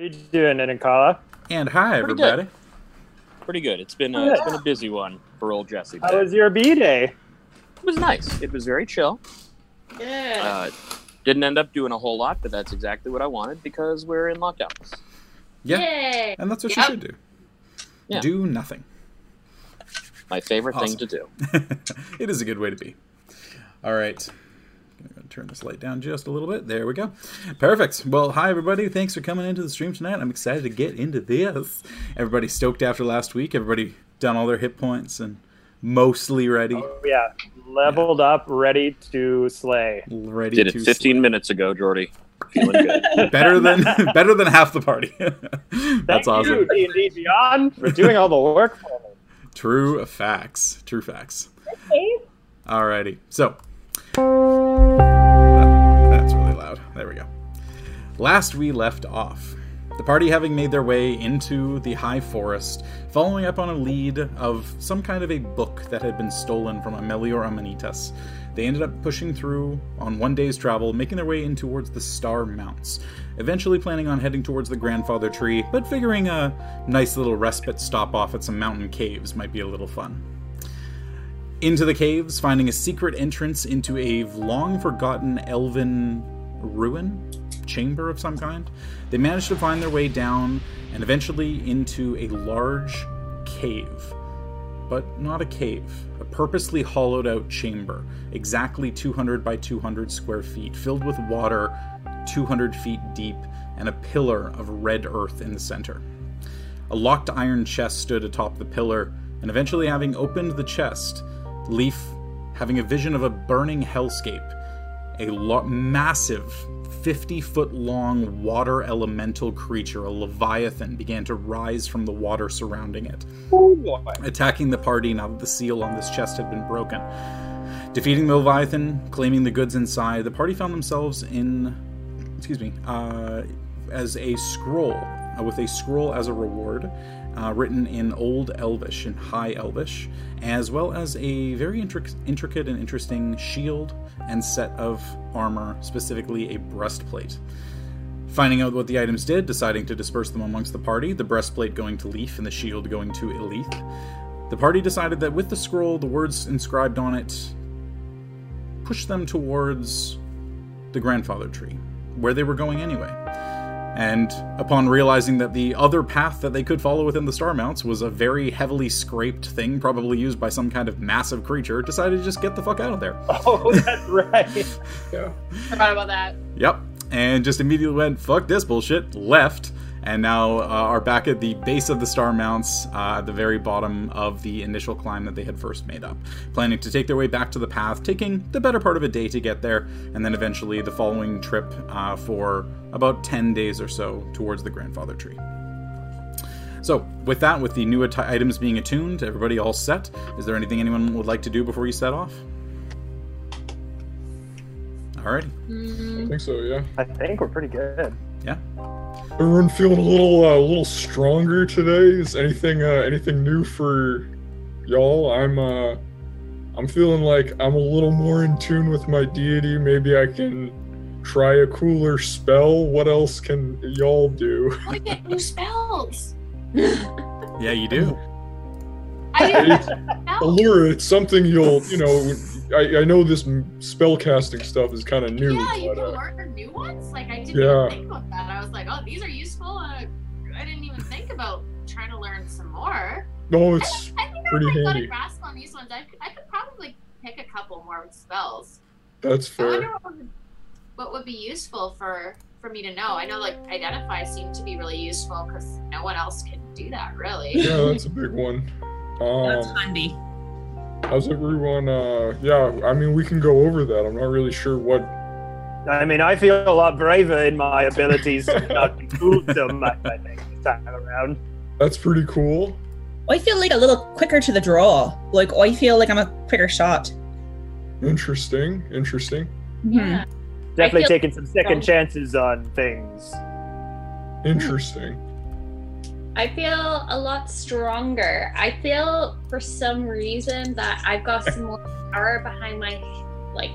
How you doing, Ninkala? And hi, Pretty everybody. Pretty good. It's been a, it's been a busy one for old Jesse. How was your B day? It was nice. It was very chill. Yeah. Uh, didn't end up doing a whole lot, but that's exactly what I wanted because we're in lockdown. Yeah, Yay. and that's what Yep. you should do. Yeah. Do nothing. My favorite Awesome. thing to do. it is a good way to be. All right. I'm going to turn this light down just a little bit. There we go. Perfect. Well, hi, everybody. Thanks for coming into the stream tonight. I'm excited to get into this. Everybody stoked after last week. Everybody done all their hit points and mostly ready. Oh, yeah, leveled up, ready to slay. Ready Did it to 15 minutes ago, Jordy. Feeling good. better than better than half the party. That's Thank awesome. you, D&D Beyond, for doing all the work for me. True facts. True facts. Alrighty. So that's really loud. There we go. Last we left off, the party having made their way into the high forest, following up on a lead of some kind of a book that had been stolen from Amelior Amanitas. They ended up pushing through on one day's travel, making their way in towards the Star Mounts, eventually planning on heading towards the Grandfather Tree, but figuring a nice little respite stop off at some mountain caves might be a little fun into the caves, finding a secret entrance into a long forgotten elven ruin, chamber of some kind. They managed to find their way down and eventually into a large cave. But not a cave, a purposely hollowed out chamber, exactly 200 by 200 square feet, filled with water 200 feet deep and a pillar of red earth in the center. A locked iron chest stood atop the pillar, and eventually, having opened the chest, Leaf, having a vision of a burning hellscape, a lo- massive, 50 foot long water elemental creature, a leviathan, began to rise from the water surrounding it, attacking the party now that the seal on this chest had been broken. Defeating the leviathan, claiming the goods inside, the party found themselves in, excuse me, uh, as a scroll, uh, with a scroll as a reward, uh, written in Old Elvish and High Elvish, as well as a very intric- intricate and interesting shield and set of armor, specifically a breastplate. Finding out what the items did, deciding to disperse them amongst the party, the breastplate going to Leaf and the shield going to Elethe. The party decided that with the scroll, the words inscribed on it pushed them towards the grandfather tree, where they were going anyway. And upon realizing that the other path that they could follow within the Star Mounts was a very heavily scraped thing, probably used by some kind of massive creature, decided to just get the fuck out of there. Oh, that's right. Forgot about that. Yep. And just immediately went, fuck this bullshit, left, and now uh, are back at the base of the Star Mounts, uh, at the very bottom of the initial climb that they had first made up. Planning to take their way back to the path, taking the better part of a day to get there, and then eventually the following trip uh, for about 10 days or so towards the Grandfather Tree. So, with that, with the new at- items being attuned, everybody all set, is there anything anyone would like to do before you set off? Alrighty. Mm, I think so, yeah. I think we're pretty good. Yeah. Everyone feeling a little uh, a little stronger today? Is anything uh, anything new for y'all? I'm uh I'm feeling like I'm a little more in tune with my deity. Maybe I can try a cooler spell. What else can y'all do? I get new spells. Yeah, you do. I didn't know. Aluura, it's something you'll you know. I, I know this m- spell casting stuff is kind of new. Yeah, you but, can uh, learn new ones. Like I didn't Yeah. even think about that. I was like, oh, these are useful. Uh, I didn't even think about trying to learn some more. no, I it's think, I think I pretty already got a grasp on these ones. I, could- I could probably pick a couple more spells. that's I wonder what would, what would be useful for for me to know. I know like identify seemed to be really useful because no one else can do that really. Yeah, that's a big one. That's Um, handy. How's everyone? Uh, yeah, I mean, we can go over that. I'm not really sure what I mean, I feel a lot braver in my abilities to not be fooled I think, this time around. That's pretty cool. I feel like a little quicker to the draw. Like I feel like I'm a quicker shot. Interesting. Interesting. Yeah. Definitely feel- taking some second chances on things. Interesting. I feel a lot stronger. I feel for some reason that I've got some more power behind my like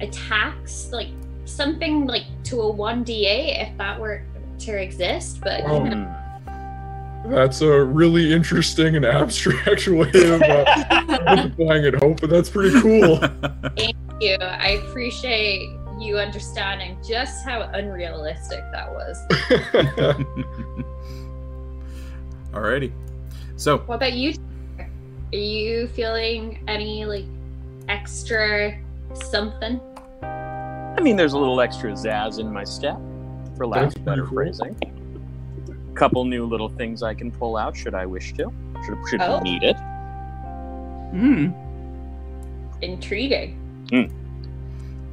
attacks, like something like to a one da if that were to exist, but Oh. you know, Hmm. That's a really interesting and abstract way of uh, multiplying it, Hope, but that's pretty cool. thank you. I appreciate you understanding just how unrealistic that was. Alrighty. So, What about you? Are you feeling any like extra something? I mean, there's a little extra zazz in my step, for lack of better pretty cool. phrasing. Couple new little things I can pull out should I wish to. Should, should Oh. we need it? Hmm. Intriguing. Hmm.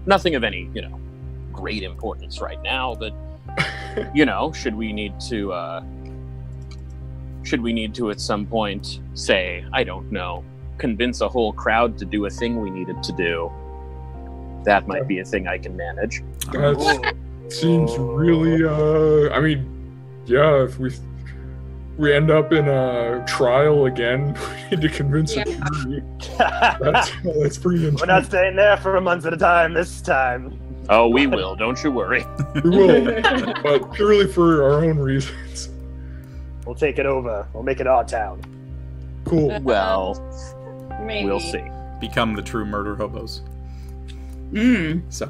Nothing of any, you know, great importance right now, but you know, should we need to uh should we need to at some point say, I don't know, convince a whole crowd to do a thing we needed to do? That might be a thing I can manage. That seems really. Uh, I mean, yeah. If we we end up in a trial again, we need to convince a Yeah. jury. That's that's pretty We're not staying there for a month at a time this time. Oh, we will, don't you worry. We will, but purely for our own reasons. We'll take it over. We'll make it our town. Cool. Well, Maybe. we'll see. become the true murder hobos. Mm. So,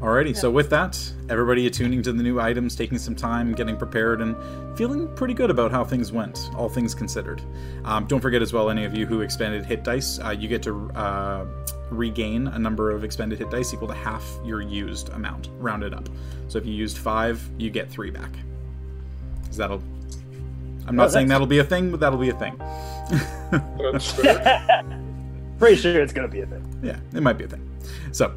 alrighty. So with that, everybody attuning to the new items, taking some time, getting prepared, and feeling pretty good about how things went, all things considered. Um, don't forget as well, any of you who expanded hit dice, uh, you get to uh, regain a number of expended hit dice equal to half your used amount, rounded up. So if you used five, you get three back. 'Cause that'll. I'm not Oh, saying that'll be a thing, but that'll be a thing. That's fair. Pretty sure it's gonna be a thing. yeah, it might be a thing. So,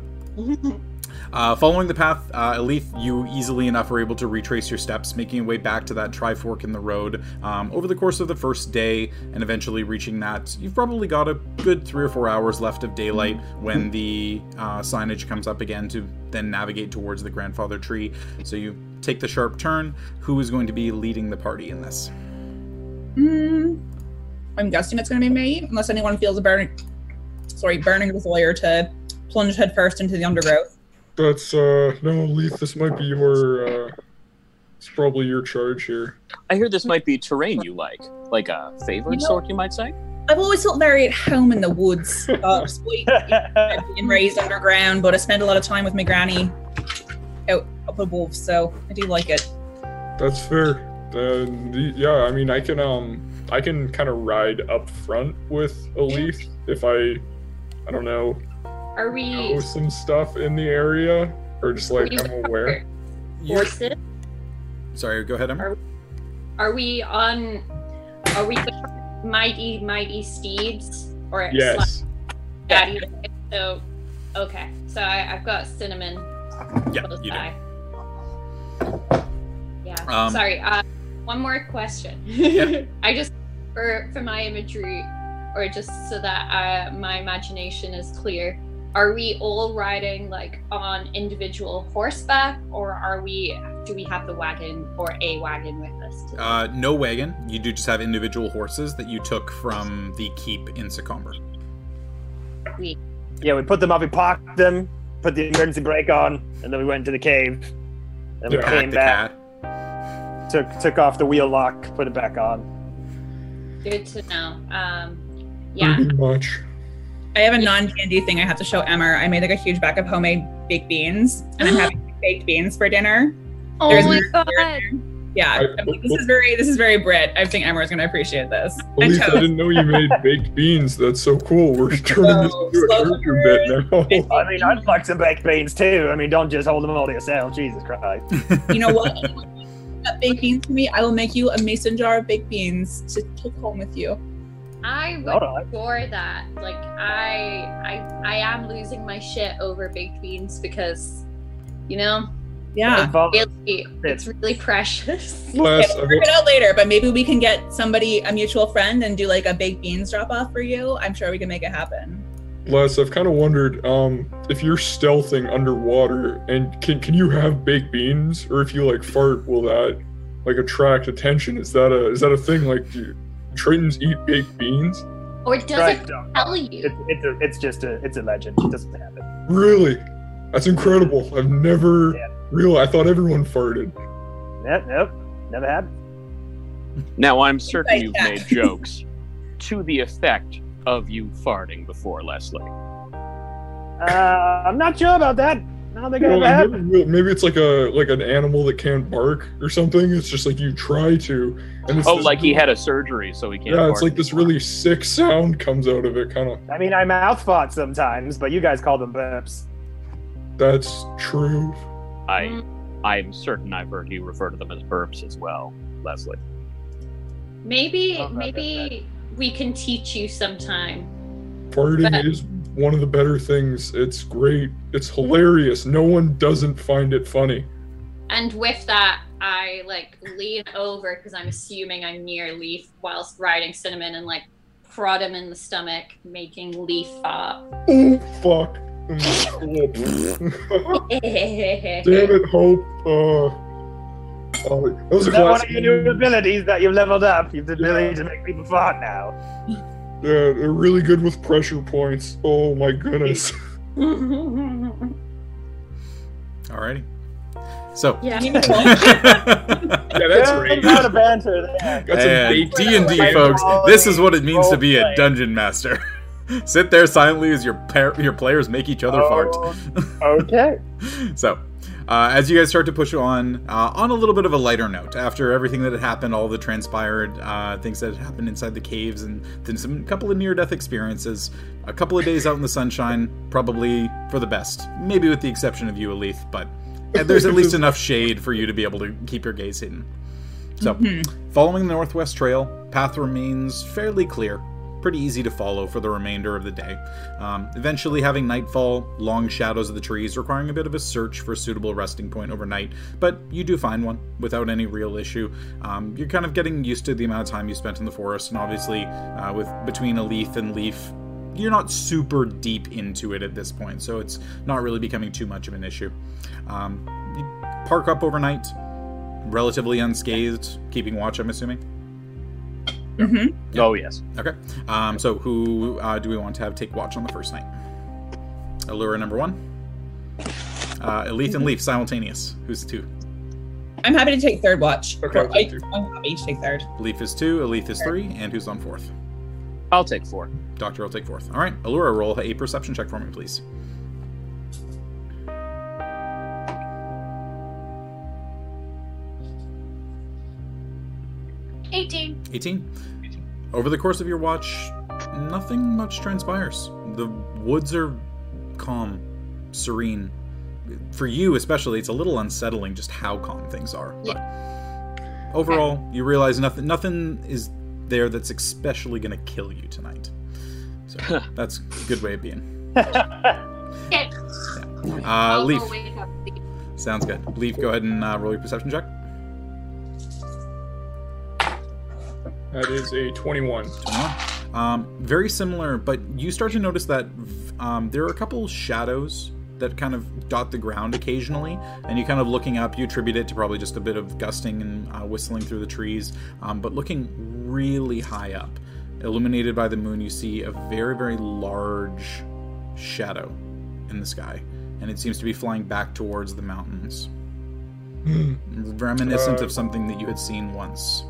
Uh, following the path, uh, Elethe, you easily enough are able to retrace your steps, making your way back to that trifork in the road um, over the course of the first day, and eventually reaching that. You've probably got a good three or four hours left of daylight when the uh, signage comes up again to then navigate towards the grandfather tree. So you take the sharp turn. Who is going to be leading the party in this? Mm. I'm guessing it's going to be me, unless anyone feels a burning, sorry, burning desire to plunge headfirst into the undergrowth. That's uh no Leaf. This might be your. uh It's probably your charge here. I hear this might be terrain you like, like a favorite You know- sort, you might say. I've always felt very at home in the woods, uh, despite being raised underground, but I spend a lot of time with my granny out up above, so I do like it. That's fair. Then the, yeah, I mean, I can um, I can kind of ride up front with Elise leaf if I, I don't know, Are we know some stuff in the area or just like I'm aware. horses? Sorry, go ahead, Emma. Are we on? Are we mighty mighty steeds or Yes. Daddy? So, okay. So I, I've got cinnamon Yeah, you do. Yeah. Um, Sorry. Uh, one more question. Yeah. I just for for my imagery, or just so that uh, my imagination is clear. Are we all riding like on individual horseback, or are we? Do we have the wagon or a wagon with us? today? Uh, no wagon. You do just have individual horses that you took from the keep in Secomber. Yeah, we put them up, we parked them, put the emergency brake on, and then we went to the cave. And we Yeah. came the back, cat. Took took off the wheel lock, put it back on. Good to know. Um, yeah. Pretty much. I have a non-candy thing I have to show Emma. I made like a huge bag of homemade baked beans, and I'm having baked beans for dinner. Oh There's my no- god. Yeah, I- I'm like, this is very this is very Brit. I think Emma's gonna appreciate this. At least I didn't know you made baked beans. That's so cool. We're turning this into a slow bit now. I mean, I'd like some baked beans too. I mean, don't just hold them all to yourself. Jesus Christ. You know what? Anyone that baked beans for me, I will make you a mason jar of baked beans to take home with you. I would All right. adore that. Like I, I, I am losing my shit over baked beans because, you know, Yeah. really, it's really precious. Last, Okay, we'll work it out later, but maybe we can get somebody, a mutual friend, and do like a baked beans drop off for you. I'm sure we can make it happen. Les, I've kind of wondered um, if you're stealthing underwater, and can can you have baked beans, or if you like fart, will that like attract attention? Is that a is that a thing? Like, do Tritons eat baked beans? Or does Right, it don't. tell you? It's it's a, it's just a it's a legend. It doesn't happen. Really? That's incredible. I've never Yeah. real. I thought everyone farted. Nope, nope, never had. Now, I'm certain you've made jokes to the effect of you farting before, Leslie. Uh, I'm not sure about that. I don't think I Well, ever maybe, maybe it's like a like an animal that can't bark or something. It's just like you try to, and it's Oh, this like he had a surgery, so he can't. Yeah, it's like this anymore. really sick sound comes out of it. Kind of. I mean, I mouth fart sometimes, but you guys call them burps. That's true. I, I'm certain I've heard you refer to them as burps as well, Leslie. Maybe Not that maybe we can teach you sometime. Farting But- is one of the better things. It's great. It's hilarious. No one doesn't find it funny. And with that, I like lean over because I'm assuming I'm near Leaf whilst riding Cinnamon and like prod him in the stomach, making Leaf fart. Oh fuck. Damn it, Hope. Uh, oh, that was a Is that one of your new abilities that you've leveled up? You've the ability to make people fart now. Yeah, they're really good with pressure points. Oh my goodness. Alrighty. So. yeah. yeah, that's great. amount of banter there. Got And. D and D, folks, this is what it means to be a dungeon master. Sit there silently as your par- your players make each other oh, fart. Oh, okay. So, uh, as you guys start to push on, uh, on a little bit of a lighter note, after everything that had happened, all the transpired uh, things that had happened inside the caves, and then some couple of near-death experiences, a couple of days out in the sunshine, probably for the best. Maybe with the exception of you, Elethe, but there's at least enough shade for you to be able to keep your gaze hidden. So, following the Northwest Trail, path remains fairly clear, pretty easy to follow for the remainder of the day. Um, eventually, having nightfall, long shadows of the trees, requiring a bit of a search for a suitable resting point overnight, but you do find one without any real issue. Um, you're kind of getting used to the amount of time you spent in the forest, and obviously, uh, with between a leaf and leaf, you're not super deep into it at this point, so it's not really becoming too much of an issue. Um, park up overnight, relatively unscathed, keeping watch, I'm assuming. Hmm Oh yes. Okay. Um, so who uh, do we want to have take watch on the first night? Aluura number one. Uh, Elethe and Leaf simultaneous. Who's two? I'm happy to take third watch. Okay, Or I, thank. I'm happy to take third. Leaf is two, Elethe is three, and who's on fourth? I'll take four. Doctor I'll take fourth. All right, Aluura, roll a perception check for me, please. Eighteen. 18. Over the course of your watch, nothing much transpires. The woods are calm, serene. For you, especially, it's a little unsettling just how calm things are. But overall, you realize nothing. Nothing is there that's especially going to kill you tonight. So that's a good way of being. Okay. Uh, I'll Leaf, go wake up. the- sounds good. Leaf, go ahead and uh, roll your perception check. That is a 21. Um, very similar, but you start to notice that um, there are a couple shadows that kind of dot the ground occasionally, and you kind of looking up, you attribute it to probably just a bit of gusting and uh, whistling through the trees. Um, but looking really high up, illuminated by the moon, you see a very, very large shadow in the sky, and it seems to be flying back towards the mountains, Hmm. reminiscent Uh, of something that you had seen once.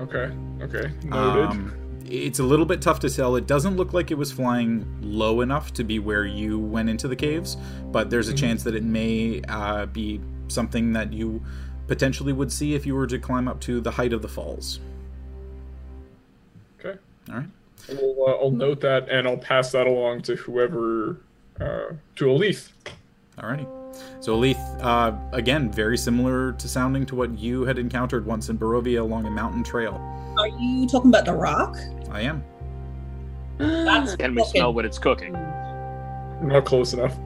Okay. Okay. Noted. Um, it's a little bit tough to tell. It doesn't look like it was flying low enough to be where you went into the caves, but there's a Mhm. chance that it may uh, be something that you potentially would see if you were to climb up to the height of the falls. okay. All right. I'll, uh, I'll note that and I'll pass that along to whoever, uh, to All Alrighty. So Leith, uh, again, very similar to sounding to what you had encountered once in Barovia along a mountain trail. Are you talking about the rock? I am. That's Can we fucking- smell what it's cooking? Not close enough.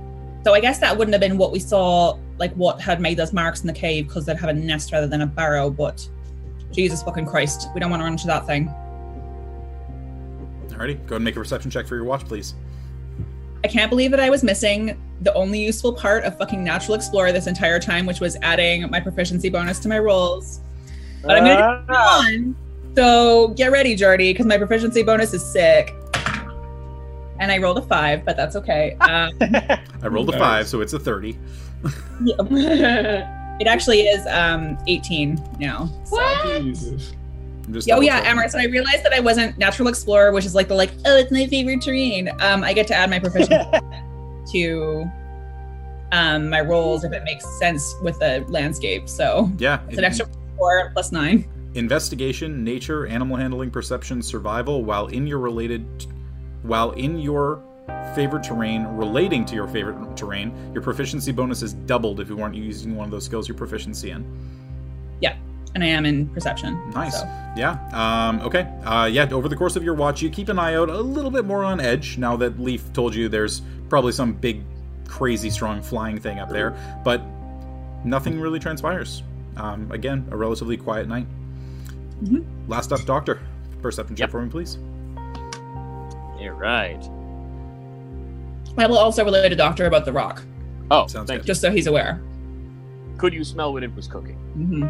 So I guess that wouldn't have been what we saw, like what had made those marks in the cave, because they'd have a nest rather than a barrow. But Jesus fucking Christ, we don't want to run into that thing. Alrighty. Go ahead and make a reception check for your watch, please. I can't believe that I was missing the only useful part of fucking Natural Explorer this entire time, which was adding my proficiency bonus to my rolls. But I'm gonna do Ah, one. So get ready, Jordy, because my proficiency bonus is sick. And I rolled a five, but that's okay. Um, I rolled a five, so it's a thirty. It actually is um 18 now. So. What? Jesus. I'm just Oh yeah, double-checking. Amherst. And I realized that I wasn't natural explorer, which is like the like, oh, it's my favorite terrain. Um, I get to add my proficiency to um my rolls if it makes sense with the landscape. So Yeah, it's an extra four plus nine. investigation, nature, animal handling, perception, survival while in your related while in your favorite terrain relating to your favorite terrain, your proficiency bonus is doubled if you weren't using one of those skills your proficiency in. And I am in perception. Nice. so. Yeah. Um, okay. Uh, yeah. Over the course of your watch, you keep an eye out a little bit more on edge. Now that Leaf told you there's probably some big, crazy strong flying thing up there, but nothing really transpires. Um, again, a relatively quiet night. Mhm. Last up, Doctor. Perception check Yep. for me, please. You're right. I will also relay to Doctor about the rock, Oh, Sounds thank good. just so he's aware. Could you smell what it was cooking? hmm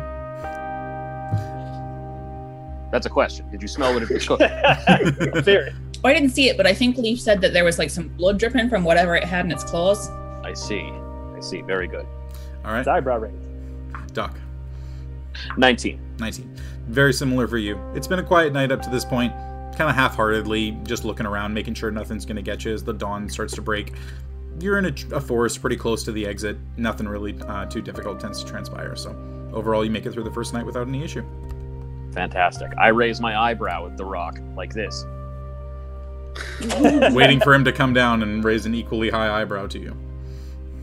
That's a question. Did you smell what it was cooking? Theory. Oh, I didn't see it, but I think Leaf said that there was like some blood dripping from whatever it had in its claws. I see. I see. Very good. All right, It's eyebrow raise. Doc. 19. 19. Very similar for you. It's been a quiet night up to this point. Kind of half heartedly, just looking around, making sure nothing's going to get you as the dawn starts to break. You're in a, a forest pretty close to the exit. Nothing really uh, too difficult tends to transpire. So, overall, you make it through the first night without any issue. Fantastic. I raise my eyebrow at the rock like this. Waiting for him to come down and raise an equally high eyebrow to you.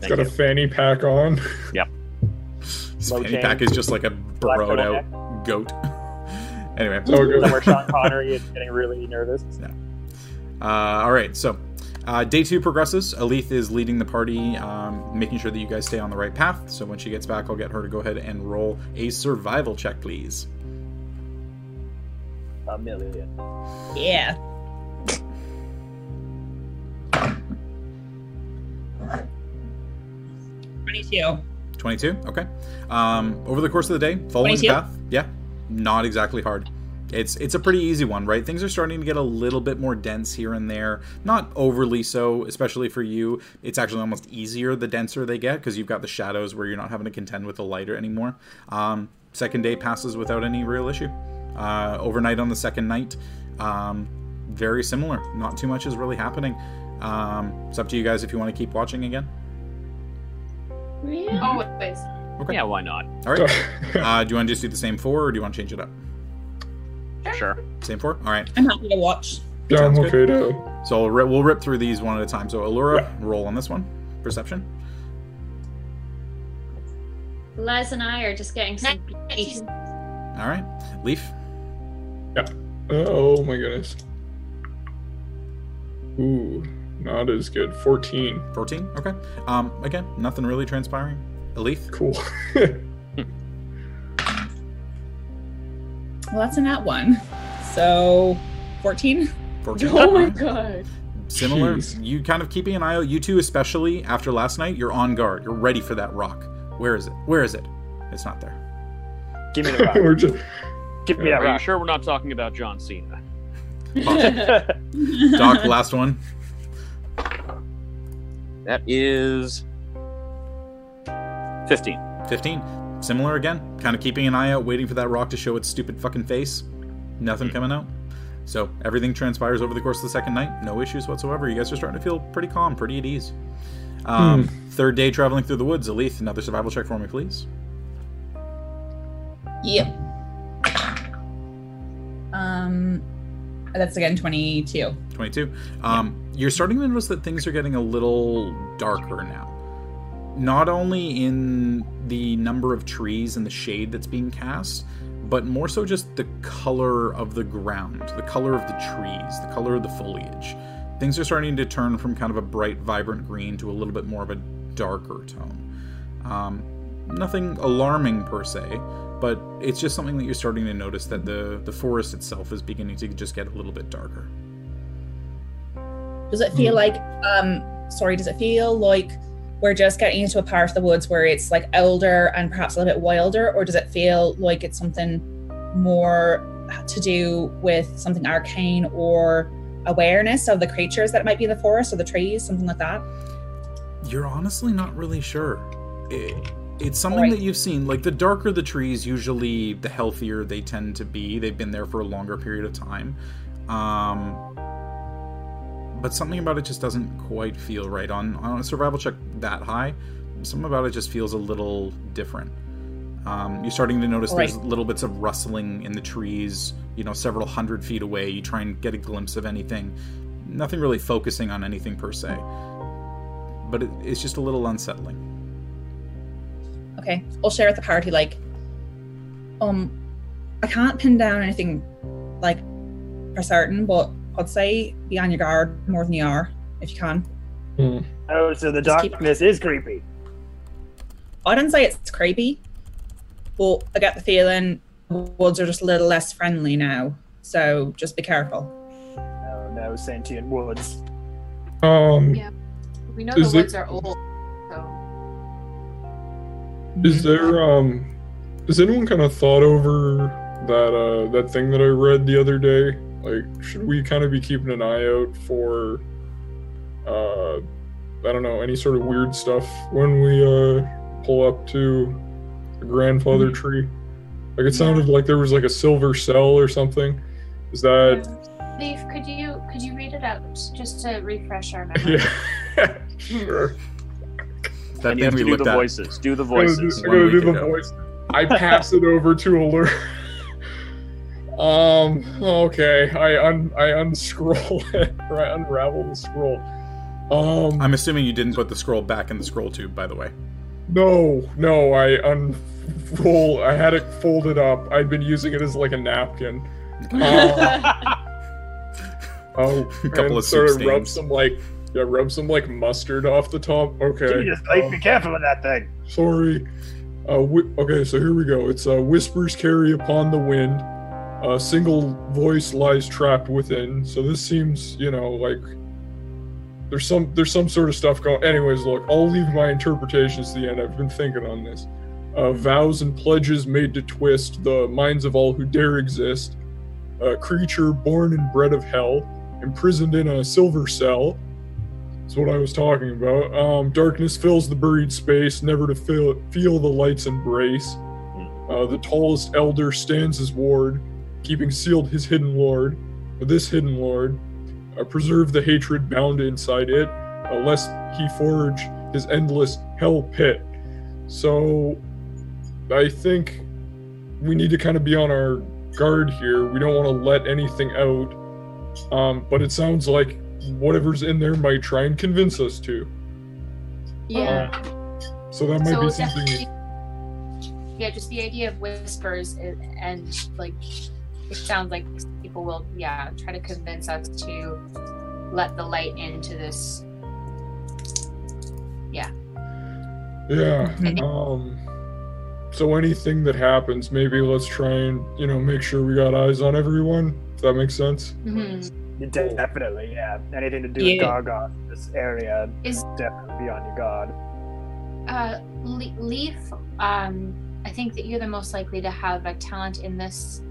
He's Thank got you. a fanny pack on. His Low fanny chain. pack is just like a Black burrowed turtleneck. out goat. anyway, So it goes. Somewhere Sean Connery is getting really nervous. Uh, all right, so uh, day two progresses. Elethe is leading the party, um, making sure that you guys stay on the right path. So when she gets back, I'll get her to go ahead and roll a survival check, please. A million. Yeah. Twenty-two. 22, okay. Um, over the course of the day, following the path, yeah, not exactly hard. It's it's a pretty easy one, right? Things are starting to get a little bit more dense here and there. Not overly so, especially for you. It's actually almost easier the denser they get because you've got the shadows where you're not having to contend with the lighter anymore. Um, second day passes without any real issue. Uh, overnight on the second night, um, very similar. Not too much is really happening. Um, it's up to you guys if you want to keep watching again. Yeah. Always. Okay. Yeah, why not? All right. Uh, do you want to just do the same four, or do you want to change it up? Sure. Same four. All right. I'm happy to watch. yeah, I'm Sounds okay to. So we'll rip, we'll rip through these one at a time. So Aluura, roll on this one. Perception. Les and I are just getting some beats. All right. Leaf. Yeah. Oh my goodness. Ooh, not as good. 14. 14. Okay. Um. Again, nothing really transpiring. Elethe. Cool. Well, that's a nat one. So, fourteen. 14. Oh my god. Similar. Jeez. You kind of keeping an eye out. You two, especially after last night, you're on guard. You're ready for that rock. Where is it? Where is it? It's not there. Give me the rock. We're just. Give me that Are you sure we're not talking about John Cena? Doc, last one. That is 15. 15. Similar again. Kind of keeping an eye out, waiting for that rock to show its stupid fucking face. Nothing coming out. So everything transpires over the course of the second night. No issues whatsoever. You guys are starting to feel pretty calm, pretty at ease. Um, Third day traveling through the woods. Elethe, another survival check for me, please. Yep. Um, that's again twenty-two. 22. Um, You're starting to notice that things are getting a little darker now. Not only in the number of trees and the shade that's being cast, but more so just the color of the ground, the color of the trees, the color of the foliage. Things are starting to turn from kind of a bright, vibrant green to a little bit more of a darker tone. Um, nothing alarming per se, but it's just something that you're starting to notice that the, the forest itself is beginning to just get a little bit darker. Does it feel like um sorry, does it feel like we're just getting into a part of the woods where it's like older and perhaps a little bit wilder, or does it feel like it's something more to do with something arcane or awareness of the creatures that might be in the forest or the trees, something like that? You're honestly not really sure. It, it's something Right. that you've seen. Like the darker the trees, usually the healthier they tend to be. They've been there for a longer period of time. Um, but something about it just doesn't quite feel right on on a survival check that high. Something about it just feels a little different. Um, you're starting to notice there's little bits of rustling in the trees. You know, several hundred feet away. You try and get a glimpse of anything. Nothing really focusing on anything per se. But it, it's just a little unsettling. Okay, I'll share with the party. Like, um, I can't pin down anything like for certain, but I'd say be on your guard more than you are if you can. Hmm. Oh, so the Just keep- darkness is creepy. I didn't say it's creepy, but I get the feeling the woods are just a little less friendly now. So just be careful. No, no sentient woods. Um, Yeah. We know Is the it- woods are old, so is there um, has anyone kind of thought over that uh that thing that I read the other day? Like, should we kind of be keeping an eye out for uh, I don't know, any sort of weird stuff when we uh pull up to the grandfather tree? Like, it sounded like there was like a silver cell or something. Is that? Leaf, could you could you read it out just to refresh our memory? Yeah. sure. That and you have to we do looked the at. voices. Do the I'm gonna do, voices. I'm One gonna do the ago. voice. I pass it over to alert. Um. Okay. I un I unscroll it or I unravel the scroll. Um. I'm assuming you didn't put the scroll back in the scroll tube, by the way. no. No. I unroll. I had it folded up. I'd been using it as like a napkin. Oh. a couple of sort soup of rub some like yeah, rub some like mustard off the top. Okay. Jesus, like, um, be careful with that thing. Sorry. Uh, wi- okay, so here we go. It's uh, whispers carry upon the wind. A single voice lies trapped within. So this seems, you know, like there's some there's some sort of stuff going. Anyways, look, I'll leave my interpretations to the end. I've been thinking on this. Uh, vows and pledges made to twist the minds of all who dare exist. A creature born and bred of hell, imprisoned in a silver cell. That's what I was talking about. Um, darkness fills the buried space, never to feel, feel the light's embrace. Uh, the tallest elder stands as ward, keeping sealed his hidden lord. But this hidden lord, uh, preserve the hatred bound inside it, uh, lest he forge his endless hell pit. So, I think we need to kind of be on our guard here. We don't want to let anything out. Um, but it sounds like whatever's in there might try and convince us to. yeah. So that might so be something. yeah, just the idea of whispers and, and like it sounds like people will yeah try to convince us to let the light into this. Yeah. Yeah. Um. So anything that happens, maybe let's try and you know make sure we got eyes on everyone. If that makes sense. Mm-hmm. Definitely, yeah. Anything to do Yeah. with Gargauth, this area, Is definitely be on your guard. uh, Le- Leaf? Um, I think that you're the most likely to have a talent in this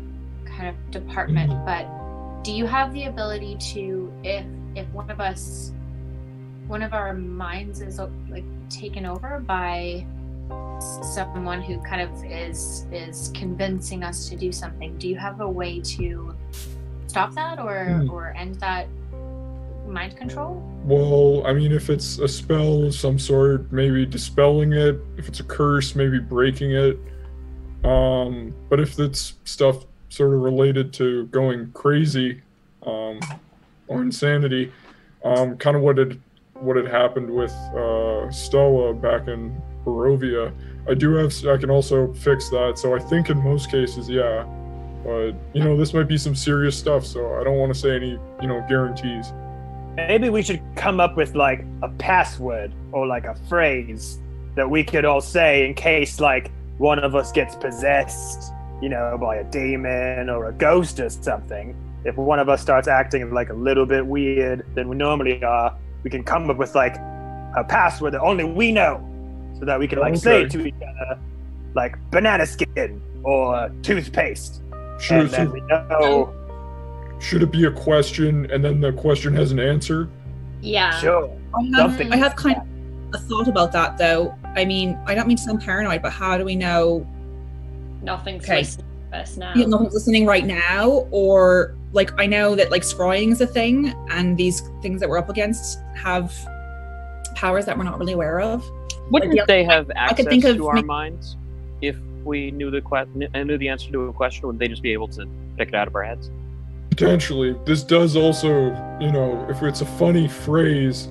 kind of department. But do you have the ability to, if if one of us, one of our minds is like taken over by someone who kind of is is convincing us to do something? Do you have a way to stop that or Hmm. or end that mind control? Well, I mean, if it's a spell of some sort, maybe dispelling it. If it's a curse, maybe breaking it. Um, but if it's stuff sort of related to going crazy, um, or insanity, um, kind of what had what had happened with uh, Stella back in Barovia. I do have. I can also fix that. So I think in most cases, yeah. But you know, this might be some serious stuff. So I don't want to say any, you know, guarantees. Maybe we should come up with like a password or like a phrase that we could all say in case like one of us gets possessed, you know, by a demon or a ghost or something. If one of us starts acting like a little bit weird than we normally are, we can come up with like a password that only we know, so that we can like say Okay. to each other, like banana skin or toothpaste, Sure. and then we know. Should it be a question and then the question has an answer? Yeah. Sure. I have, Something I have kind of a thought about that though. I mean, I don't mean to sound paranoid, but how do we know Nothing's Okay. listening to us now. you know, who's listening right now? Or like I know that like scrying is a thing, and these things that we're up against have powers that we're not really aware of. Wouldn't Like, they have i could access think of to our make- minds if we knew the que- kn- knew the answer to a question? Would they just be able to pick it out of our heads? Potentially, this does also, you know, if it's a funny phrase,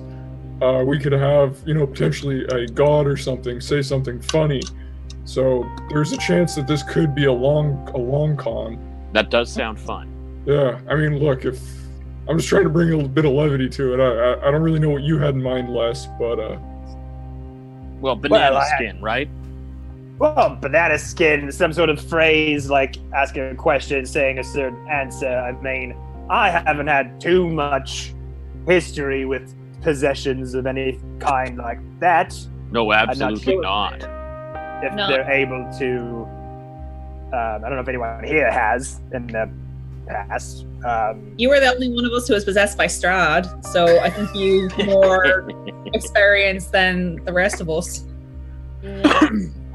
uh, we could have, you know, potentially a god or something say something funny. So there's a chance that this could be a long, a long con. That does sound fun. Yeah, I mean, look, if I'm just trying to bring a little bit of levity to it. I, I, I don't really know what you had in mind, Les, but uh, Well, banana I- skin, right? Well, banana skin, some sort of phrase like asking a question, saying a certain answer. I mean, I haven't had too much history with possessions of any kind like that. No, not absolutely sure. not. If No. they're able to, um, I don't know if anyone here has in the past. Um, You were the only one of us who was possessed by Strahd, so I think you more experience than the rest of us.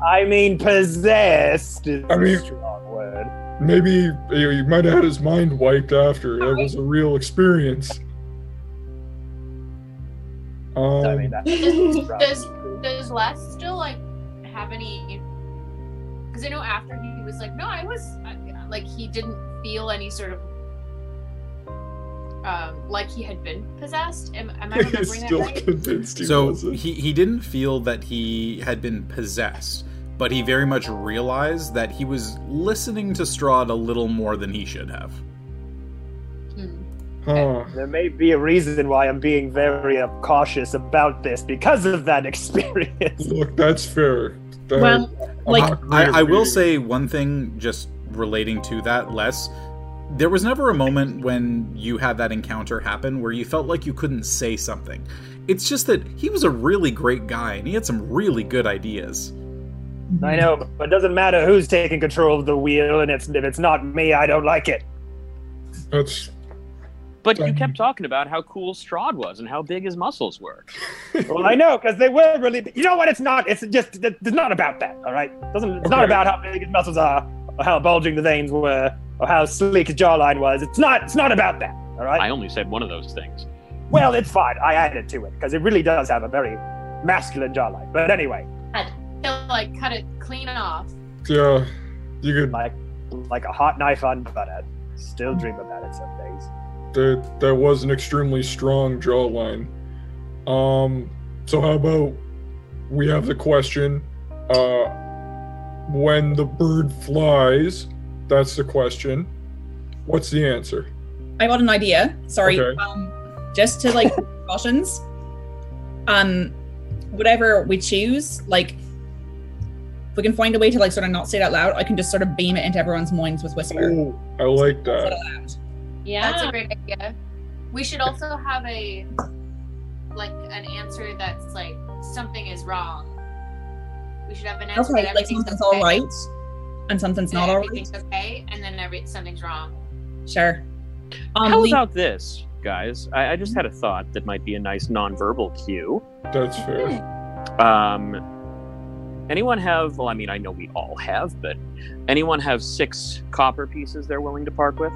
I mean, possessed is I mean- a strong word. maybe you, know, you might have had his mind wiped after. It was a real experience. Um, I mean, that, does does Les still like have any? Because I know after he was like, no, I was like he didn't feel any sort of um like he had been possessed. Am, am I he's remembering that still right? convinced he So wasn't. he, he didn't feel that he had been possessed, but he very much realized that he was listening to Strahd a little more than he should have. Hmm. Huh. there may be a reason why I'm being very uh, cautious about this because of that experience. Look, that's fair. That- Well, I'm like- not great at I, I will say one thing just relating to that, Les. There was never a moment when you had that encounter happen where you felt like you couldn't say something. It's just that he was a really great guy and he had some really good ideas. I know, but it doesn't matter who's taking control of the wheel, and it's, if it's not me, I don't like it. That's But you kept talking about how cool Strahd was and how big his muscles were. Well, I know because they were really. You know what? It's not. It's just. It's not about that. All right. It doesn't. It's not about how big his muscles are, or how bulging the veins were, or how sleek his jawline was. It's not. It's not about that. All right. I only said one of those things. Well, it's fine. I added to it because it really does have a very masculine jawline. But anyway, He'll like cut it clean off. yeah. You could like like a hot knife on butter. Still dream about it some days. That that was an extremely strong jawline. Um, so how about we have the question? Uh, when the bird flies, that's the question. What's the answer? I got an idea. Sorry. Okay. Um, just to like precautions. Um, whatever we choose, like, if we can find a way to like sort of not say it out loud, I can just sort of beam it into everyone's minds with whisper. Oh, I like Say it that. Out loud. Yeah. That's a great idea. We should also have a like an answer that's like something is wrong. We should have an answer Okay, that like something's okay, all right and something's that not all right. everything's okay, and then every something's wrong. Sure. Um, How Lee- about this, guys? I, I just had a thought that might be a nice nonverbal cue. That's fair. Um, anyone have? Well, I mean, I know we all have, but anyone have six copper pieces they're willing to part with?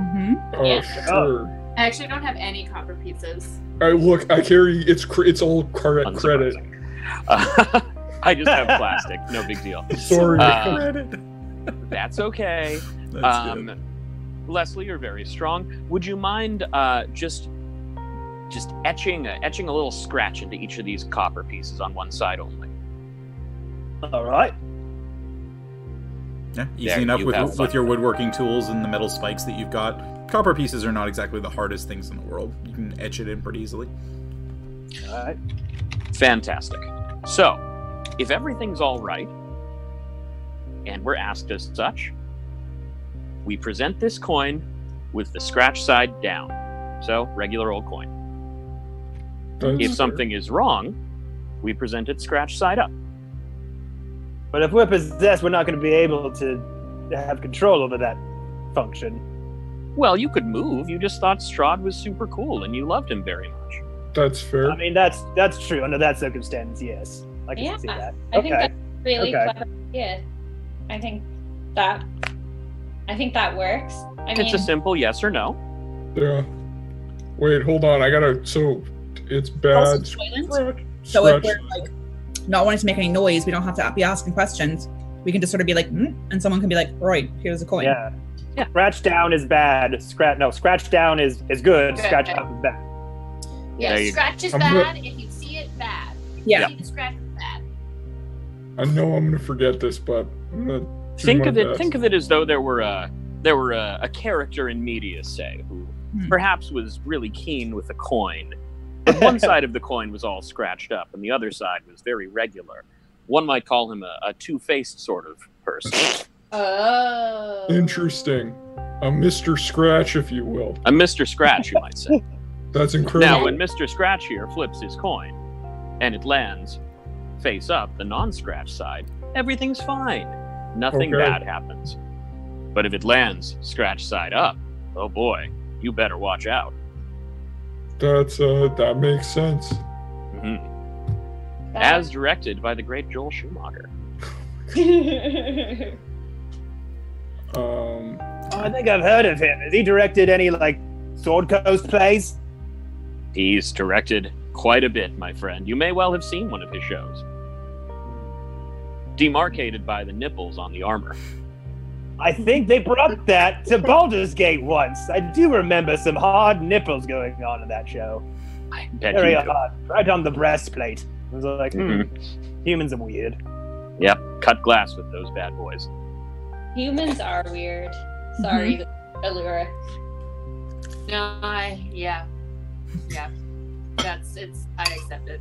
Mhm. Oh, Yeah. sure. I actually don't have any copper pizzas. I look. I carry. It's cr- it's all cre- credit. Uh, I just have plastic. No big deal. Sorry. Uh, Credit. That's okay. That's um, good. Leslie, you're very strong. Would you mind uh, just just etching etching a little scratch into each of these copper pieces on one side only? All right. Yeah, easy There, enough with with fun. your woodworking tools and the metal spikes that you've got. Copper pieces are not exactly the hardest things in the world. You can etch it in pretty easily. All right. Fantastic. So, if everything's all right, and we're asked as such, we present this coin with the scratch side down. So, regular old coin. That's If fair. something is wrong, we present it scratch side up. But if we're possessed, we're not going to be able to have control over that function. Well, you could move. You just thought Strahd was super cool and you loved him very much. That's fair. I mean, that's that's true under that circumstance. Yes. I can Yeah, see that. I think Okay. that's really Okay. clever. Yeah, I think that. I think that works. I mean, It's a simple yes or no. Yeah. Wait, hold on. I gotta. So it's bad. silent. So if Scratch. we're like not wanting to make any noise, we don't have to be asking questions. We can just sort of be like, hmm, and someone can be like, right, here's a coin. Yeah. Yeah. Scratch down is bad. Scratch no. Scratch down is is good. Good. Scratch up is bad. Yeah, There you scratch is I'm bad. If you see it, bad. Yeah. If you scratch is bad. I know I'm gonna forget this, but I'm gonna Think of it. best. Think of it as though there were a there were a, a character in media, say, who Hmm. perhaps was really keen with a coin, but one side of the coin was all scratched up, and the other side was very regular. One might call him a, a two-faced sort of person, Oh. Interesting. A Mr. Scratch, if you will. a Mister Scratch, you might say. That's incredible. Now, when Mister Scratch here flips his coin, and it lands face up, the non-scratch side, everything's fine. Nothing Okay. bad happens. But if it lands scratch side up, oh boy, you better watch out. That's uh, that makes sense. hmm That- As directed by the great Joel Schumacher. Um, Oh, I think I've heard of him. Has he directed any like Sword Coast plays? He's directed quite a bit, my friend. You may well have seen one of his shows. Demarcated by the nipples on the armor. I think they brought that to Baldur's Gate once. I do remember some hard nipples going on in that show. I bet Very you do. hard, right on the breastplate. I was like, hmm, Mhm. humans are weird. Yep, cut glass with those bad boys. Humans are weird. Sorry, Mm-hmm. Aluura. No, I yeah, yeah. That's it's. I accept it.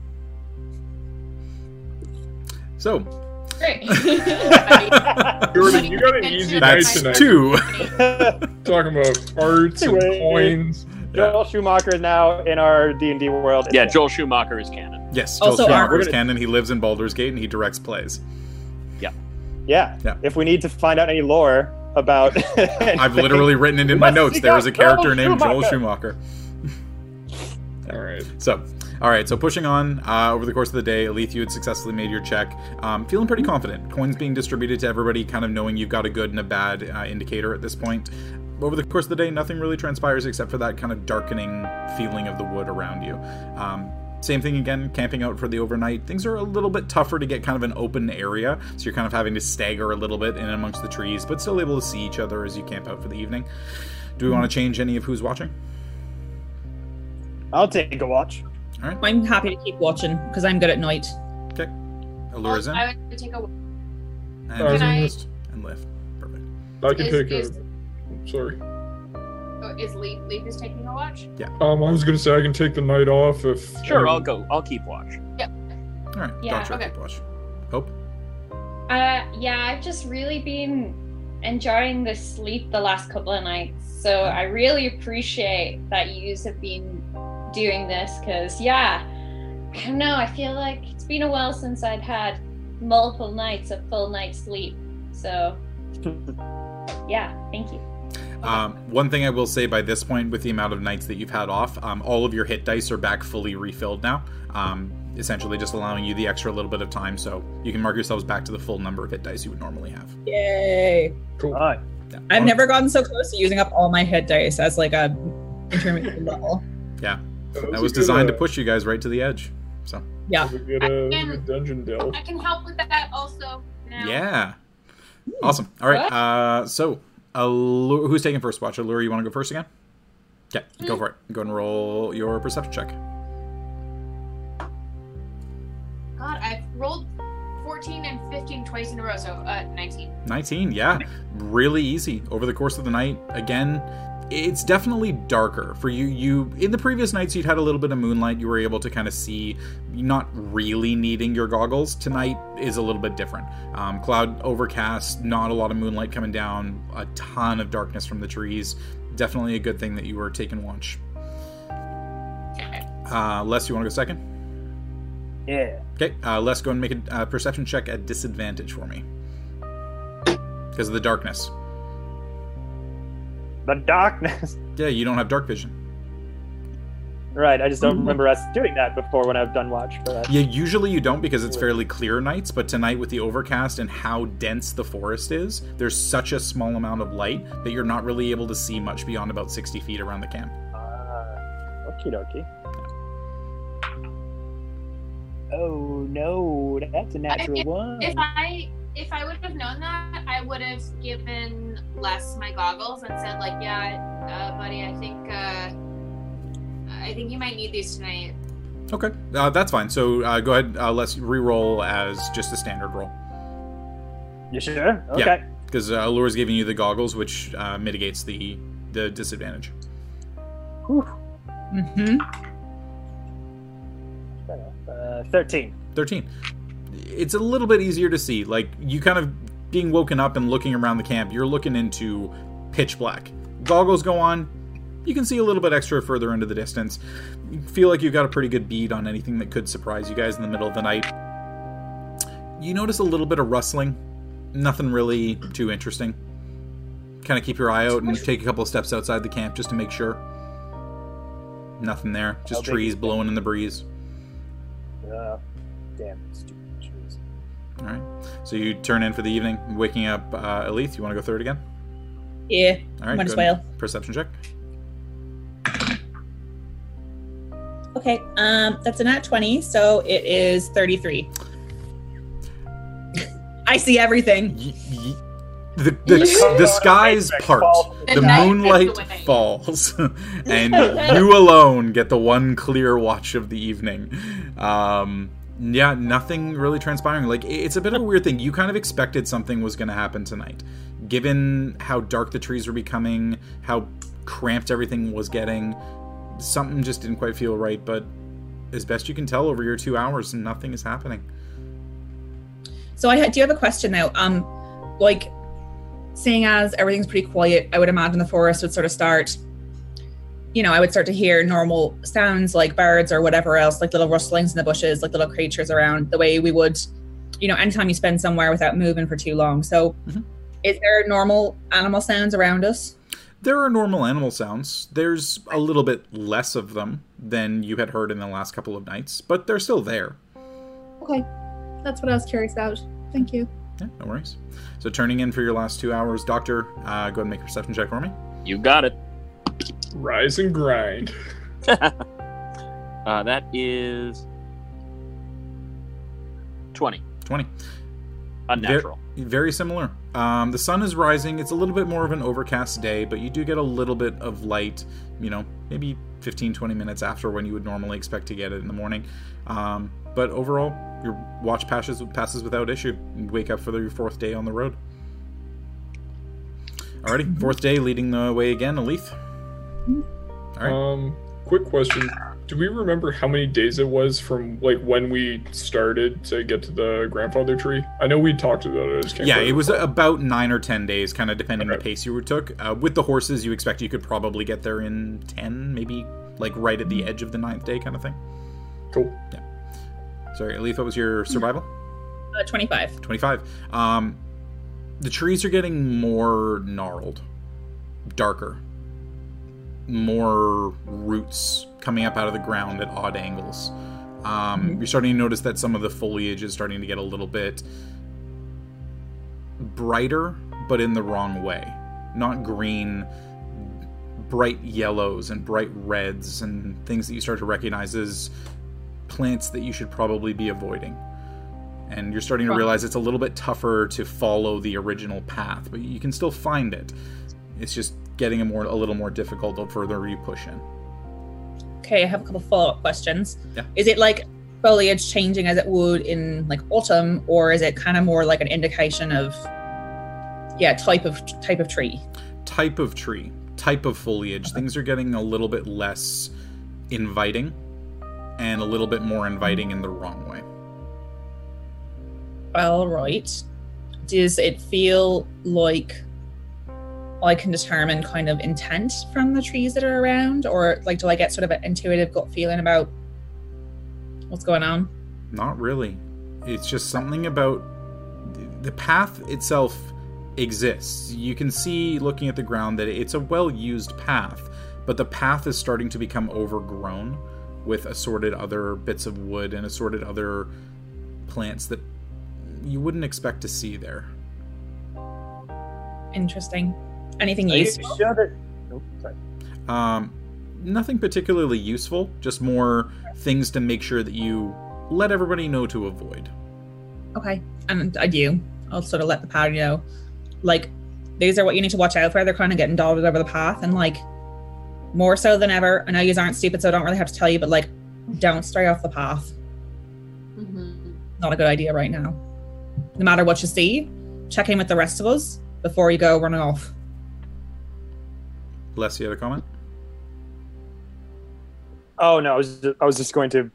So, Great. Jordan, you got an easy night tonight. two. Talking about arts and Anyway. coins. Joel Schumacher is now in our D and D world. yeah, Joel Schumacher is canon. Yes, Joel Also, Schumacher our- is canon. He lives in Baldur's Gate and he directs plays. Yeah. Yeah. If we need to find out any lore about, I've literally written it in my notes. There is a character Joel named Joel Schumacher. Schumacher. All right. So, all right. So pushing on uh, over the course of the day, Elethe, you had successfully made your check. Um, feeling pretty confident. Coins being distributed to everybody, kind of knowing you've got a good and a bad uh, indicator at this point. Over the course of the day, nothing really transpires except for that kind of darkening feeling of the wood around you. Um, same thing again, camping out for the overnight. Things are a little bit tougher to get kind of an open area, so you're kind of having to stagger a little bit in amongst the trees, but still able to see each other as you camp out for the evening. Do we want to change any of who's watching? I'll take a watch. I'm happy to keep watching because I'm good at night. Okay. Aluura's in. I would take a. And, I was Can in I- and lift. Perfect. I can Is, take is, a. Sorry. oh, is Leaf, Leaf is taking a watch? Yeah. Um, I was gonna say I can take the night off if. Sure, um, I'll go. I'll keep watch. Yep. All right. Yeah, Gotcha. okay. Watch. Hope. Uh, yeah, I've just really been enjoying the sleep the last couple of nights. So I really appreciate that you have been doing this because, yeah, I don't know. I feel like it's been a while since I'd had multiple nights of full night's sleep. So, yeah, thank you. Um, one thing I will say by this point, with the amount of nights that you've had off, um, all of your hit dice are back fully refilled now. Um, essentially, just allowing you the extra little bit of time, so you can mark yourselves back to the full number of hit dice you would normally have. Yay! Cool. Right. Yeah. I've never gotten so close to using up all my hit dice as like a intermediate level. That a was good, designed to uh, push you guys right to the edge. So Yeah. was a good, uh, And- good dungeon delve. I can help with that also. Now. yeah, awesome. All right. Uh, so Aluura, who's taking first watch? Aluura, you want to go first again? Okay, go for it. Go and roll your perception check. God, I've rolled 14 and 15 twice in a row, so uh, 19. 19 yeah really easy over the course of the night again it's definitely darker for you you in the previous nights you'd had a little bit of moonlight you were able to kind of see not really needing your goggles tonight is a little bit different um, cloud overcast not a lot of moonlight coming down a ton of darkness from the trees definitely a good thing that you were taking watch uh, les you want to go second Yeah. Okay, uh, let's go and make a uh, perception check at disadvantage for me. Because of the darkness. The darkness. Yeah, you don't have dark vision. Right. I just don't Mhm. remember us doing that before when I've done watch. But Yeah, usually you don't because it's fairly clear nights, but tonight with the overcast and how dense the forest is, there's such a small amount of light that you're not really able to see much beyond about 60 feet around the camp. uh, okie dokie. Oh no, that's a natural mean, one. If I if I would have known that, I would have given Les my goggles and said like, yeah, uh, buddy, I think uh, I think you might need these tonight. Okay, uh, that's fine. So uh, go ahead, uh, let's re-roll as just a standard roll. You sure? Okay. Because uh, is giving you the goggles, which uh, mitigates the, the disadvantage. Whew. Mm-hmm. Uh, Thirteen. 13. It's a little bit easier to see. Like, you kind of being woken up and looking around the camp, you're looking into pitch black. Goggles go on, you can see a little bit extra further into the distance. You feel like you've got a pretty good bead on anything that could surprise you guys in the middle of the night. You notice a little bit of rustling. Nothing really too interesting. Kind of keep your eye out and take a couple of steps outside the camp just to make sure. Nothing there. Just trees blowing in the breeze. Uh, damn stupid. All right. So you turn in for the evening, waking up uh, Elethe. You want to go through it again? Yeah, All right. might as well. Perception check. Okay, um, that's a nat 20, so it is 33. I see everything. Y- y- the the, the skies part. The The night moonlight falls, and you alone get the one clear watch of the evening. Um, yeah, nothing really transpiring. Like it's a bit of a weird thing. You kind of expected something was going to happen tonight, given how dark the trees were becoming, how cramped everything was getting. Something just didn't quite feel right. But as best you can tell, over your two hours, nothing is happening. So I do have a question now. Um, like, seeing as everything's pretty quiet, I would imagine the forest would sort of start. You know, I would start to hear normal sounds like birds or whatever else, like little rustlings in the bushes, like little creatures around, the way we would, you know, anytime you spend somewhere without moving for too long. So, Mhm. is there normal animal sounds around us? There are normal animal sounds. There's a little bit less of them than you had heard in the last couple of nights, but they're still there. Okay, that's what I was curious about. Thank you. Yeah, no worries. So turning in for your last two hours, Doctor, uh, go ahead and make a perception check for me. You got it. Rise and grind. Uh, that is 20. 20. Unnatural. Very similar. Um, the sun is rising. It's a little bit more of an overcast day, but you do get a little bit of light, you know, maybe 15, 20 minutes after when you would normally expect to get it in the morning. Um, but overall, your watch passes, passes without issue. You wake up for your fourth day on the road. Alrighty, fourth day leading the way again, Elethe. Alright. Um, quick question. Do we remember how many days it was from like when we started to get to the grandfather tree? I know we talked about it. I just can't Yeah, it was recall. about nine or ten days, kind of depending on the pace you took. Uh, with the horses, you expect you could probably get there in ten, maybe like right at the edge of the ninth day, kind of thing. cool. Yeah. Sorry, Elethe, what was your survival? Uh, 25. 25. Um, the trees are getting more gnarled, darker, more roots coming up out of the ground at odd angles. Um, Mhm. You're starting to notice that some of the foliage is starting to get a little bit brighter, but in the wrong way. Not green, bright yellows and bright reds and things that you start to recognize as plants that you should probably be avoiding and you're starting to realize it's a little bit tougher to follow the original path, but you can still find it. It's just getting a more a little more difficult the further you push in. Okay, I have a couple follow up questions. Yeah. Is it like foliage changing as it would in like autumn, or is it kind of more like an indication of yeah type of type of tree? Type of tree, type of foliage, uh-huh. things are getting a little bit less inviting and a little bit more inviting in the wrong way. All right. Does it feel like I can determine kind of intent from the trees that are around, or like do I get sort of an intuitive gut feeling about what's going on? Not really. It's just something about the path itself exists. You can see looking at the ground that it's a well used path, but the path is starting to become overgrown with assorted other bits of wood and assorted other plants that you wouldn't expect to see there. Interesting. Anything Are you useful? sure that? Oh, sorry. Um, nothing particularly useful, just more things to make sure that you let everybody know to avoid. Okay, and I do. I'll sort of let the party know, like, these are what you need to watch out for. They're kind of getting dotted over the path, and like, more so than ever. I know you aren't stupid, so I don't really have to tell you, but like, don't stray off the path. Mhm. Not a good idea right now. No matter what you see, check in with the rest of us before you go running off. Les, you had a comment? Oh no, I was just, I was just going to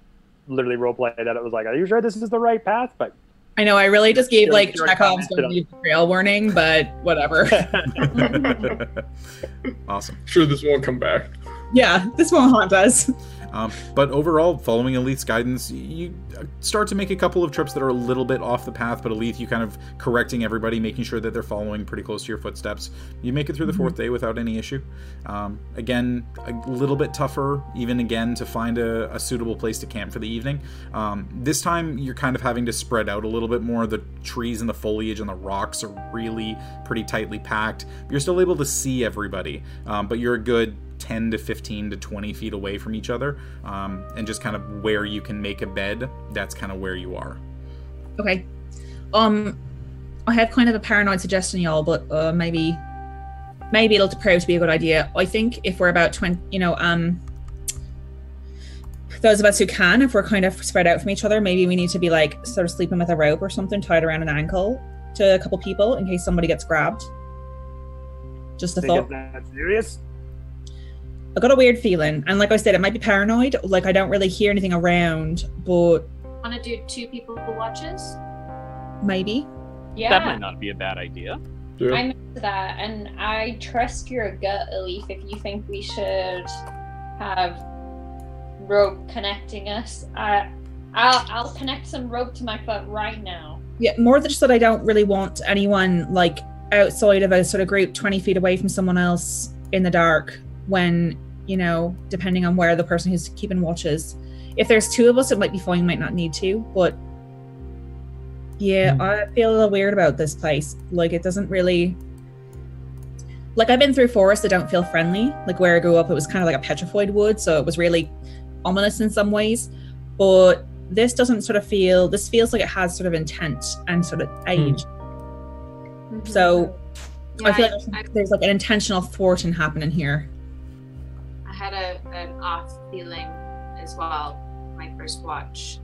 literally roleplay that it was like, are you sure this is the right path? But I know I really just gave like sure, Chekhov's commented on- leave the trail warning, but whatever. awesome. Sure, this won't come back. yeah, this won't haunt us. Um, but overall, following Elethe's guidance, you start to make a couple of trips that are a little bit off the path, but Elite, you kind of correcting everybody, making sure that they're following pretty close to your footsteps. You make it through the fourth day without any issue. Um, again, a little bit tougher, even again, to find a, a suitable place to camp for the evening. Um, this time, you're kind of having to spread out a little bit more. The trees and the foliage and the rocks are really pretty tightly packed. You're still able to see everybody, um, but you're a good 10 to 15 to 20 feet away from each other um, and just kind of where you can make a bed that's kind of where you are Okay. Um, I have kind of a paranoid suggestion, y'all, but uh, maybe, maybe it'll prove to be a good idea. I think if we're about twenty, you know, um, those of us who can, if we're kind of spread out from each other, maybe we need to be like sort of sleeping with a rope or something tied around an ankle to a couple people in case somebody gets grabbed. Just a think thought. it's that serious? I got a weird feeling, and like I said, it might be paranoid. Like I don't really hear anything around, but Want to do two people watches? maybe. Yeah, That might not be a bad idea. Yeah. I'm into that, and I trust your gut, Elethe. If you think we should have rope connecting us, I, I'll I'll connect some rope to my foot right now. Yeah, more than just that I don't really want anyone like outside of a sort of group 20 feet away from someone else in the dark when, you know, depending on where the person who's keeping watch is. If there's two of us, it might be fine, might not need to, but yeah, Hmm. I feel a little weird about this place. Like it doesn't really like I've been through forests that don't feel friendly. Like where I grew up, it was kind of like a petrified wood, so it was really ominous in some ways. But this doesn't sort of feel. This feels like it has sort of intent and sort of age. So I feel like I, there's, there's like an intentional thwarting happening here. I had a, an off feeling as well. My first watch.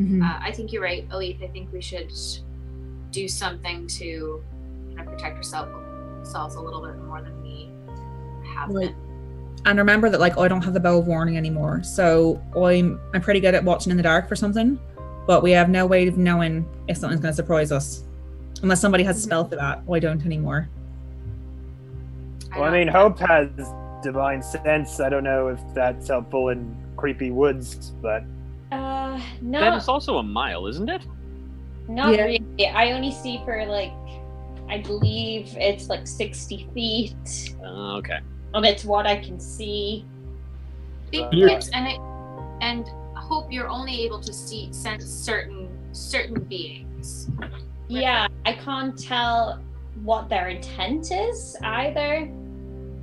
Mhm. Uh, I think you're right, Elethe. I think we should do something to kind of protect ourselves ourselves a little bit more than we have Right. been. And remember that like I don't have the bow of warning anymore, so I'm I'm pretty good at watching in the dark for something, but we have no way of knowing if something's going to surprise us, unless somebody has a spell for that. I don't anymore. Well, I mean, Hope has divine sense. I don't know if that's helpful in creepy woods, but Uh, Then no, it's also a mile, isn't it? not Yeah. really. I only see for like, I believe it's like sixty feet, Uh, okay. and it's what I can see. think Yeah. it's and it and hope you're only able to see sense certain certain beings. Yeah, I can't tell what their intent is either,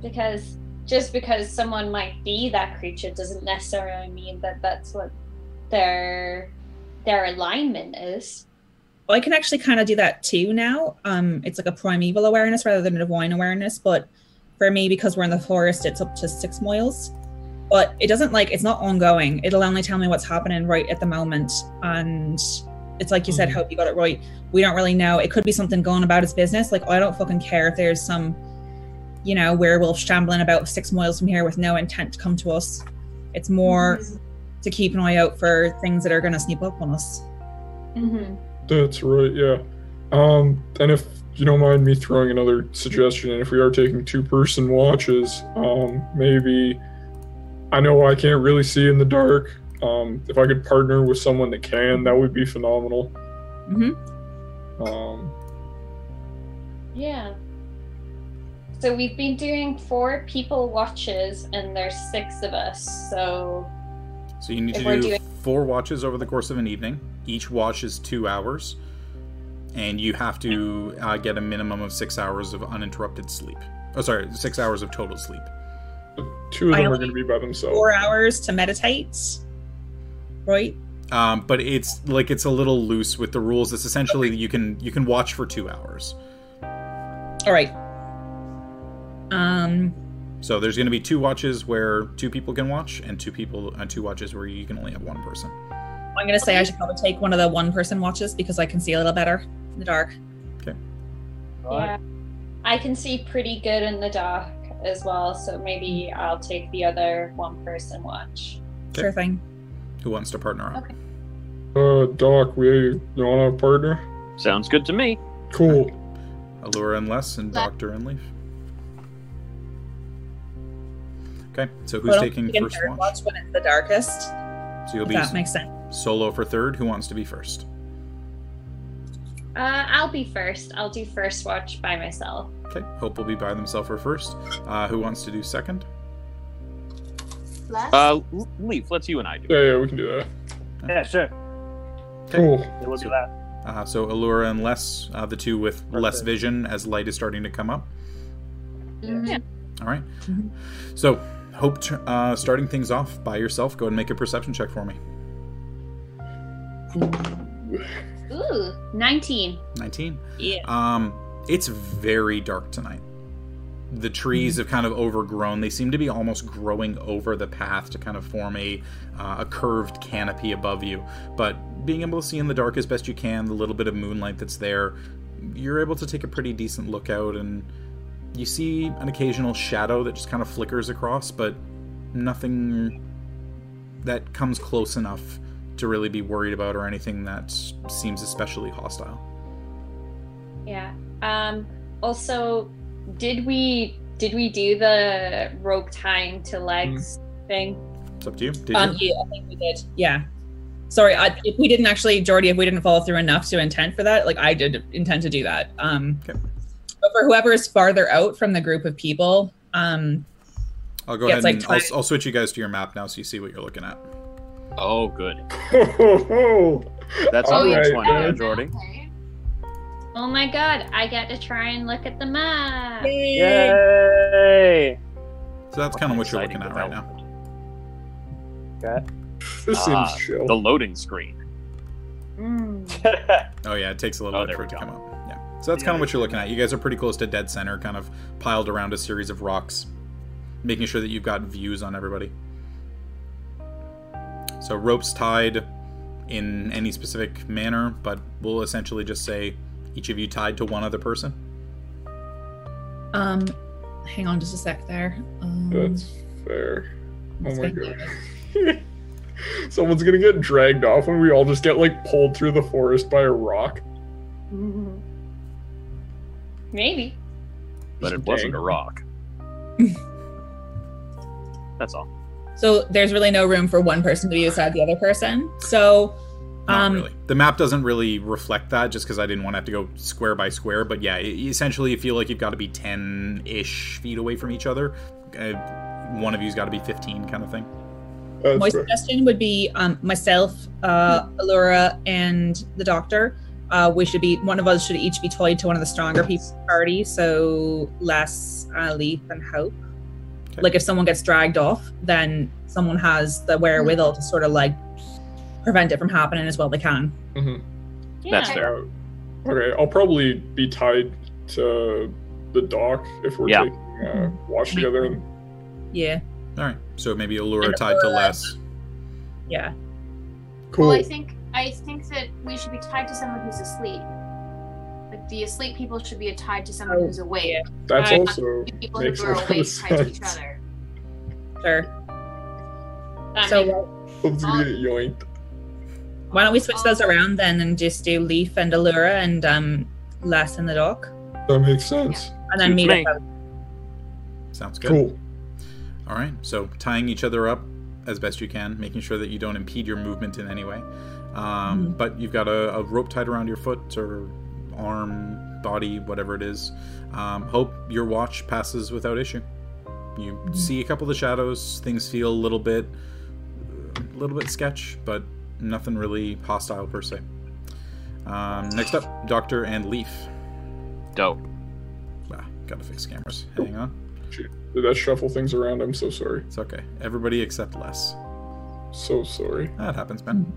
because just because someone might be that creature doesn't necessarily mean that that's what their their alignment is. I can actually kind of do that too now. Um, it's like a primeval awareness rather than a divine awareness. But for me, because we're in the forest, it's up to six miles. But it doesn't like it's not ongoing. It'll only tell me what's happening right at the moment. And it's like you said, Mhm. hope you got it right. We don't really know. It could be something going about its business. Like I don't fucking care if there's some, you know, werewolf shambling about six miles from here with no intent to come to us. It's more to keep an eye out for things that are going to sneak up on us. Mm-hmm. That's right, yeah. Um, and if you don't mind me throwing another suggestion, and if we are taking two person watches, um, maybe I know I can't really see in the dark. Um, if I could partner with someone that can, that would be phenomenal. hmm Um, Yeah. So we've been doing four people watches, and there's six of us. So So you need to do doing- four watches over the course of an evening. Each watch is two hours, and you have to uh, get a minimum of six hours of uninterrupted sleep. Oh, sorry, six hours of total sleep. Two of them are going to be by themselves. Four hours to meditate. Right? Um, but it's like it's a little loose with the rules. It's essentially you can you can watch for two hours. All right. Um. So there's going to be two watches where two people can watch, and two people and two watches where you can only have one person. I'm gonna say I should probably take one of the one-person watches because I can see a little better in the dark. Okay. Yeah, I can see pretty good in the dark as well. So maybe I'll take the other one-person watch. Okay. Sure thing. Who wants to partner up? Okay. Uh, Doc, we you want a partner? Sounds good to me. Cool. Aluura and Les, and Doctor and Leaf. Okay, so who's I'll taking take first third watch? watch when it's the darkest. So you'll If be that makes sense. solo for third. Who wants to be first? Uh, I'll be first. I'll do first watch by myself. Okay, Hope will be by themselves for first. Uh, who wants to do second? Les? Uh, Leaf, let's you and I do. it. Yeah, yeah, we can do that. Yeah, sure. Cool. Yeah, we'll So- do that. Uh, so Aluura and Les, uh, the two with less vision as light is starting to come up. Mhm. All right. Mhm. So Hope, uh, starting things off by yourself. Go ahead and make a perception check for me. Ooh, 19. 19. Yeah. Um, it's very dark tonight. The trees have kind of overgrown. They seem to be almost growing over the path to kind of form a uh, a curved canopy above you. But being able to see in the dark as best you can, the little bit of moonlight that's there, you're able to take a pretty decent look out, and you see an occasional shadow that just kind of flickers across, but nothing that comes close enough to really be worried about or anything that seems especially hostile. Yeah. Um. Also, did we did we do the rope tying to legs thing? It's up to you. Did Um, you? yeah, I think we did. Yeah. Sorry, I, if we didn't actually, Jordy, if we didn't follow through enough to intend for that, like I did intend to do that. Um, Okay. But for whoever is farther out from the group of people, um, I'll go yeah, ahead it's and like I'll, I'll switch you guys to your map now so you see what you're looking at. Oh, good. That's All on right, which one, man. uh, Jordy. Okay. Oh my god! I get to try and look at the map. Yay! So that's kind of what you're looking at right now. development. Okay. This Ah, seems chill. The loading screen. Mm. Oh yeah, it takes a little Oh, bit there for it to go. come up. Yeah. So that's kind of what you're looking at. You guys are pretty close to dead center, kind of piled around a series of rocks, making sure that you've got views on everybody. So ropes tied in any specific manner, but we'll essentially just say each of you tied to one other person. um, hang on just a sec there. Um, That's fair. Oh my god. Someone's gonna get dragged off and we all just get like pulled through the forest by a rock. Maybe. But it wasn't a rock. That's all. so there's really no room for one person to be beside the other person. So, Not um, really. The map doesn't really reflect that, just because I didn't want to have to go square by square. But yeah, essentially, you feel like you've got to be ten-ish feet away from each other. Uh, one of you's got to be fifteen, kind of thing. That's my fair. suggestion would be um, myself, uh, Aluura, and the doctor. Uh, we should be one of us should each be tied to one of the stronger people in the party. So less uh, Leaf and Hope. Okay. Like if someone gets dragged off, then someone has the wherewithal to sort of like prevent it from happening as well they can. Mhm. Yeah. That's fair. Okay, I'll probably be tied to the dock if we're Yeah. taking uh, watch together. Yeah, All right. So maybe Aluura And tied to less. yeah. cool. Well, I think I think that we should be tied to someone who's asleep. Like the asleep people should be tied to someone Oh, who's awake. yeah. That's I- also people makes who a are lot of awake tied to each sense. other. Sure. That So makes- Someone's gonna get yoinked. why don't we switch those around then and just do Leaf and Aluura and um, Les in the dock, That makes sense. and then meet me. up. Sounds good. Cool. All right. So tying each other up as best you can, making sure that you don't impede your movement in any way. Um, Mhm. But you've got a, a rope tied around your foot or arm, body, whatever it is. Um, hope your watch passes without issue. You see a couple of the shadows. Things feel a little bit, a little bit sketch, but nothing really hostile per se. Um, next up, Doctor and Leaf. Dope. Ah, gotta fix cameras. Hang on. Did that shuffle things around? I'm so sorry. It's okay. Everybody except Les. So sorry. That happens, Ben.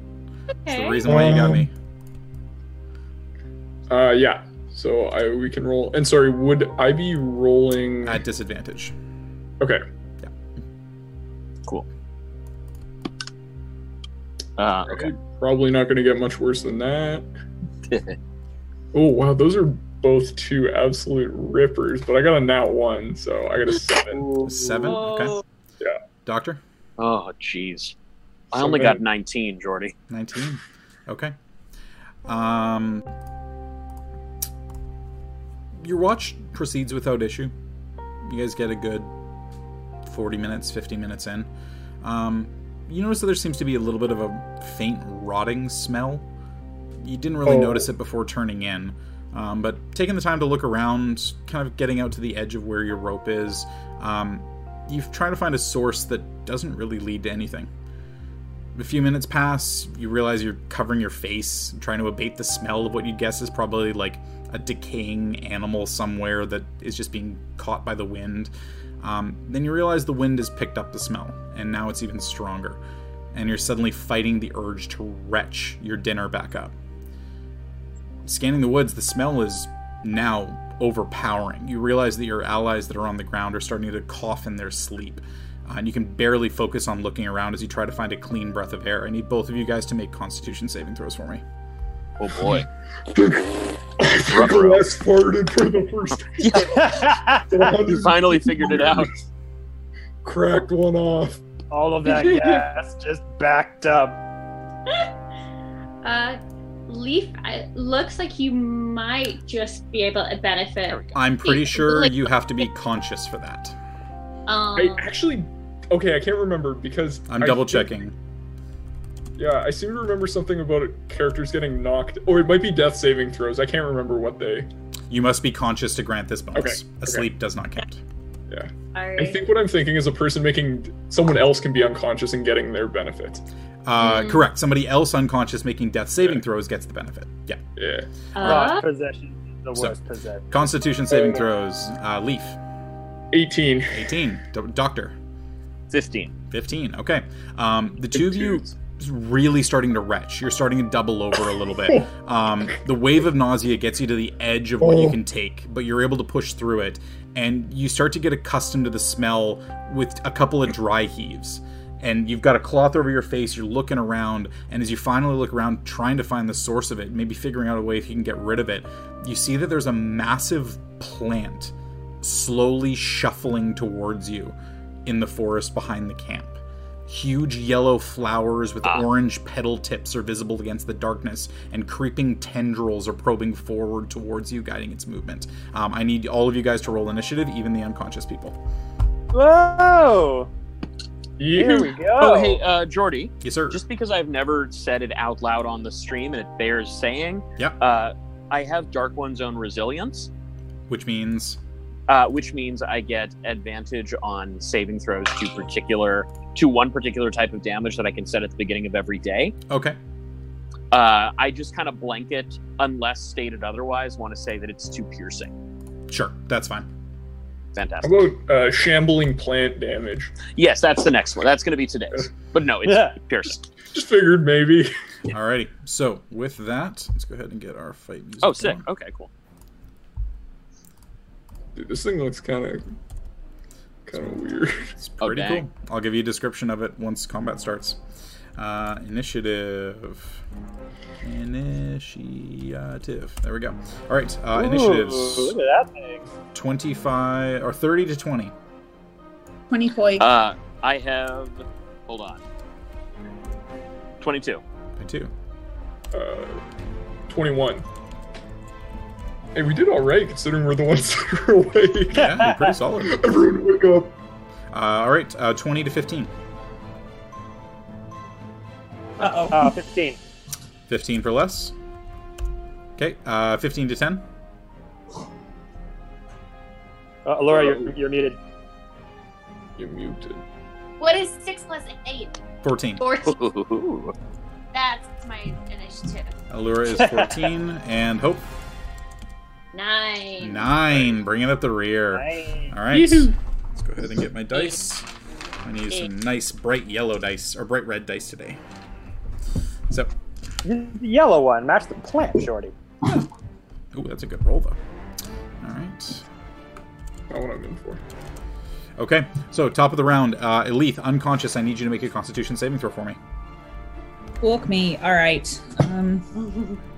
It's the reason why you got Um, me. Uh, yeah. So I we can roll. And sorry, would I be rolling? At disadvantage. Okay. Yeah. Cool. Uh, okay. Probably not going to get much worse than that. Oh wow, those are both two absolute rippers. But I got a nat one, so I got a seven. Seven? Okay. Yeah. Doctor? oh, jeez. I So only then- got 19, Jordy. 19. Okay. Um, your watch proceeds without issue. You guys get a good 40 minutes, 50 minutes in. Um, you notice that there seems to be a little bit of a faint rotting smell. You didn't really Oh. notice it before turning in, um, but taking the time to look around, kind of getting out to the edge of where your rope is, um, you've tried to find a source that doesn't really lead to anything. A few minutes pass, you realize you're covering your face, trying to abate the smell of what you'd guess is probably like a decaying animal somewhere that is just being caught by the wind. Um, then you realize the wind has picked up the smell, and now it's even stronger. And you're suddenly fighting the urge to retch your dinner back up. Scanning the woods, the smell is now overpowering. You realize that your allies that are on the ground are starting to cough in their sleep. Uh, and you can barely focus on looking around as you try to find a clean breath of air. I need both of you guys to make constitution saving throws for me. Oh, boy. I think Les farted for the first time. You finally figured it out. Cracked one off. All of that gas just backed up. Uh, Leaf, it looks like you might just be able to benefit. I'm pretty sure like- you have to be conscious for that. Um, I actually, okay, I can't remember because I'm I double think- checking. Yeah, I seem to remember something about characters getting knocked, or it might be death saving throws. I can't remember what they. You must be conscious to grant this bonus. Okay, Asleep does not count. alright. I think what I'm thinking is a person making someone else can be unconscious and getting their benefit. Uh, Mhm. Correct. Somebody else unconscious making death saving throws gets the benefit. Yeah. Yeah. Uh, Rock possession is the So- worst possession. Constitution saving throws. Uh, Leaf, 18. 18. Do- Doctor, 15. 15. Okay. Um, the two of you is really starting to retch. You're starting to double over a little bit. Um, the wave of nausea gets you to the edge of what you can take, but you're able to push through it, and you start to get accustomed to the smell with a couple of dry heaves. And you've got a cloth over your face, you're looking around, and as you finally look around trying to find the source of it, maybe figuring out a way if you can get rid of it, you see that there's a massive plant slowly shuffling towards you in the forest behind the camp. Huge yellow flowers with Ah. orange petal tips are visible against the darkness, and creeping tendrils are probing forward towards you, guiding its movement. Um, I need all of you guys to roll initiative, even the unconscious people. Whoa! Here we go. Oh, hey, uh, Jordy, Yes, sir. just because I've never said it out loud on the stream and it bears saying, Yep. uh, I have Dark One's own resilience, Which means uh, which means I get advantage on saving throws to particular to one particular type of damage that I can set at the beginning of every day. okay. Uh, I just kind of blanket, unless stated otherwise, want to say that it's too piercing. Sure, that's fine. How Fantastic. about uh, shambling plant damage? Yes, that's the next one. That's going to be today's. But no, it's Yeah. piercing. Just figured maybe. Alrighty. So with that, let's go ahead and get our fight music. Oh, sick. going. Okay, cool. Dude, this thing looks kind of, kind of weird. It's Oh, pretty dang. cool. I'll give you a description of it once combat starts. Uh, initiative. Initiative. There we go. All right. Uh, Ooh, initiatives. Look at that thing. 25 or 30 to 20. 20 point. Uh, I have. Hold on. 22. 22. Uh, 21. Hey, we did all right considering we're the ones that are awake. Yeah, you're pretty solid. Everyone wake up. Uh, all right. Uh, 20 to 15. Uh oh. Uh, 15. 15 for less. Okay. Uh, 15 to 10. Uh, Laura, you're, you're muted. You muted. What is six plus eight? 14. 14. That's my initiative. Aluura is 14, and Hope, Nine. 9. Bringing up the rear. Nice. All right. Let's go ahead and get my dice. I need some nice bright yellow dice, or bright red dice today. So, The yellow one, match the plant, shorty. ooh, that's a good roll, though. All right. Not what I'm in for. Okay, so top of the round, uh, Elethe, unconscious. I need you to make a Constitution saving throw for me. Walk me. All right. Um.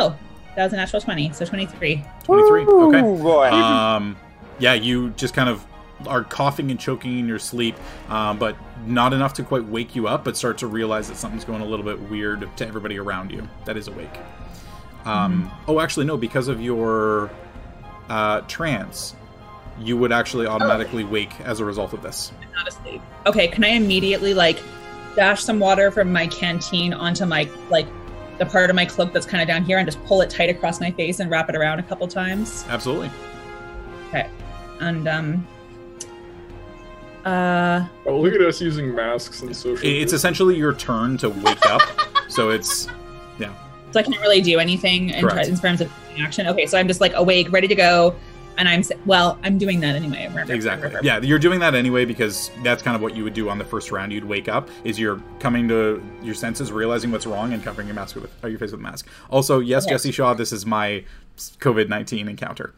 Oh, that was a natural 20, so 23. 23. Okay. Ooh, boy. Um, yeah, you just kind of are coughing and choking in your sleep, um, but not enough to quite wake you up, but start to realize that something's going a little bit weird to everybody around you that is awake. Um, Oh, actually, no, because of your uh, trance, you would actually automatically wake as a result of this. I'm Not asleep. Okay, can I immediately like dash some water from my canteen onto my like the part of my cloak that's kind of down here and just pull it tight across my face and wrap it around a couple times? Absolutely. Okay. And um uh Oh, look at us using masks and social. It's essentially your turn to wake up, so it's yeah. so I can't really do anything in, Correct. in terms of action. Okay, so I'm just like awake, ready to go, and I'm well, I'm doing that anyway. Exactly. Yeah, you're doing that anyway because that's kind of what you would do on the first round. You'd wake up, is you're coming to your senses, realizing what's wrong, and covering your mask with or your face with a mask. Also, yes, Okay. Jesse Shaw, this is my COVID nineteen encounter.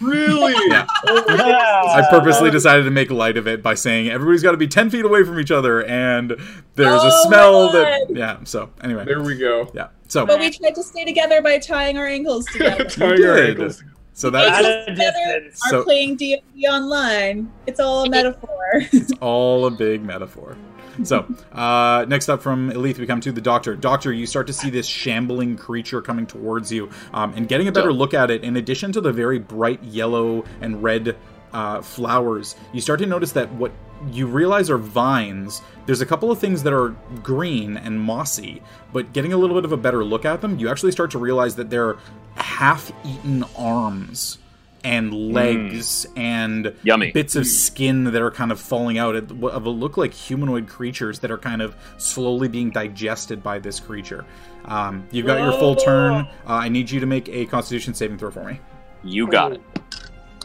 really. Yeah. Oh my I purposely decided to make light of it by saying everybody's got to be ten feet away from each other, and there's a Oh my smell that. Yeah. So anyway, There we go. yeah. So But we tried to stay together by tying our ankles together. Tying our did. ankles. So that's a distance. Are So- playing D and D online. It's all a metaphor. It's all a big metaphor. So, uh, next up from Elethe, we come to the Doctor. Doctor, you start to see this shambling creature coming towards you, um, and getting a better look at it. In addition to the very bright yellow and red uh, flowers, you start to notice that what you realize are vines. There's a couple of things that are green and mossy, but getting a little bit of a better look at them, you actually start to realize that they're half-eaten arms and legs and Yummy. bits of skin that are kind of falling out of what look like humanoid creatures that are kind of slowly being digested by this creature. Um, you've got your full turn. Uh, I need you to make a Constitution saving throw for me. You got it.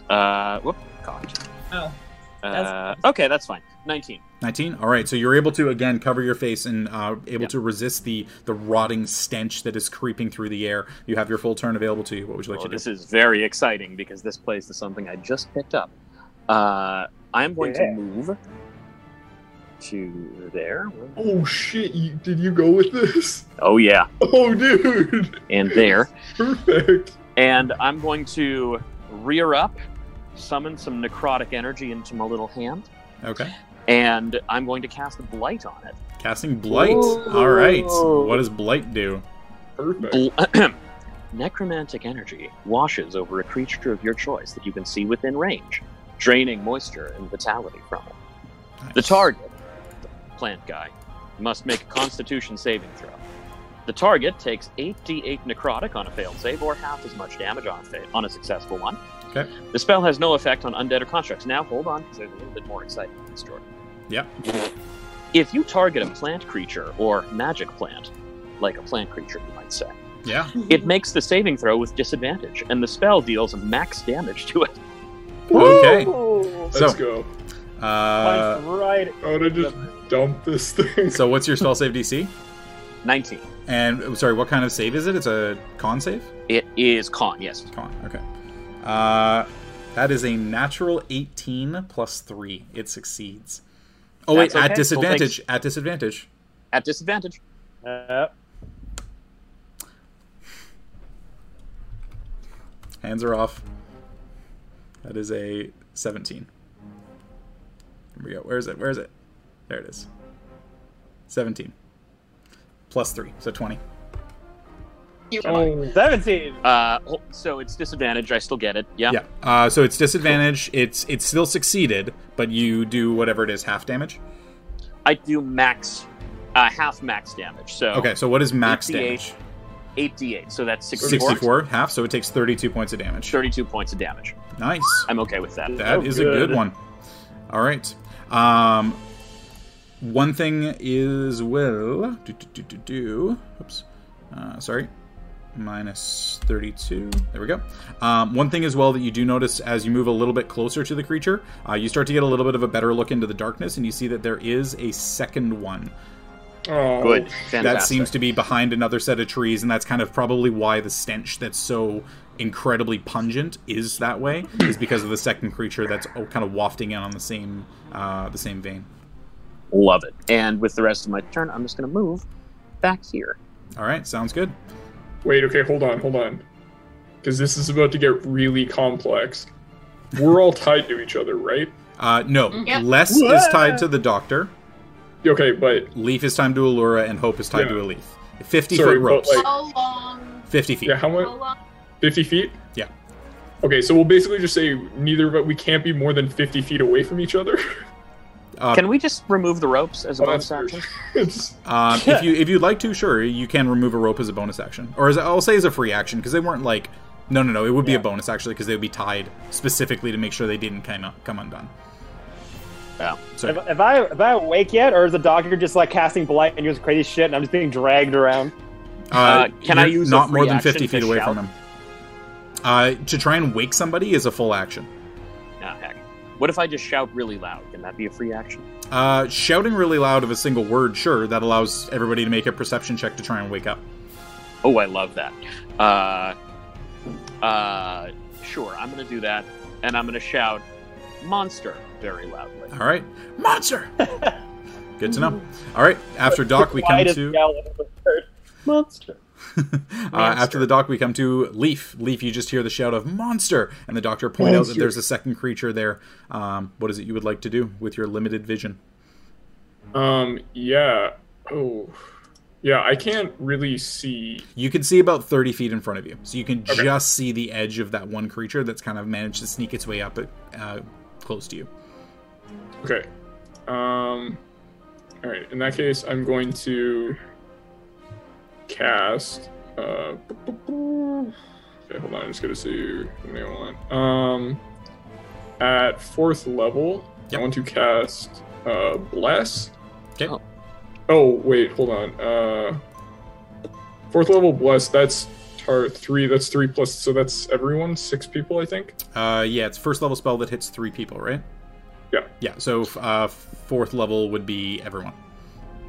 Uh, whoop, cocked. oh, Uh, okay, that's fine. 19. 19 all right so you're able to again cover your face and uh, able Yeah. to resist the the rotting stench that is creeping through the air you have your full turn available to you what would you like Well, to do this is very exciting because this plays to something I just picked up. Uh, I am going Yeah. to move to there. Oh shit! You, did you go with this? Oh, yeah. Oh, dude! And there. Perfect. and I'm going to rear up, summon some necrotic energy into my little hand, okay and I'm going to cast blight on it. casting blight Ooh. all right what does blight do Perfect. Bl- Necromantic energy washes over a creature of your choice that you can see within range, draining moisture and vitality from it. The target, the plant guy, must make a constitution saving throw. The target takes 8d8 necrotic on a failed save, or half as much damage on a, fa- on a successful one. Okay. The spell has no effect on undead or constructs. Now, hold on, because there's a little bit more exciting in this story. Yep. If you target a plant creature, or magic plant, like a plant creature, you might say, yeah it makes the saving throw with disadvantage, and the spell deals max damage to it. Okay. Woo! Let's so go. uh Punch right. How to just dump this thing? so what's your spell save dc 19. and sorry what kind of save is it it's a con save It is con, yes. con okay uh that is a natural 18 plus 3 it succeeds oh wait okay. at We'll disadvantage at disadvantage At disadvantage. Uh, Hands are off. That is a 17. Here we go. Where is it? Where is it? There it is. 17. Plus 3, so 20. Oh, 17. Uh, so it's disadvantage. I still get it. Yeah. Yeah. Uh, so it's disadvantage. It's it's still succeeded, but you do whatever it is, half damage. I do max, uh, half max damage. So Okay, so what is max 68. damage? 8d8, so that's 64. 64, half, so it takes 32 points of damage. 32 points of damage. Nice. I'm okay with that. That Oh, is a good good. one. All right. Um, one thing is well. Do, do, do, do, do. Oops. Uh, sorry. Minus 32. There we go. Um, one thing as well that you do notice as you move a little bit closer to the creature, uh, you start to get a little bit of a better look into the darkness, and you see that there is a second one. Oh, Good. That seems to be behind another set of trees, and that's kind of probably why the stench that's so incredibly pungent is that way, is because of the second creature that's kind of wafting in on the same uh, the same vein. Love it. And with the rest of my turn, I'm just going to move back here. All right, sounds good. Wait, okay, hold on, hold on. Because this is about to get really complex. We're all tied to each other, right? Uh, no, Yep. Les is tied to the doctor, Okay, but Leaf is tied to Aluura, and Hope is tied Yeah. to a Leaf. Fifty Sorry, foot ropes. like- How long? Fifty feet. yeah, how How much? long? 50 feet? Yeah. Okay, so we'll basically just say neither of us, we can't be more than 50 feet away from each other. Uh, Can we just remove the ropes as a Oh, bonus action? it's, Um, if you if you'd like to, sure, you can remove a rope as a bonus action, or as I'll say as a free action because they weren't like. No, no, no. It would be a bonus actually because they would be tied specifically to make sure they didn't kind of come undone. Yeah. So If, if I if I awake yet, or is the doctor just like casting blight and doing crazy shit, and I'm just being dragged around? uh, Uh, can I you're use a not more than fifty to feet away shout? from him? Uh, to try and wake somebody is a full action. What if I just shout really loud? Can that be a free action? Uh, shouting really loud of a single word, sure, that allows everybody to make a perception check to try and wake up. Oh, I love that. Uh, uh, sure, I'm going to do that, and I'm going to shout "monster" very loudly. All right, monster. Good to know. All right, after Doc, we come to. yell I've ever. Monster. uh, after the dock, we come to Leaf. Leaf, you just hear the shout of "monster," and the doctor point out that there's a second creature there. Um, what is it you would like to do with your limited vision? um, yeah. Oh. Yeah, I can't really see. You can see about 30 feet in front of you, so you can Okay. just see the edge of that one creature that's kind of managed to sneak its way up uh, close to you. Okay. Um. All right. In that case, I'm going to cast. Uh. Okay, hold on. I'm just gonna see how many I want. Um. At fourth level, Yep. I want to cast uh bless. Okay. Oh. Oh wait, hold on. Uh. Fourth level bless. That's tar three. That's three plus. So that's everyone. Six people, I think. Uh, yeah, it's first level spell that hits three people, right? Yeah. Yeah. So uh, fourth level would be everyone.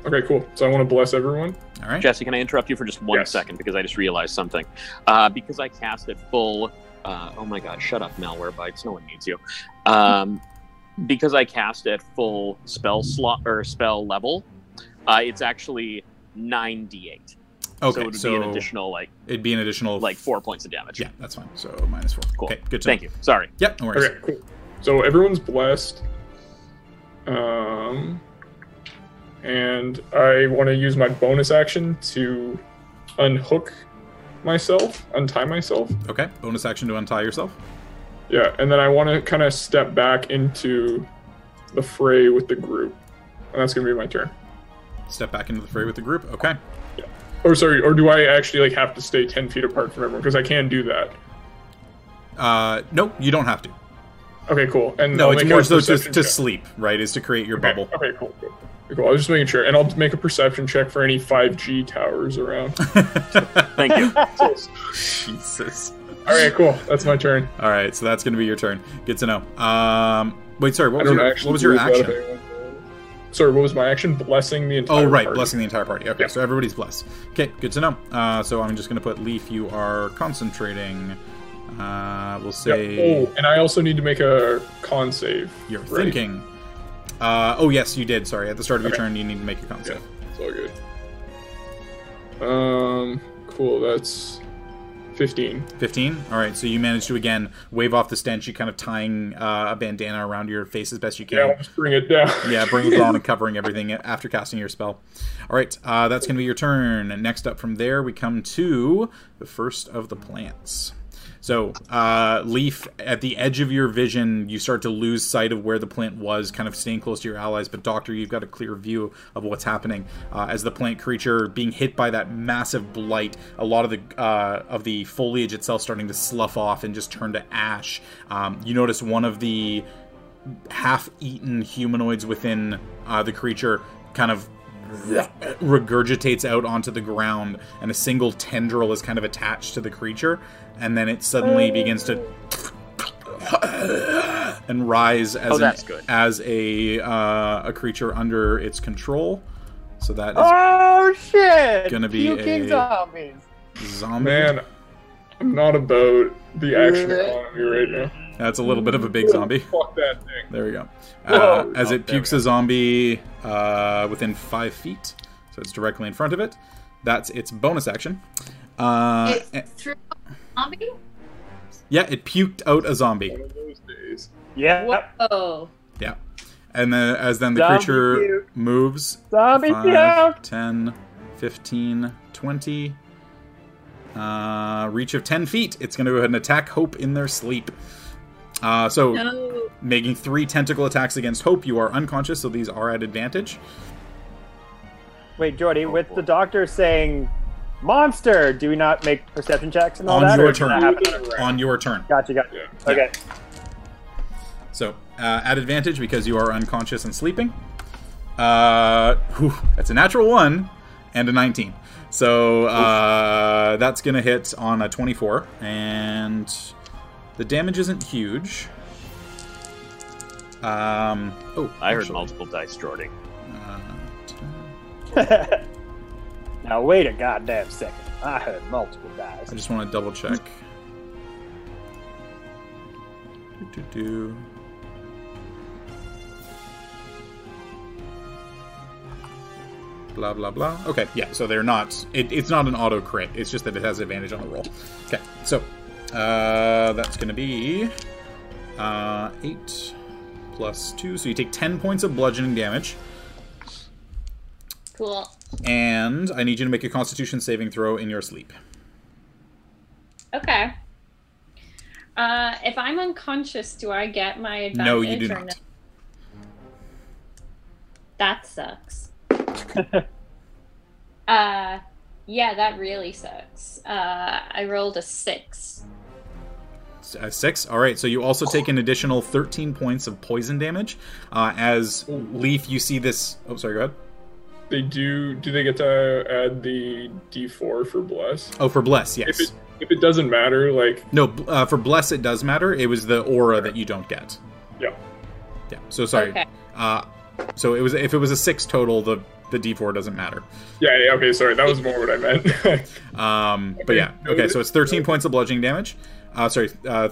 Okay, cool. So I want to bless everyone. All right. Jesse, can I interrupt you for just one Yes. second because I just realized something? Uh, because I cast at full. Uh, oh my god! Shut up, Malwarebytes. No one needs you. Um, because I cast at full spell slot or spell level, uh, it's actually nine d8. so Okay. it would So, be an additional like it'd be an additional like four points of damage. Yeah, that's fine. So minus four. Cool. Okay. Good to Thank know. you. Sorry. Yep. No worries. Okay, cool. So everyone's blessed. Um, and I want to use my bonus action to unhook myself, untie myself. Okay. Bonus action to untie yourself. Yeah, and then I want to kind of step back into the fray with the group, and that's gonna be my turn. Step back into the fray with the group. Okay. Yeah. Or sorry, or do I actually like have to stay ten feet apart from everyone? Because I can do that. Uh, nope, you don't have to. Okay, cool. And No, I'll it's more so to, perception to sleep, right? Is to create your Okay, bubble. Okay, cool, cool. Cool. I was just making sure, and I'll make a perception check for any 5G towers around. Thank you. Jesus. All right, cool. That's my turn. All right, so that's going to be your turn. Good to know. Um, wait, sorry. What was your, what was your agree with that action? anyone- Sorry, what was my action? Blessing the entire. Oh, right, party. blessing the entire party. Okay, Yeah. so everybody's blessed. Okay, good to know. Uh, so I'm just going to put Leaf. You are concentrating. Uh, we'll say Oh, and I also need to make a con save. you're right? thinking. Uh, oh yes, you did. Sorry, at the start of your turn, you need to make your con Yeah, save. it's all good. Um, cool. That's fifteen. 15 all right so you manage to again wave off the stench you kind of tying uh, a bandana around your face as best you can Yeah, bring it down. yeah bring it down and covering everything after casting your spell all right uh, that's going to be your turn next up from there we come to the first of the plants So, uh, Leaf, at the edge of your vision, you start to lose sight of where the plant was, kind of staying close to your allies. But, Doctor, you've got a clear view of what's happening uh, as the plant creature being hit by that massive blight. A lot of the uh, of the foliage itself starting to slough off and just turn to ash. Um, you notice one of the half-eaten humanoids within uh, the creature kind of regurgitates out onto the ground, and a single tendril is kind of attached to the creature, and then it suddenly begins to and rise as Oh, an- good. as a uh, a creature under its control. So that is Oh shit! Gonna be Puking a- zombies. zombie. Man, I'm not about the action economy right now. That's a little bit of a big zombie. Fuck that thing. There we go. Uh, as Oh, it pukes a zombie uh, within five feet, so it's directly in front of it. That's its bonus action. Uh, It's through zombie. yeah, it puked out a zombie. One of those days. Yeah. Whoa. Yeah. And then as then the Zombie creature puke. moves Zombie 5, puke. 10, 15, 20. Uh, reach of 10 feet. It's going to go ahead and attack Hope in their sleep. Uh, so, No. making three tentacle attacks against Hope, you are unconscious, so these are at advantage. Wait, Jordy, with the doctor saying monster, do we not make perception checks and all that? On that? your or does that turn. On your turn. Gotcha, gotcha. Yeah. Okay. So, uh, at advantage because you are unconscious and sleeping. Uh, whew, that's a natural one and a 19. So, uh, that's going to hit on a 24. And the damage isn't huge. Um, oh, I heard multiple dice, Jordy. uh, 10. Now wait a goddamn second. I heard multiple dice. I just want to double check. Do, do, do. Blah blah blah. Okay, yeah. So they're not. It, it's not an auto crit. It's just that it has advantage on the roll. Okay, so uh, that's going to be uh, eight plus two. So you take ten points of bludgeoning damage, Cool. And I need you to make a Constitution saving throw in your sleep. Okay. Uh, if I'm unconscious, do I get my advantage? No, you do not. no? That sucks. uh, yeah, that really sucks. Uh, I rolled a six. Uh, six. All right. So you also take an additional 13 points of poison damage. Uh, as Leaf, you see this. Oh, sorry. Go ahead. They do. Do they get to add the D4 for bless? Oh, for bless, If yes. it if it doesn't matter, like No, uh, for bless it does matter. It was the aura that you don't get. yeah, Yeah. So sorry. Okay. Uh, so it was if it was a six total, the the D4 doesn't matter. yeah, yeah. Okay, sorry, that was more what I meant. Um, but yeah. Okay. So it's 13 points of bludgeoning damage. Uh, sorry. Uh,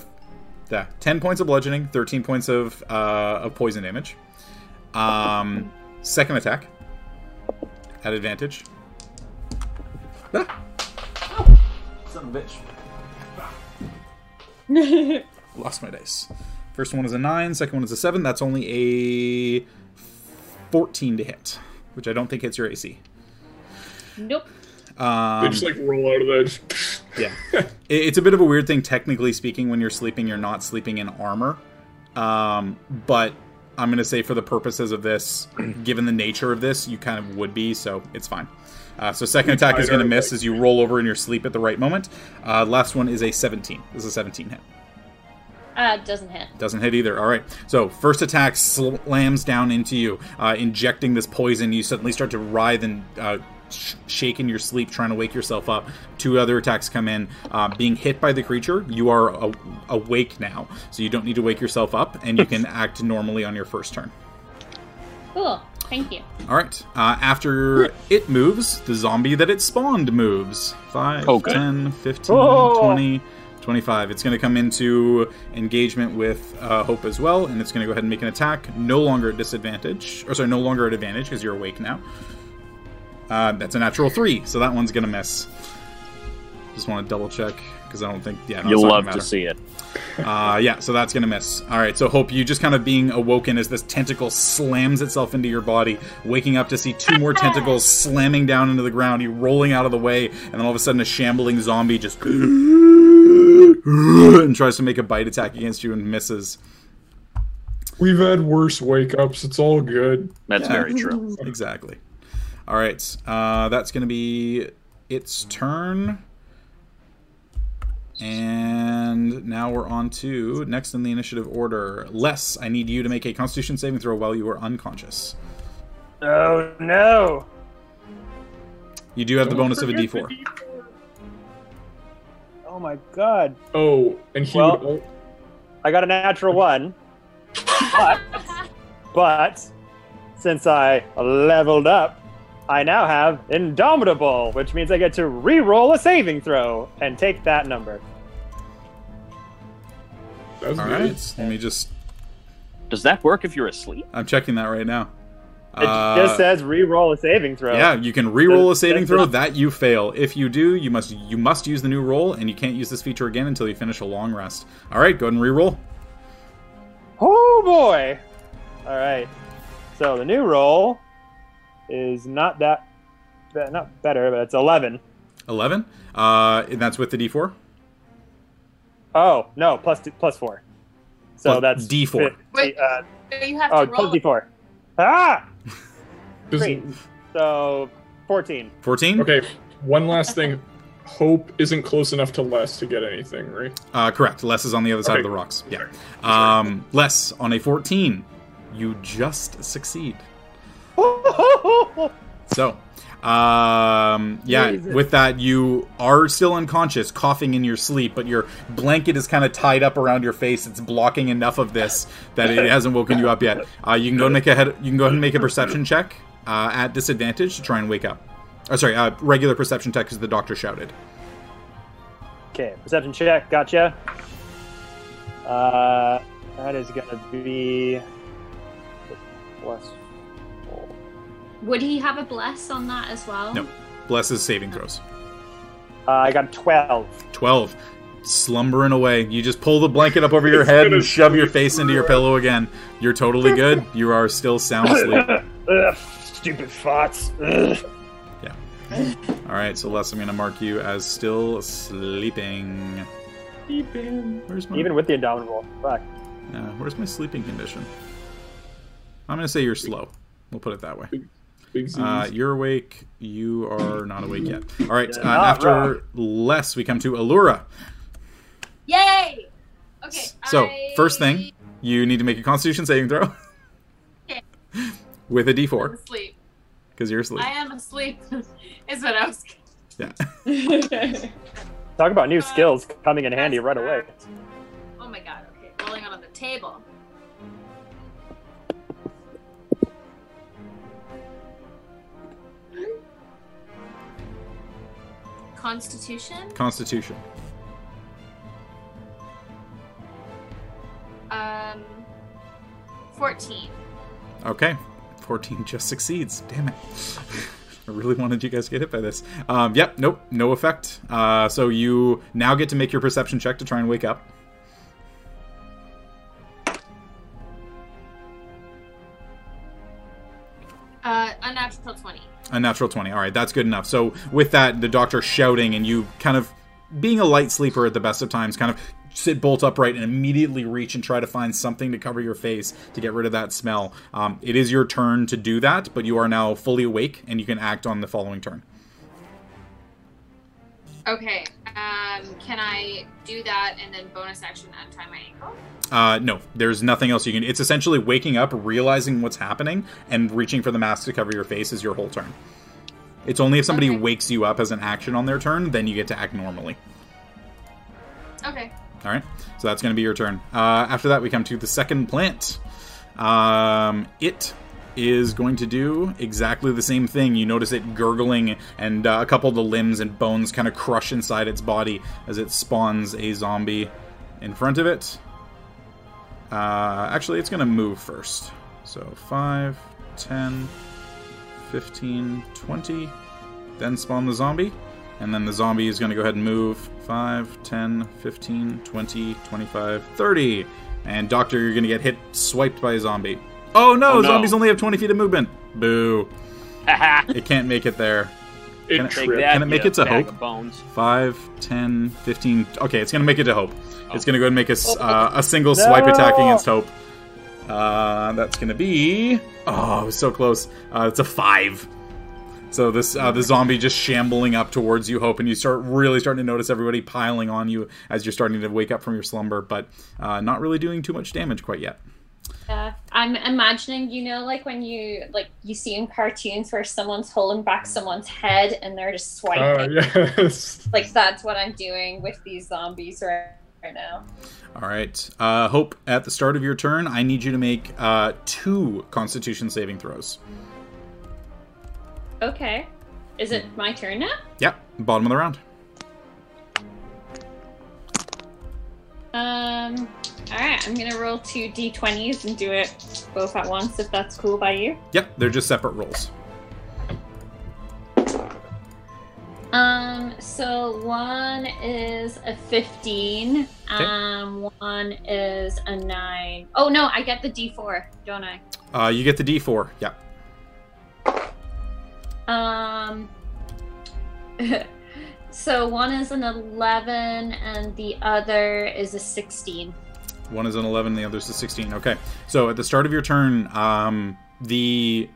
that 10 points of bludgeoning, 13 points of uh, of poison damage. Um, second attack at advantage. Ah. Son of a bitch. Lost my dice. First one is a 9, second one is a 7. That's only a 14 to hit, which I don't think hits your AC. Nope. Um, they just like roll out of that. yeah. It- It's a bit of a weird thing, technically speaking, when you're sleeping, you're not sleeping in armor. Um, but I'm going to say, for the purposes of this, given the nature of this, you kind of would be, so it's fine. Uh, so, second attack is going to miss as you roll over in your sleep at the right moment. Uh, last one is a 17. This is a 17 hit. Uh, doesn't hit. Doesn't hit either. All right. So first attack slams down into you, uh, injecting this poison. You suddenly start to writhe and uh, sh- shake in your sleep, trying to wake yourself up. Two other attacks come in. Uh, being hit by the creature, you are a- awake now, so you don't need to wake yourself up, and you can act normally on your first turn. Cool. Thank you. All right. Uh, after it moves, the zombie that it spawned moves. 5, Oh, good. 10, 15, Oh. 20, 25. It's going to come into engagement with uh, Hope as well, and it's going to go ahead and make an attack. No longer at disadvantage. Or, sorry, no longer at advantage because you're awake now. Uh, that's a natural 3, so that one's going to miss. Just want to double check because I don't think. Yeah, no, You'll love to see it. Uh, yeah, so that's gonna miss. All right, so hope you just kind of being awoken as this tentacle slams itself into your body, waking up to see two more tentacles slamming down into the ground. You rolling out of the way, and then all of a sudden a shambling zombie just and tries to make a bite attack against you and misses. We've had worse wake ups. It's all good. That's Yeah. very true. Exactly. All right, uh, that's gonna be its turn. And now we're on to next in the initiative order. Les, I need you to make a Constitution saving throw while you are unconscious. Oh no! You do have the Don't bonus of a forget D4. the D4. Oh my god! Oh, and he Well- would. I got a natural one, but but since I leveled up, I now have Indomitable, which means I get to re-roll a saving throw and take that number. That's All good. right, let me just. Does that work if you're asleep? I'm checking that right now. It Uh, just says re-roll a saving throw. Yeah, you can re-roll a saving throw that you fail. If you do, you must you must use the new roll, and you can't use this feature again until you finish a long rest. All right, go ahead and re-roll. Oh boy! All right. So the new roll is not that, that not better, but it's eleven. Eleven, uh, and that's with the D4. Oh no, plus two, plus four. So Plus that's D4. Wait. Uh, You have to oh, roll. plus D four. Ah, great. So fourteen. Fourteen. Okay, one last thing. Hope isn't close enough to Les to get anything, right? Uh, correct. Les is on the other side Okay. of the rocks. Yeah. Um, Les on a fourteen, you just succeed. So, um, yeah, Jesus. with that, you are still unconscious, coughing in your sleep, but your blanket is kind of tied up around your face. It's blocking enough of this that it hasn't woken you up yet. Uh, you can go and make a head. You can go ahead and make a perception check uh, at disadvantage to try and wake up. Oh, sorry, uh, regular perception check because the doctor shouted. Okay, perception check. Gotcha. Uh, that is gonna be plus. Would he have a bless on that as well? No. Bless his saving throws. Uh, I got twelve. 12. Slumbering away. You just pull the blanket up over your head and shove your face into your pillow again. You're totally good. You are still sound asleep. Ugh, stupid thoughts. Ugh. All right, so Les, I'm going to mark you as still sleeping. Sleeping. Where's my Even with the indomitable. Fuck. uh, Where's my sleeping condition? I'm going to say you're slow. We'll put it that way. Big Z's. Uh, you're awake. You are not awake yet. All right. Uh, after wrong. Les, we come to Aluura. Yay! Okay. So, I- first thing, you need to make a Constitution saving throw Okay. with a I'm D4 asleep. because you're asleep. I am asleep. is what I was. Yeah. Talk about new skills coming in handy right away. Oh my god. Okay, rolling on the table. Constitution. Constitution. Um. Fourteen. Okay. 14 just succeeds. Damn it. I really wanted you guys to get hit by this. Um, yep, nope, no effect. Uh, so you now get to make your perception check to try and wake up. Uh, unnatural twenty. A natural 20. All right, that's good enough. So, with that, the doctor shouting and you kind of being a light sleeper at the best of times, kind of sit bolt upright and immediately reach and try to find something to cover your face to get rid of that smell. Um, it is your turn to do that, but you are now fully awake and you can act on the following turn. Okay. Um, can I do that and then bonus action untie my ankle? Uh, no, there's nothing else you can. It's essentially waking up, realizing what's happening, and reaching for the mask to cover your face is your whole turn. It's only if somebody Okay. wakes you up as an action on their turn, then you get to act normally. Okay. All right, so that's going to be your turn. Uh, after that, we come to the second plant. Um, it is going to do exactly the same thing. You notice it gurgling, and uh, a couple of the limbs and bones kind of crush inside its body as it spawns a zombie in front of it. Uh, actually, it's going to move first. So 5, 10, 15, 20. Then spawn the zombie. And then the zombie is going to go ahead and move 5, 10, 15, 20, 25, 30. And Doctor, you're going to get hit, swiped by a zombie. Oh no, Oh, no. zombies only have 20 feet of movement. Boo. It can't make it there. It Can it- Take tripped. that, Can it make it to hope? of Bones. 5, 10, 15. Okay, it's going to make it to Hope. It's going to go ahead and make a, s- Oh. uh, a single swipe attack against Hope. Uh, that's going to be. Oh, it was so close. Uh, it's a 5. So this uh, the zombie just shambling up towards you, Hope, and you start really starting to notice everybody piling on you as you're starting to wake up from your slumber, but uh, not really doing too much damage quite yet. Yeah, I'm imagining, you know, like when you like you see in cartoons where someone's holding back someone's head and they're just swiping. Oh yes. Like that's what I'm doing with these zombies right, right now. All right, uh, Hope. At the start of your turn, I need you to make uh, two Constitution saving throws. Okay, is it my turn now? Yep, bottom of the round. Um. All right, I'm gonna roll two d20s and do it both at once if that's cool by you. Yep, they're just separate rolls. Um, so one is a 15, um, one is a 9. Oh no, I get the d4, don't I? Uh, you get the D4. Yep. Um, so one is an 11 and the other is a 16. One is an 11, the other's a 16. Okay. So at the start of your turn, um, the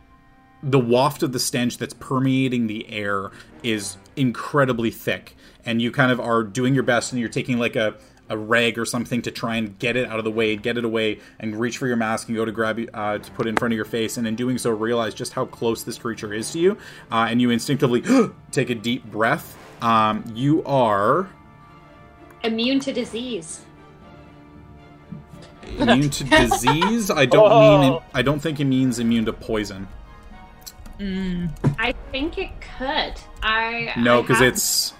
the waft of the stench that's permeating the air is incredibly thick, and you kind of are doing your best, and you're taking like a a rag or something to try and get it out of the way, get it away, and reach for your mask and go to grab uh, to put in front of your face, and in doing so, realize just how close this creature is to you, uh, and you instinctively take a deep breath. Um, you are Immune to disease. immune to disease. I don't mean Oh. I don't think it means immune to poison. Mm. I think it could. I No, because have- it's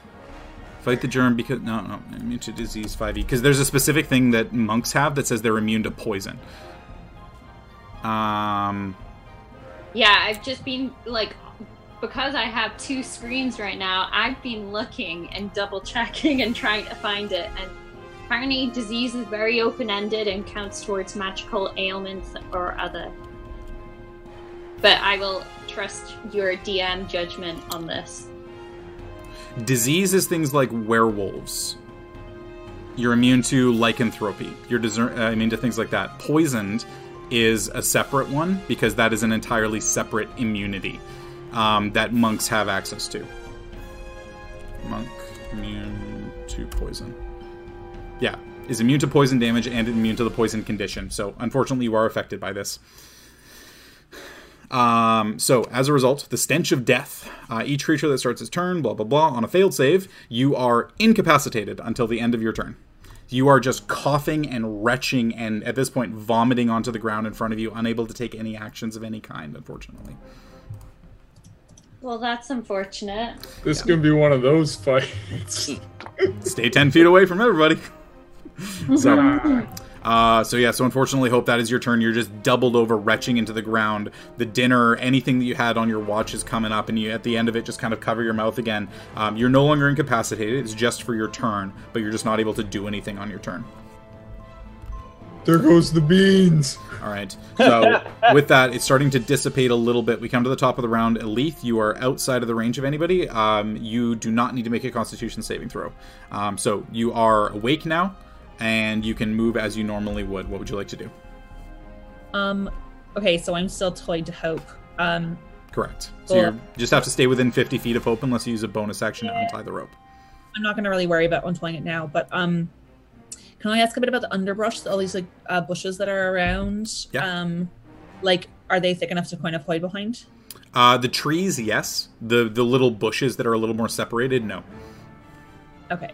fight the germ because no no immune to disease 5e because there's a specific thing that monks have that says they're immune to poison. Um Yeah, I've just been like because I have two screens right now, I've been looking and double checking and trying to find it and apparently disease is very open ended and counts towards magical ailments or other. But I will trust your DM judgment on this. disease is things like werewolves. You're immune to lycanthropy. You're deser- uh, immune to things like that. Poisoned is a separate one because that is an entirely separate immunity um, that monks have access to. Monk immune to poison. Yeah, is immune to poison damage and immune to the poison condition. So unfortunately, you are affected by this. Um, so, as a result, the stench of death. Uh, each creature that starts its turn, blah, blah, blah, on a failed save, you are incapacitated until the end of your turn. You are just coughing and retching and, at this point, vomiting onto the ground in front of you, unable to take any actions of any kind, unfortunately. Well, that's unfortunate. This is gonna be one of those fights. Stay 10 feet away from everybody. so, uh, so yeah, so unfortunately, hope that is your turn. You're just doubled over, retching into the ground. The dinner, anything that you had on your watch is coming up, and you at the end of it just kind of cover your mouth again. Um, you're no longer incapacitated; it's just for your turn, but you're just not able to do anything on your turn. There goes the beans. All right. So with that, it's starting to dissipate a little bit. We come to the top of the round. Elethe, you are outside of the range of anybody. Um, you do not need to make a Constitution saving throw. Um, so you are awake now, and you can move as you normally would. What would you like to do? Um. Okay, so I'm still tied to hope. Um. Correct. So Cool. you're, you just have to stay within 50 feet of hope unless you use a bonus action to untie the rope. I'm not gonna really worry about untying it now, but um, can I ask a bit about the underbrush? All these like uh, bushes that are around. Yeah. Um, like, are they thick enough to kind of hide behind? Uh, the trees, yes. The the little bushes that are a little more separated, no. Okay.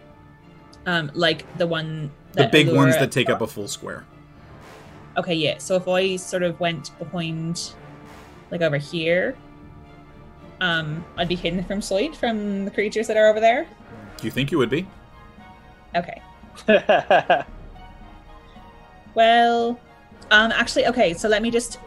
Um, like the one. The big ones that take up a full square. Okay, yeah. So if I sort of went behind, like over here, um, I'd be hidden from sight from the creatures that are over there. Do you think you would be? Okay. Well, um, actually, okay. So let me just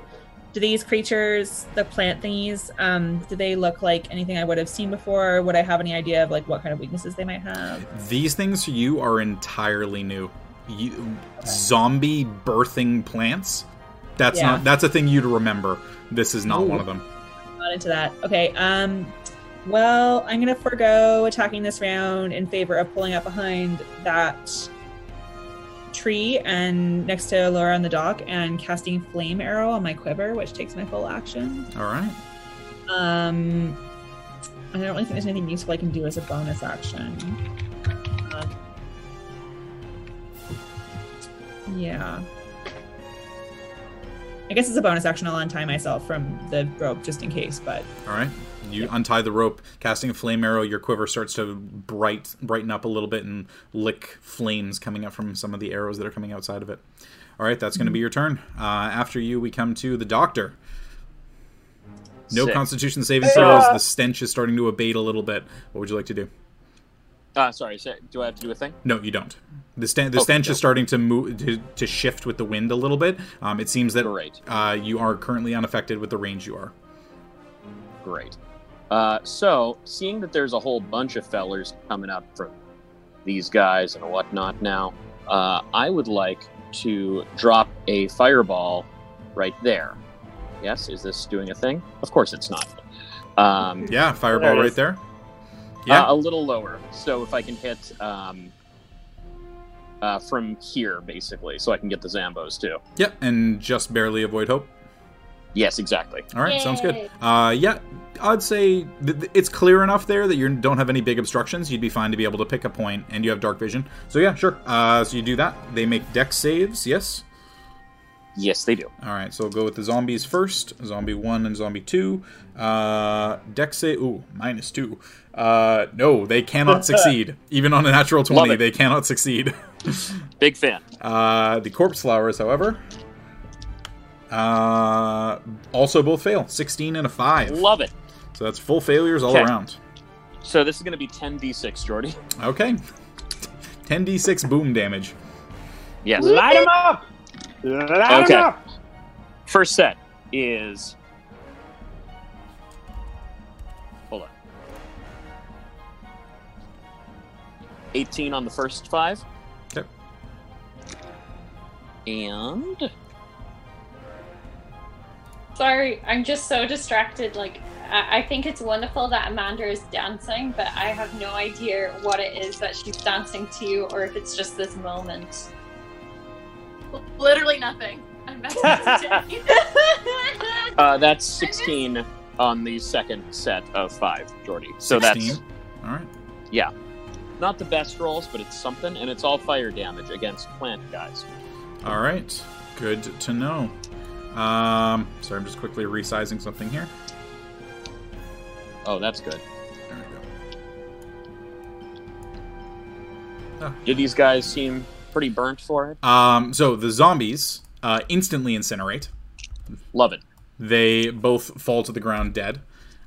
do these creatures, the plant thingies, um, do they look like anything I would have seen before? Would I have any idea of like what kind of weaknesses they might have? These things to you are entirely new. You, zombie birthing plants. That's Yeah. not. That's a thing you to remember. This is not Ooh. one of them. Not into that. Okay. Um. Well, I'm gonna forego attacking this round in favor of pulling up behind that tree and next to Laura on the dock and casting flame arrow on my quiver, which takes my full action. All right. Um, I don't really think there's anything useful I can do as a bonus action. Uh, yeah. I guess it's a bonus action. I'll untie myself from the rope just in case, but All right. You untie the rope, casting a flame arrow. Your quiver starts to bright brighten up a little bit and lick flames coming up from some of the arrows that are coming outside of it. All right, that's going to be your turn. Uh, after you, we come to the doctor. No Sick. Constitution saving throws. The stench is starting to abate a little bit. What would you like to do? Uh, sorry, do I have to do a thing? No, you don't. The, sten- the Okay, stench no. is starting to move to, to shift with the wind a little bit. Um, it seems that uh, you are currently unaffected with the range you are. Great. Uh, so, seeing that there's a whole bunch of fellers coming up from these guys and whatnot now, uh, I would like to drop a fireball right there. Yes, is this doing a thing? Of course it's not. Um, Yeah, fireball There right is. there. uh, Yeah, a little lower. So if I can hit um, uh, from here, basically, so I can get the Zambos too. Yep, and just barely avoid hope. Yes, exactly. All right, sounds good. Uh, yeah, I'd say th- th- it's clear enough there that you don't have any big obstructions. You'd be fine to be able to pick a point, and you have dark vision. So yeah, sure. Uh, so you do that. They make Dex saves. Yes. Yes, they do. All right, so we'll go with the zombies first. Zombie one and zombie two. Uh, Dex save. Ooh, minus two. Uh, no, they cannot succeed. Even on a natural twenty, they cannot succeed. Big fan. Uh, the corpse flowers, however, uh, also both fail. Sixteen and a five. Love it. So that's full failures all Okay. around. So this is going to be 10d6, Jordy. Okay. 10d6 boom damage. Yes. Light him up! Light Okay. up! First set is. Hold on. 18 on the first five. Okay. And. Sorry, I'm just so distracted. Like, I, I think it's wonderful that Amanda is dancing, but I have no idea what it is that she's dancing to, or if it's just this moment. Literally nothing. I'm back. Uh, that's 16 on the second set of five, Jordy. So 16. All right. Yeah. not the best rolls, but it's something, and it's all fire damage against plant guys. All right. Good to know. Um, sorry, I'm just quickly resizing something here. Oh, that's good. There we go. Do these guys seem pretty burnt for it? Um, so the zombies uh, instantly incinerate. Love it. They both fall to the ground dead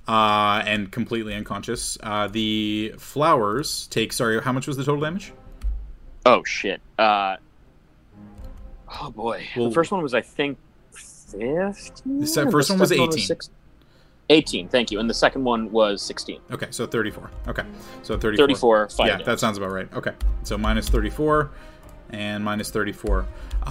uh, and completely unconscious. Uh, the flowers take. Sorry, how much was the total damage? Oh shit. Uh, oh boy. Well- the first one was, I think, fifteen. The first one was 18. 18, thank you. And the second one was 16. Okay, so 34. Okay, so 34. 34 fire yeah, that sounds about right. Okay, so minus 34 and minus 34.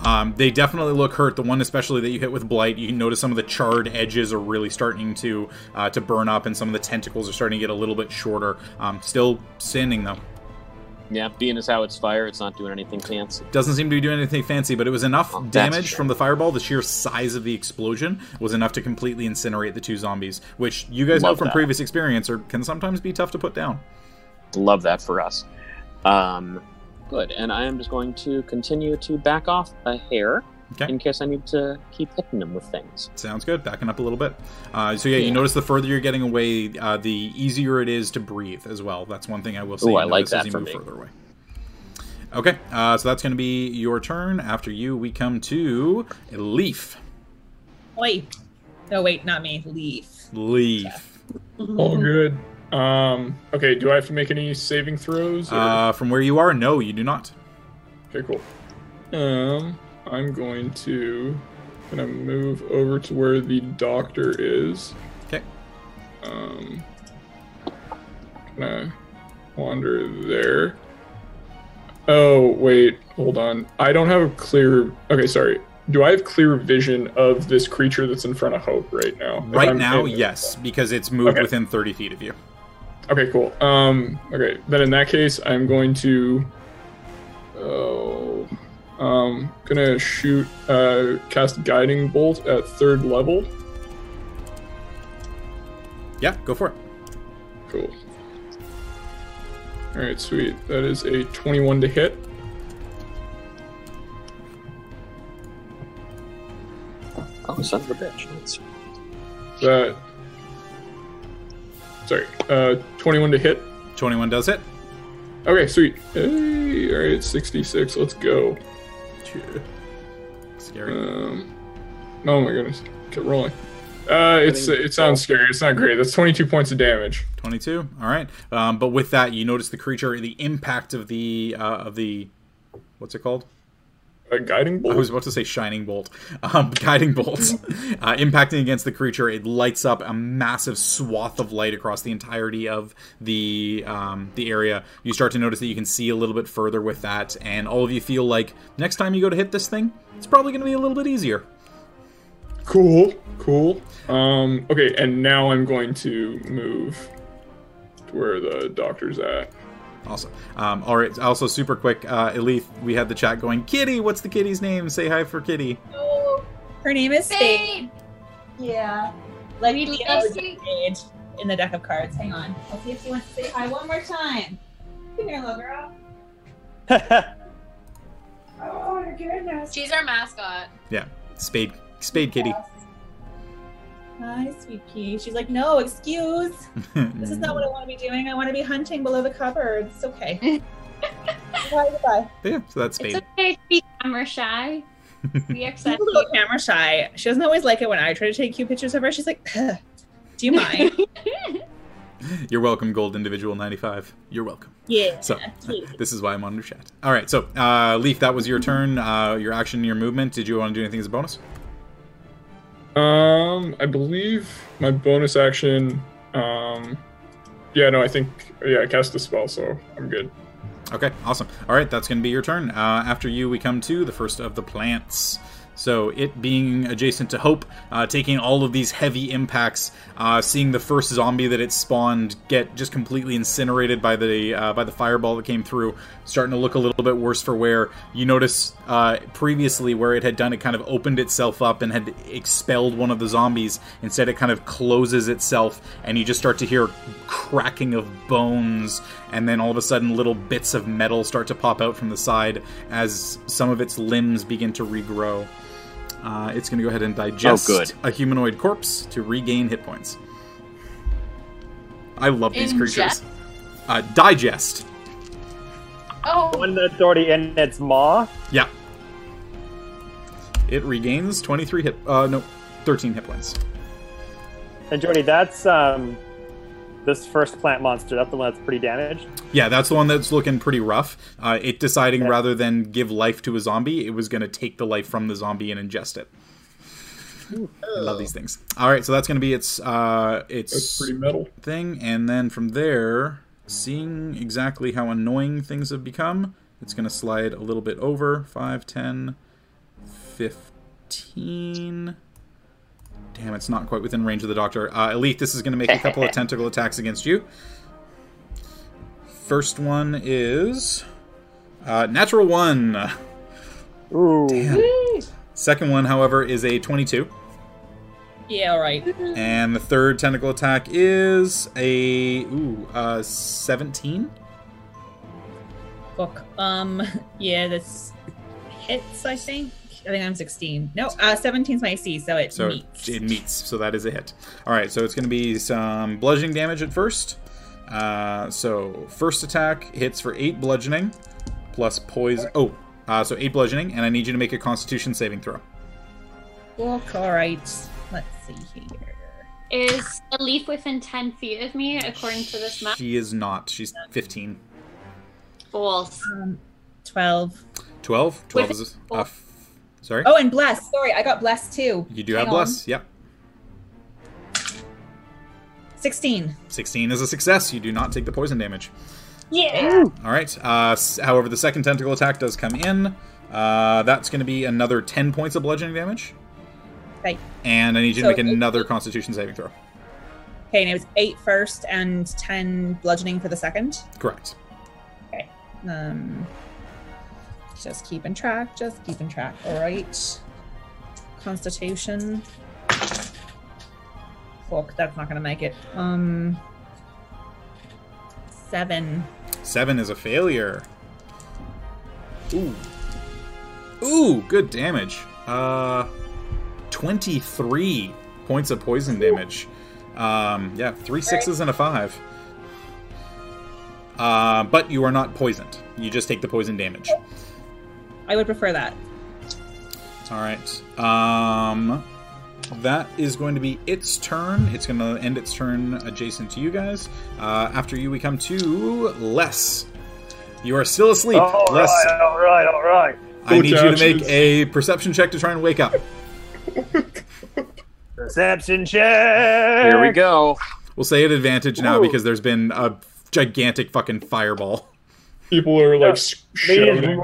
Um, they definitely look hurt. The one especially that you hit with blight, you can notice some of the charred edges are really starting to uh, to burn up, and some of the tentacles are starting to get a little bit shorter. Um, still standing though. Yeah, being as how it's fire, it's not doing anything fancy. Doesn't seem to be doing anything fancy, but it was enough Oh, damage from the fireball. The sheer size of the explosion was enough to completely incinerate the two zombies, which you guys know from that. previous experience are can sometimes be tough to put down. Love that for us. Um, good. And I am just going to continue to back off a hair Okay. in case I need to keep hitting them with things. Sounds good. Backing up a little bit. Uh, so yeah, you notice the further you're getting away, uh, the easier it is to breathe as well. That's one thing I will say. Ooh, you I like notice as that you for move me. further away. Okay, uh, so that's going to be your turn. After you, we come to Leaf. Oi. No, wait, not me. Leaf. Leaf. All good. Um. Okay. Do I have to make any saving throws? or- Uh, from where you are, no, you do not. Okay, cool. Um, I'm going to gonna move over to where the doctor is. Okay. Um, gonna wander there. Oh wait, hold on. I don't have a clear. Okay, sorry. Do I have clear vision of this creature that's in front of Hope right now? Right now, yes, because it's moved Okay. within 30 feet of you. Okay, cool. Um, okay, then in that case, I'm going to. Oh, um, gonna shoot, uh, cast guiding bolt at third level. Yeah, go for it. Cool. All right, sweet. That is a 21 to hit. Oh, son of a bitch. Let's see. That. Sorry, uh, 21 to hit. 21 does hit. Okay, sweet. Hey, all right, 66. Let's go. Scary. Um, oh my goodness, kept rolling. Uh, it's it sounds scary. It's not great. That's 22 points of damage. 22. All right. Um, but with that, you notice the creature, the impact of the uh, of the what's it called? A guiding bolt. I was about to say shining bolt, um, guiding bolts, uh, impacting against the creature. It lights up a massive swath of light across the entirety of the um, the area. You start to notice that you can see a little bit further with that, and all of you feel like next time you go to hit this thing, it's probably going to be a little bit easier. Cool, cool. Um, okay, and now I'm going to move to where the doctor's at. Awesome. Um, all right. Also, super quick, uh, Elethe, we had the chat going. Kitty, what's the kitty's name? Say hi for Kitty. Oh, her name is Spade. Spade. Yeah. Let me love know Spade. Spade in the deck of cards. Hang on. I'll see if she wants to say hi one more time. Come here, little girl. Oh, my goodness. She's our mascot. Yeah, Spade, Spade Kitty. Hi, sweet pea. She's like, no, excuse. This is not what I want to be doing. I want to be hunting below the cupboards. It's okay. Bye, goodbye. yeah, so that's It's okay to be camera shy. We She's accept a little camera shy. She doesn't always like it when I try to take cute pictures of her. She's like, "Ugh, do you mind? you. You're welcome, Gold Individual 95. You're welcome. yeah. So, cute. this is why I'm on your chat. All right, so, uh, Leaf, that was your turn, uh, your action, your movement. Did you want to do anything as a bonus? Um, I believe my bonus action. Um, yeah, no, I think yeah, I cast a spell, so I'm good. Okay, awesome. All right, that's going to be your turn. Uh, after you, we come to the first of the plants. So, it being adjacent to Hope, uh, taking all of these heavy impacts, uh, seeing the first zombie that it spawned get just completely incinerated by the uh, by the fireball that came through, starting to look a little bit worse for wear. You notice uh, previously where it had done, it kind of opened itself up and had expelled one of the zombies. Instead, it kind of closes itself, and you just start to hear cracking of bones, and then all of a sudden, little bits of metal start to pop out from the side as some of its limbs begin to regrow. Uh, it's going to go ahead and digest good. a humanoid corpse to regain hit points. I love these Ingest? creatures. Uh, digest. Oh, One that's already in its maw. Yeah. It regains 23 hit. Uh, no, 13 hit points. And Jordy, that's um, this first plant monster. That's the one that's pretty damaged. Yeah, that's the one that's looking pretty rough. Uh, it deciding Yeah. rather than give life to a zombie, it was going to take the life from the zombie and ingest it. I love these things. All right, so that's going to be its uh, its That's pretty metal. thing, and then from there, seeing exactly how annoying things have become, it's going to slide a little bit over 5, 10, 15. Damn, it's not quite within range of the doctor. Uh, Elethe, this is going to make a couple of tentacle attacks against you. First one is uh, natural one. Ooh. Damn. Second one, however, is a 22. Yeah, all right. And the third tentacle attack is a ooh, uh 17. Fuck. Um, yeah, that's hits, I think. I think I'm 16. No, uh, 17's my AC, so it So meets. it meets. So that is a hit. All right, so it's going to be some bludgeoning damage at first. Uh, so first attack hits for 8 bludgeoning plus poison. Oh, uh, so 8 bludgeoning and I need you to make a constitution saving throw. Fuck, all right. Let's see here. Is a leaf within 10 feet of me, according to this map? She is not. She's 15. False. Um, 12. 12? 12 With- is a f- Sorry? Oh, and bless. Sorry, I got blessed too. you do hang have bless. Yep. 16. 16 is a success. You do not take the poison damage. Yeah. All right. Uh, however, the second tentacle attack does come in. Uh, that's going to be another 10 points of bludgeoning damage. Okay. And I need you to So make eight- another constitution saving throw. Okay, and it was 8 first and 10 bludgeoning for the second. Correct. Okay. Um, just keeping track, just keeping track. All right. Constitution. Fuck, that's not gonna make it. Um, seven. Seven is a failure. Ooh. Ooh, good damage. Uh, 23 points of poison damage. Um, yeah, three sixes and a five. Uh, but you are not poisoned. You just take the poison damage. I would prefer that. All right. Um, that is going to be its turn. It's going to end its turn adjacent to you guys. Uh, after you, we come to Les. You are still asleep. All Les, right, all right, all right. I need you to make a perception check to try and wake up. Perception check. Here we go. We'll say at advantage now Ooh. because there's been a gigantic fucking fireball. People are like s- Please, shouting.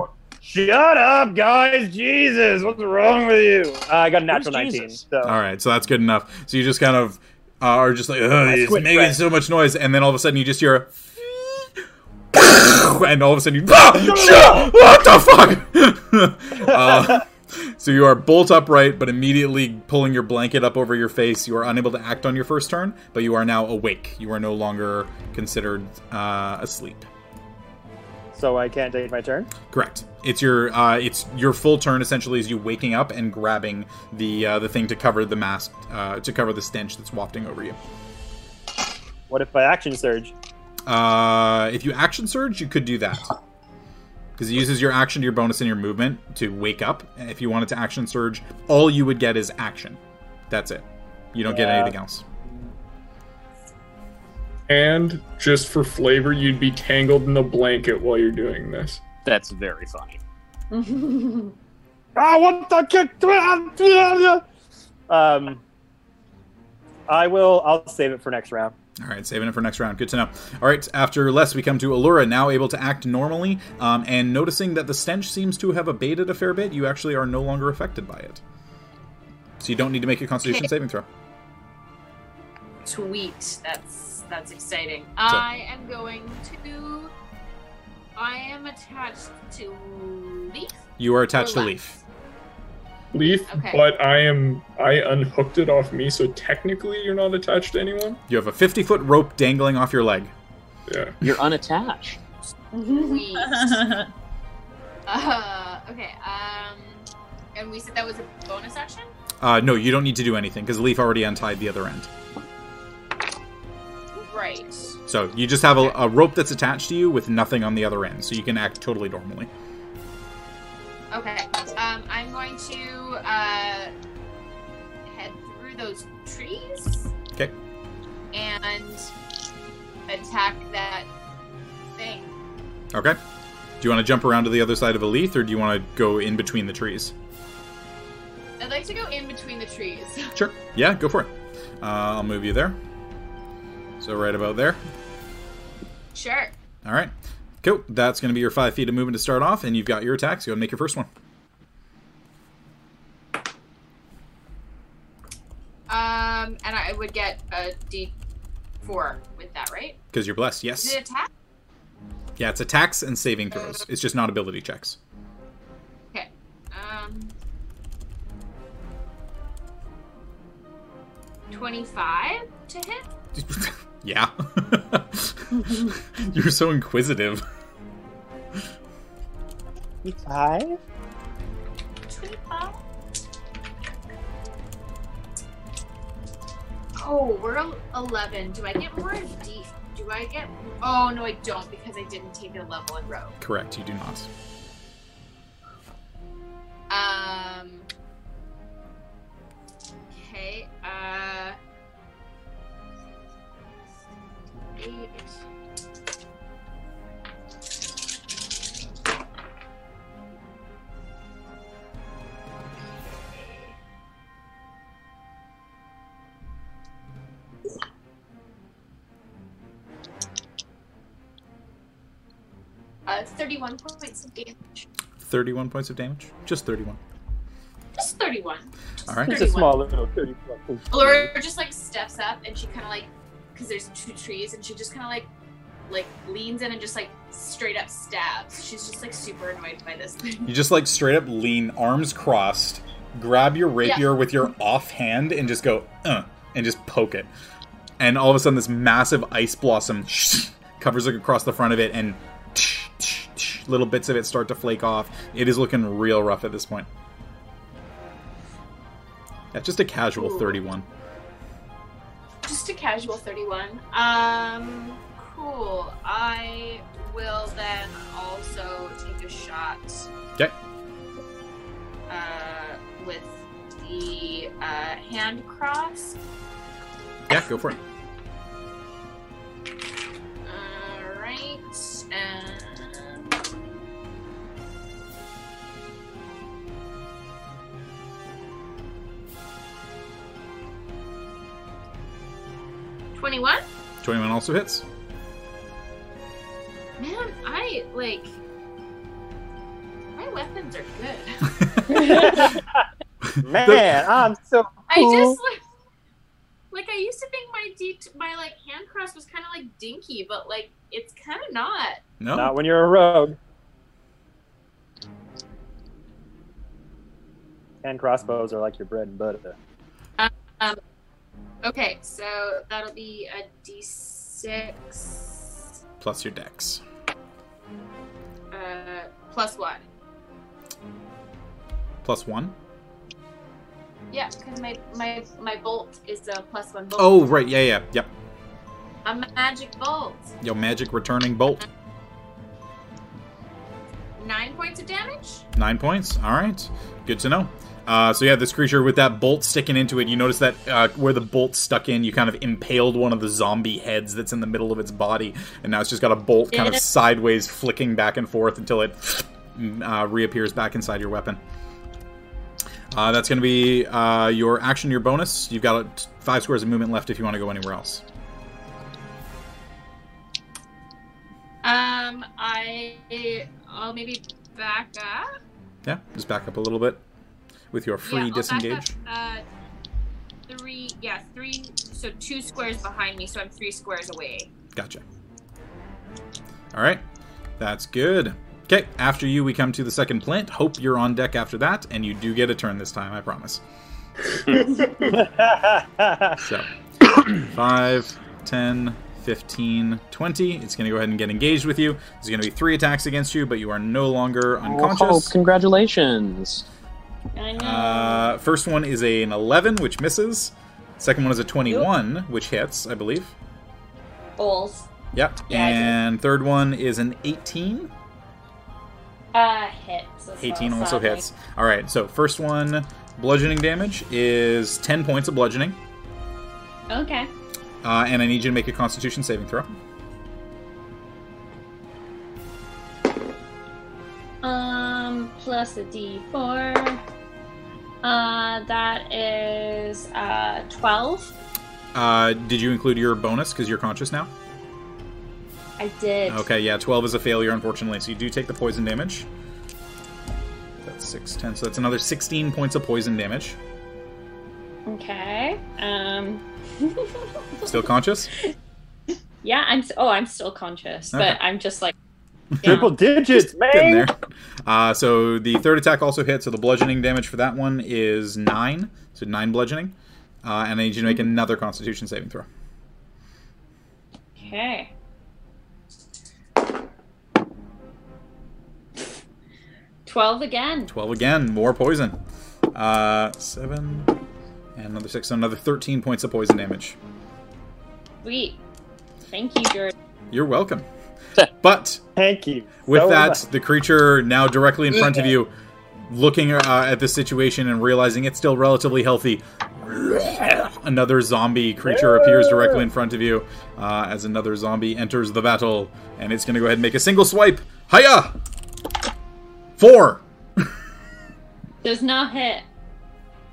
Shut up, guys! Jesus, what's wrong with you? Uh, I got a natural Who's 19. Jesus? So. All right, so that's good enough. So you just kind of uh, are just like, Ugh, it's making friend. so much noise, and then all of a sudden you just hear, a and all of a sudden you, ah, shit, what the fuck? uh, so you are bolt upright, but immediately pulling your blanket up over your face. You are unable to act on your first turn, but you are now awake. You are no longer considered uh, asleep. so I can't take my turn. Correct. It's your uh, it's your full turn essentially is you waking up and grabbing the uh, the thing to cover the mask uh, to cover the stench that's wafting over you. What if I action surge? Uh, if you action surge, you could do that because it uses your action to your bonus and your movement to wake up. If you wanted to action surge, all you would get is action. That's it. You don't get anything else. And just for flavor, you'd be tangled in the blanket while you're doing this. That's very funny. Ah, what the kick? Um, I will. I'll save it for next round. All right, saving it for next round. Good to know. All right, after Les, we come to Aluura, now able to act normally, um, and noticing that the stench seems to have abated a fair bit, you actually are no longer affected by it. So you don't need to make a Constitution Okay. saving throw. Sweet. That's that's exciting. I am going to. I am attached to Leaf. You are attached to Leaf. Leaf, Okay. but I am I unhooked it off me, so technically you're not attached to anyone. You have a 50 foot rope dangling off your leg. Yeah. You're unattached. Sweet. uh, okay. Um, and we said that was a bonus action. Uh, no, you don't need to do anything because Leaf already untied the other end. Right. So you just have a, a rope that's attached to you with nothing on the other end, so you can act totally normally. Okay. Um, I'm going to uh head through those trees. Okay. And attack that thing. Okay. Do you want to jump around to the other side of a Elethe, or do you want to go in between the trees? I'd like to go in between the trees. Sure. Yeah, go for it. Uh, I'll move you there. So right about there. Sure. All right. Cool. That's going to be your five feet of movement to start off, and you've got your attacks. Go and make your first one. Um, and I would get a D four with that, right? Because you're blessed. Is Yes. it attack? Yeah, it's attacks and saving throws. It's just not ability checks. Okay. Um. Twenty-five to hit. yeah. you're so inquisitive. Five. Twenty-five. Oh, we're eleven. Do I get more D? Do I get? Oh no, I don't because I didn't take a level in rogue. Correct. You do not. Um. Okay. Uh. Uh, 31 points of damage. 31 points of damage? Just 31. Just 31. All right. Just a small little 31. Laura just like steps up and she kind of like because there's two trees, and she just kind of like, like leans in and just like straight up stabs. She's just like super annoyed by this. You just like straight up lean, arms crossed, grab your rapier with your off hand, and just go, uh, and just poke it. And all of a sudden, this massive ice blossom covers like across the front of it, and little bits of it start to flake off. It is looking real rough at this point. Yeah, just a casual Ooh. 31. Just a casual 31. Um, cool. I will then also take a shot. Okay. Uh, with the uh, hand cross. Yeah, go for it. Alright, and. Twenty-one. 21 also hits. Man, I like. My weapons are good. Man, I'm so I just like. Like I used to think my D my like hand cross was kind of like dinky, but like it's kind of not. No? Not when you're a rogue. Hand crossbows are like your bread and butter. Um, um, Okay, so that'll be a d6 Plus your dex. uh, plus one. Plus one? Yeah, because my, my my bolt is a plus one bolt. Oh, right. Yeah, yeah. Yep. a magic bolt. Your magic returning bolt. Nine points of damage. Nine points. All right. Good to know. Uh, so yeah, this creature with that bolt sticking into it, you notice that uh, where the bolt stuck in, you kind of impaled one of the zombie heads that's in the middle of its body, and now it's just got a bolt kind of sideways flicking back and forth until it uh, reappears back inside your weapon. Uh, that's going to be uh, your action, your bonus. You've got uh, five squares of movement left if you want to go anywhere else. Um, I I'll maybe back up. Yeah, just back up a little bit with your free yeah, I'll disengage. Back up, uh, three. Yeah, three. So two squares behind me, so I'm three squares away. Gotcha. All right, that's good. Okay, after you, we come to the second plant. Hope you're on deck after that, and you do get a turn this time, I promise. So, 5, 10, 15, 20. It's going to go ahead and get engaged with you. There's going to be three attacks against you, but you are no longer unconscious. Oh, congratulations. I know. Uh, first one is a, an 11, which misses. Second one is a 21, which hits, I believe. Balls. Yep. Yeah, and third one is an 18. Uh, hits. 18 well, also sadly. hits. All right, so first one, bludgeoning damage is 10 points of bludgeoning, Okay. Uh, and I need you to make a Constitution saving throw. Um, plus a D4. Uh, that is uh 12. Uh, did you include your bonus because you're conscious now? I did. Okay, yeah, 12 is a failure, unfortunately. So you do take the poison damage. That's 6, 10. So that's another 16 points of poison damage. Okay. Um. Still conscious? yeah, I'm. s- Oh, I'm still conscious, Okay. but I'm just like. Triple digits, Getting man. there. Uh, so the third attack also hits. So the bludgeoning damage for that one is 9. So 9 bludgeoning. Uh, and I need you to make another Constitution saving throw. Okay. Twelve again. 12 again, more poison. Uh, 7, and another 6, so another 13 points of poison damage. Sweet. Thank you, Jordan. You're welcome. But Thank you. with so that, much. the creature now directly in front of you, looking uh, at the situation and realizing it's still relatively healthy, another zombie creature appears directly in front of you uh, as another zombie enters the battle, and it's going to go ahead and make a single swipe. Hiya! Four! Does not hit.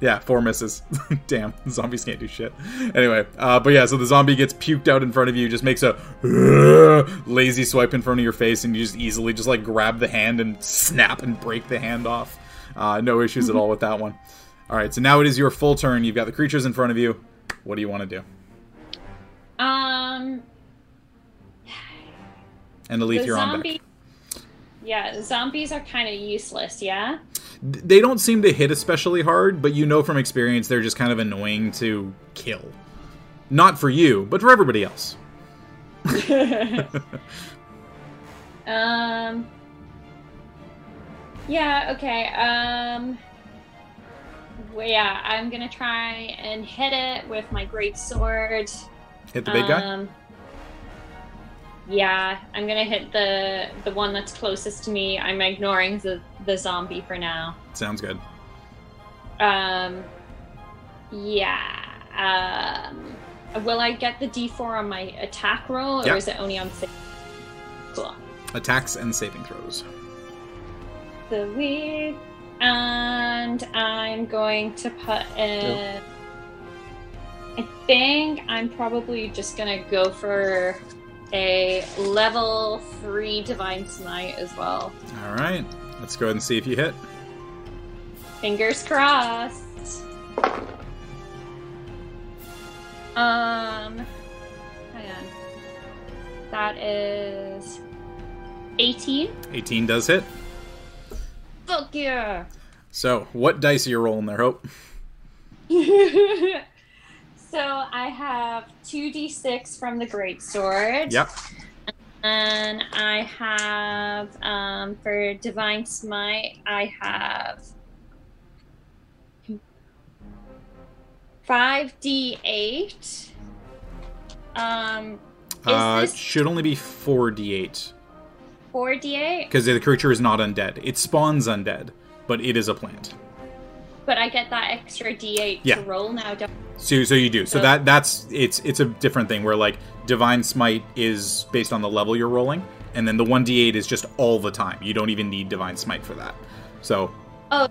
Yeah, four misses. Damn, zombies can't do shit. Anyway, uh, but yeah, so the zombie gets puked out in front of you, just makes a lazy swipe in front of your face, and you just easily just like grab the hand and snap and break the hand off. Uh, no issues at all with that one. All right, so now it is your full turn. You've got the creatures in front of you. What do you want to do? Um, And Elethe, the you're on zombie. deck. Yeah, zombies are kind of useless. Yeah. They don't seem to hit especially hard, but you know from experience they're just kind of annoying to kill. Not for you, but for everybody else. um. Yeah. Okay. Um. well, yeah, I'm gonna try and hit it with my great sword. Hit the big guy. Yeah, I'm gonna hit the the one that's closest to me. I'm ignoring the the zombie for now. Sounds good. Um, yeah. Um, will I get the D4 on my attack roll, or Yeah. is it only on? Sa- cool. Attacks and saving throws. The weird, and I'm going to put in. I think I'm probably just gonna go for a level three divine smite as well. All right, let's go ahead and see if you hit. Fingers crossed. Um, hang on. That is 18. 18 does hit. Fuck yeah. So, what dice are you rolling there, Hope? so I have 2d6 from the great sword. Yep. And I have um, for divine smite, I have five d eight. Um, Uh, this should only be 4d8 four d eight? because the creature is not undead. It spawns undead, but it is a plant. But I get that extra d eight Yeah. to roll now. Don't So, so you do. So So- that that's it's it's a different thing where like divine smite is based on the level you're rolling, and then the 1d8 is just all the time. You don't even need divine smite for that. So. Oh.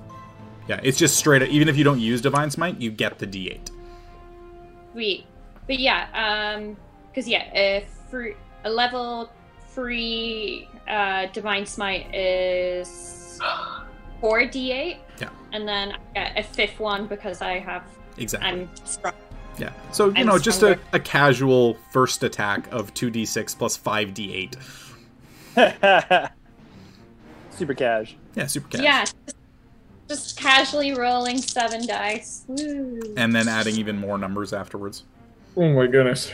Yeah, it's just straight. Up. Even if you don't use divine smite, you get the d8. Sweet. But yeah, um, because yeah, a free, a level three uh, divine smite is four d eight. Yeah. And then I get a fifth one because I have Exactly. I'm strong. Yeah. So, you I'm know, just a, a casual first attack of 2d6 plus 5d8. Super cash. Yeah, super cash. Yeah. Just, just casually rolling seven dice. Woo. And then adding even more numbers afterwards. Oh my goodness.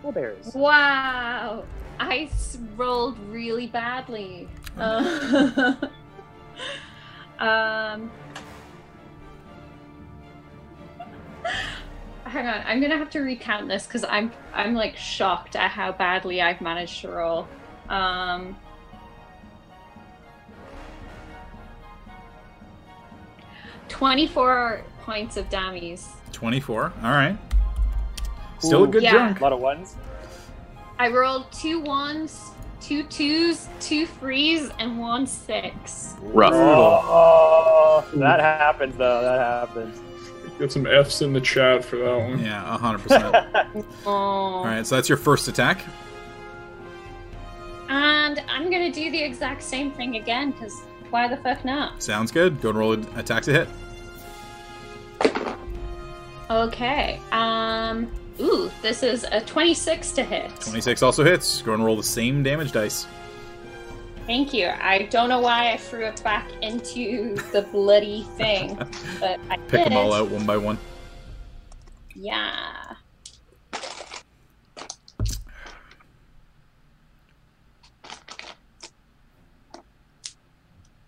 Strawberries. Wow. I rolled really badly. Uh, um. Hang on, I'm gonna have to recount this because I'm I'm like shocked at how badly I've managed to roll. Um. Twenty-four points of damage. 24. All right. Still a good Yeah. chunk. A lot of ones. I rolled two ones, two twos, two threes, and one six. Rough. Oh, that happens though. That happens. Get some F's in the chat for that one. Yeah, 100%. Oh. All right, so that's your first attack. And I'm gonna do the exact same thing again, because why the fuck not? Sounds good. Go and roll an attack to hit. Okay. Um. Ooh, this is a 26 to hit. 26 also hits. Go and roll the same damage dice. Thank you. I don't know why I threw it back into the bloody thing, but I Pick did. them all out one by one. Yeah.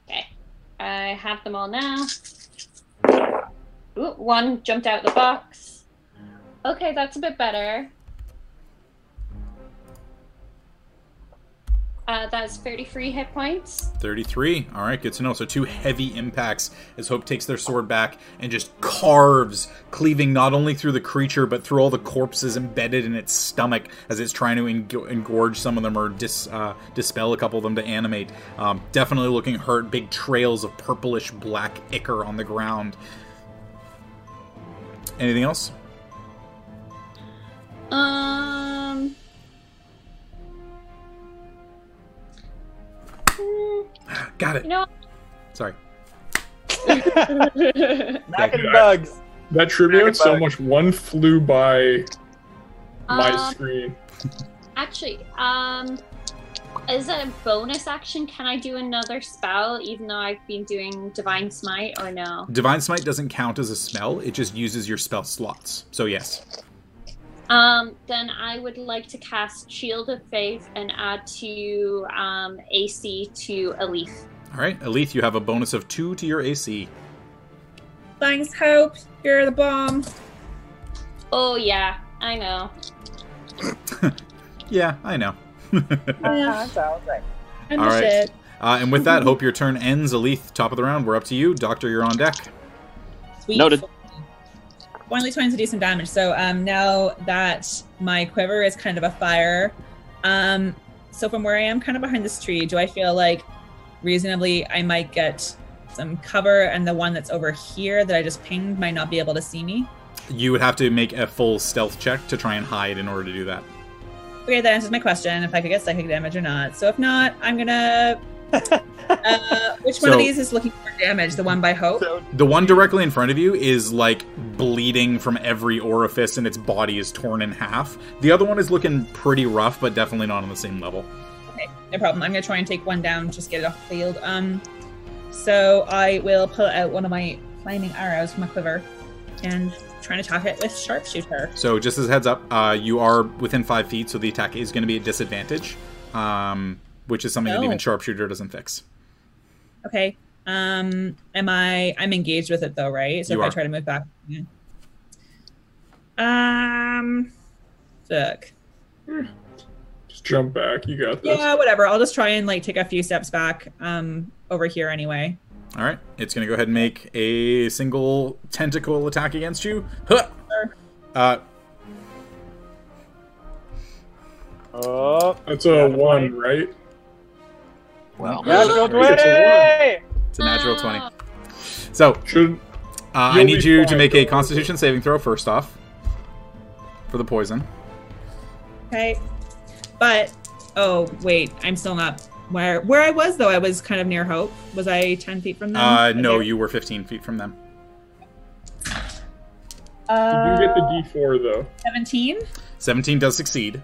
Okay. I have them all now. Ooh, one jumped out of the box. Okay, that's a bit better. Uh, that's 33 hit points. 33. All right, good to know. So two heavy impacts as Hope takes their sword back and just carves, cleaving not only through the creature but through all the corpses embedded in its stomach as it's trying to eng- engorge some of them or dis- uh, dispel a couple of them to animate. Um, definitely looking hurt. Big trails of purplish black ichor on the ground. Anything else? Um. Got it. You know, Sorry. Knocking bugs. That trivia so bug. much one flew by my um, screen. actually, um, as a bonus action, can I do another spell even though I've been doing Divine Smite or no? Divine Smite doesn't count as a spell, it just uses your spell slots. So, yes. Um, then I would like to cast Shield of Faith and add to um, AC to Elethe. All right, Elethe, you have a bonus of two to your AC. Thanks, Hope. You're the bomb. Oh yeah, I know. Yeah, I know. Yeah, Sounds like I'm All the right. shit. Uh, and with that, hope your turn ends. Elethe, top of the round. We're up to you. Doctor, you're on deck. Sweet. Noted. Finally, trying to do some damage. So um, now that my quiver is kind of a fire, um, so from where I am, kind of behind this tree, do I feel like reasonably I might get some cover, and the one that's over here that I just pinged might not be able to see me? You would have to make a full stealth check to try and hide in order to do that. Okay, that answers my question. If I could get psychic damage or not. So if not, I'm gonna. uh, which one So- of these is looking for damage? The one by Hope. so. The one directly in front of you is like bleeding from every orifice and its body is torn in half. The other one is looking pretty rough, but definitely not on the same level. Okay, no problem. I'm gonna try and take one down, just get it off the field. Um, so I will pull out one of my flaming arrows from my quiver and try to attack it with sharpshooter. So, just as a heads up, uh, you are within five feet, so the attack is going to be at disadvantage, um, which is something that even sharpshooter doesn't fix. Okay. Um, am I? I'm engaged with it though, right? So You if are. I try to move back, yeah. um, fuck. Just jump back. You got this. Yeah, whatever. I'll just try and like take a few steps back. Um, over here anyway. All right, it's going to go ahead and make a single tentacle attack against you. Huh! Sure. Uh, Oh, That's a one, right? Well, natural It's a twenty. it's a natural 20. Oh, So, Should uh, I need you to make a constitution saving throw first off for the poison. Okay. But oh wait, I'm still not where where I was though. I was kind of near Hope. Was I ten feet from them? Uh, no, Okay. you were 15 feet from them. you Uh, do get the D4 though. seventeen. 17 does succeed.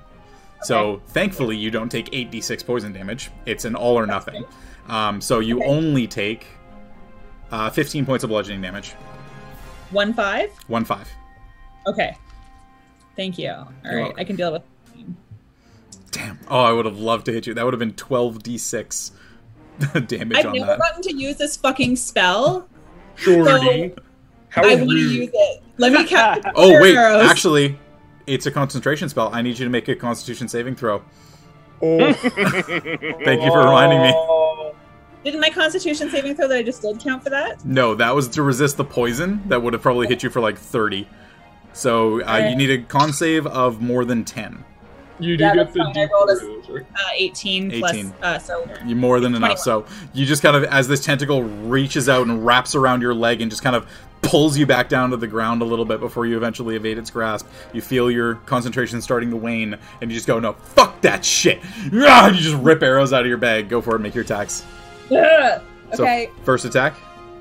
So thankfully, you don't take 8d6 poison damage. It's an all or nothing. Um, so you Okay. only take uh, 15 points of bludgeoning damage. One five. One five. Okay. Thank you. All You're right, welcome. I can deal with. Damn. Oh, I would have loved to hit you. That would have been 12d6 damage I've on never that. gotten to use this fucking spell. Shorty. How I want to use it. Let me count. Oh, wait. arrows. Actually, it's a concentration spell. I need you to make a constitution saving throw. Oh, Thank you for reminding me. Didn't my Constitution saving throw that I just did count for that? No, that was to resist the poison. That would have probably hit you for like 30. So uh, you need a con save of more than 10. you do Yeah, get the fine. I rolled a- D4, right? Uh, 18, plus. 18. Uh, so You more than enough. So you just kind of, as this tentacle reaches out and wraps around your leg and just kind of pulls you back down to the ground a little bit before you eventually evade its grasp, you feel your concentration starting to wane, and you just go, "No, fuck that shit!" Ah, You just rip arrows out of your bag. Go for it. Make your attacks. Ugh. So okay. first attack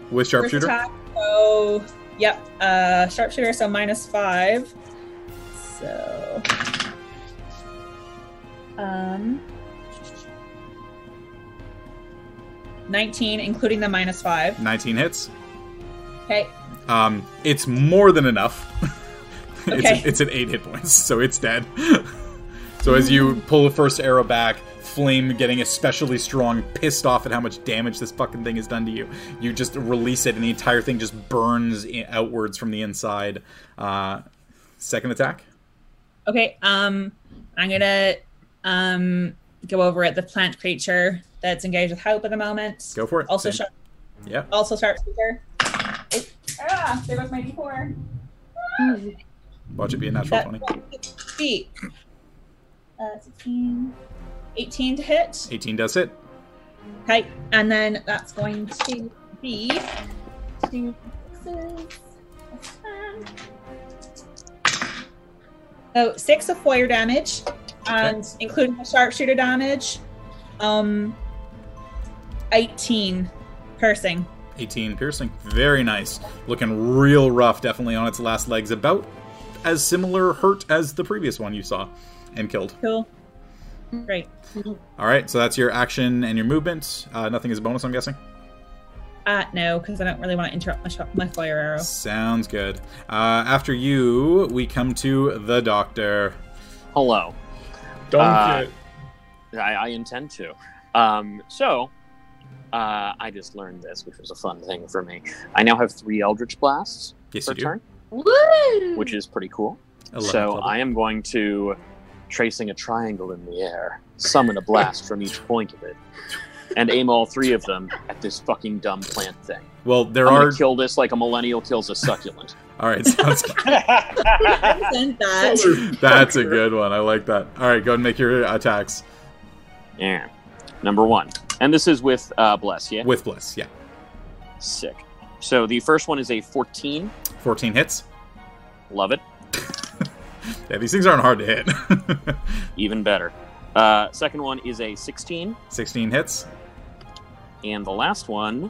with sharpshooter. First attack. So, yep. Uh, sharpshooter, so minus five. So, um, nineteen, including the minus five. 19 hits. Okay. Um, it's more than enough. it's, Okay. it's at eight hit points, so it's dead. so as you pull the first arrow back, Flame getting especially strong, pissed off at how much damage this fucking thing has done to you, you just release it, and the entire thing just burns outwards from the inside. Uh, second attack. Okay. Um, I'm gonna um go over at the plant creature that's engaged with Hope at the moment. Go for it. Also, Same- sharp, Yeah. also sharpshooter. Oh, ah, there goes my d4. Watch it be a natural That 20. feet. Uh, 16, 18 to hit. 18 does hit. Okay, and then that's going to be two sixes. plus. So six of fire damage, and including the sharpshooter damage, um, eighteen piercing. 18 piercing. Very nice. Looking real rough, definitely on its last legs. About as similar hurt as the previous one you saw and killed. Cool. Great. All right, so that's your action and your movement. Uh, nothing is a bonus, I'm guessing. Uh, no, because I don't really want to interrupt my, shot, my fire arrow. Sounds good. Uh, after you, we come to the doctor. Hello. Dunk Uh. I, I intend to. Um, so, uh, I just learned this, which was a fun thing for me. I now have three Eldritch Blasts Yes, per you turn, Woo! which is pretty cool. so level. I am going to, tracing a triangle in the air, summon a blast from each point of it, and aim all three of them at this fucking dumb plant thing. Well, there I'm are. gonna kill this like a millennial kills a succulent. All right, sounds good. That. That's a good one. I like that. All right, go and make your attacks Yeah. Number one, and this is with uh, bless. Yeah. with bless. Yeah, Sick. So the first one is a 14. 14 hits. Love it. Yeah, these things aren't hard to hit. Even better. Uh, second one is a 16, 16 hits. and the last one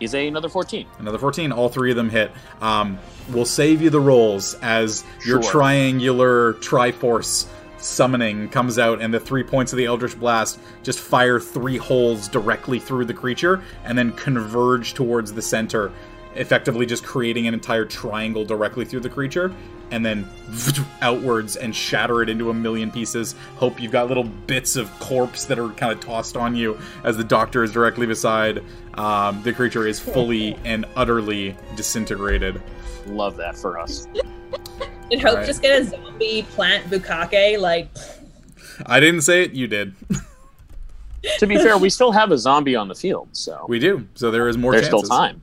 is a, another 14. Another 14. All three of them hit. Um, we'll save you the rolls as your Sure. triangular Triforce summoning comes out, and the three points of the Eldritch Blast just fire three holes directly through the creature and then converge towards the center, effectively just creating an entire triangle directly through the creature, and then outwards and shatter it into a million pieces. Hope you've got little bits of corpse that are kind of tossed on you as the doctor is directly beside. Um, the creature is fully and utterly disintegrated. Love that for us. Did Hope Right. just get a zombie plant bukake? Like, I didn't say it, you did. to be fair, we still have a zombie on the field, so We do, so there is more there's chances. still time.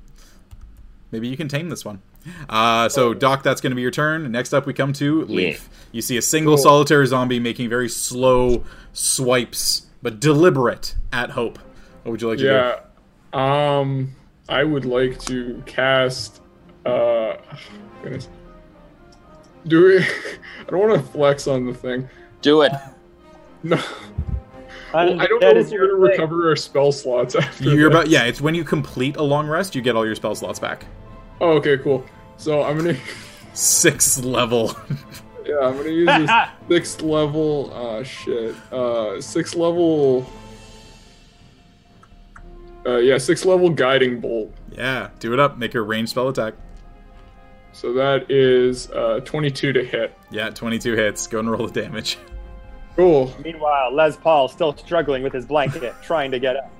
Maybe you can tame this one. Uh, so, Doc, that's going to be your turn. Next up, we come to Leaf. You see a single Cool. solitary zombie making very slow swipes, but deliberate at Hope. What would you like to do? Yeah. Um, I would like to cast. Uh, goodness. Do we? I don't want to flex on the thing. Do it. No, And I don't that know if we're gonna recover our spell slots after. You're this. about yeah. It's when you complete a long rest, you get all your spell slots back. Oh, okay, cool. So I'm gonna. Sixth level. Yeah, I'm gonna use this sixth level. Uh, shit. Uh, sixth level. Uh, yeah, sixth level guiding bolt. yeah, do it up. Make your range spell attack. So that is uh 22 to hit. Yeah, 22 hits. Go and roll the damage. Cool. Meanwhile, Les Paul still struggling with his blanket, trying to get up.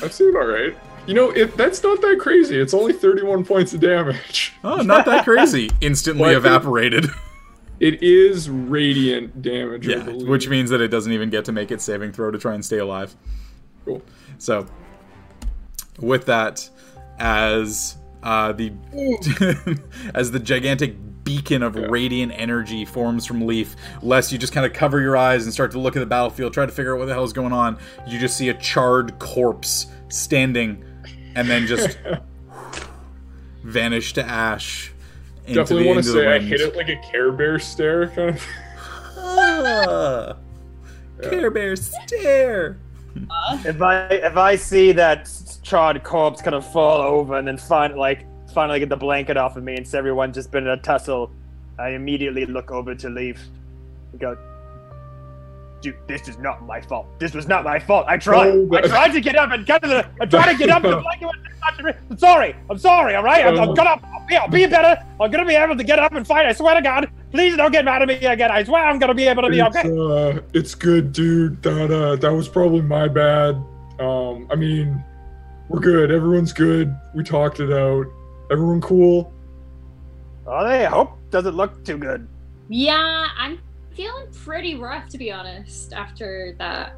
That's doing all right. You know, it that's not that crazy. It's only 31 points of damage. Oh, not that crazy. Instantly What? evaporated. It is radiant damage. Yeah, believe. which means that it doesn't even get to make its saving throw to try and stay alive. Cool. So, with that, as uh, the as the gigantic beacon of Yeah. radiant energy forms from Leaf, lest you just kind of cover your eyes and start to look at the battlefield, try to figure out what the hell is going on. You just see a charred corpse standing, and then just vanish to ash. Into Definitely want to say I hit it like a Care Bear stare, kind of. Ah, Care Bear stare. If I if I see that charred corpse kind of fall over and then find like finally get the blanket off of me and see everyone just been in a tussle, I immediately look over to Leaf and go, Dude, this is not my fault. This was not my fault. I tried. Oh, I tried to get up and get to the. I tried to get up and the blanket was touching me. I'm sorry. I'm sorry. All right. I'm, I'm Oh. gonna. I'll be, I'll be better. I'm gonna be able to get up and fight. I swear to God. Please don't get mad at me again. I swear I'm gonna be able to be It's, okay. uh, it's good, dude. That uh, that was probably my bad. Um, I mean, we're good. Everyone's good. We talked it out. Everyone cool. Oh, they hope doesn't look too good. Yeah, I'm feeling pretty rough to be honest after that.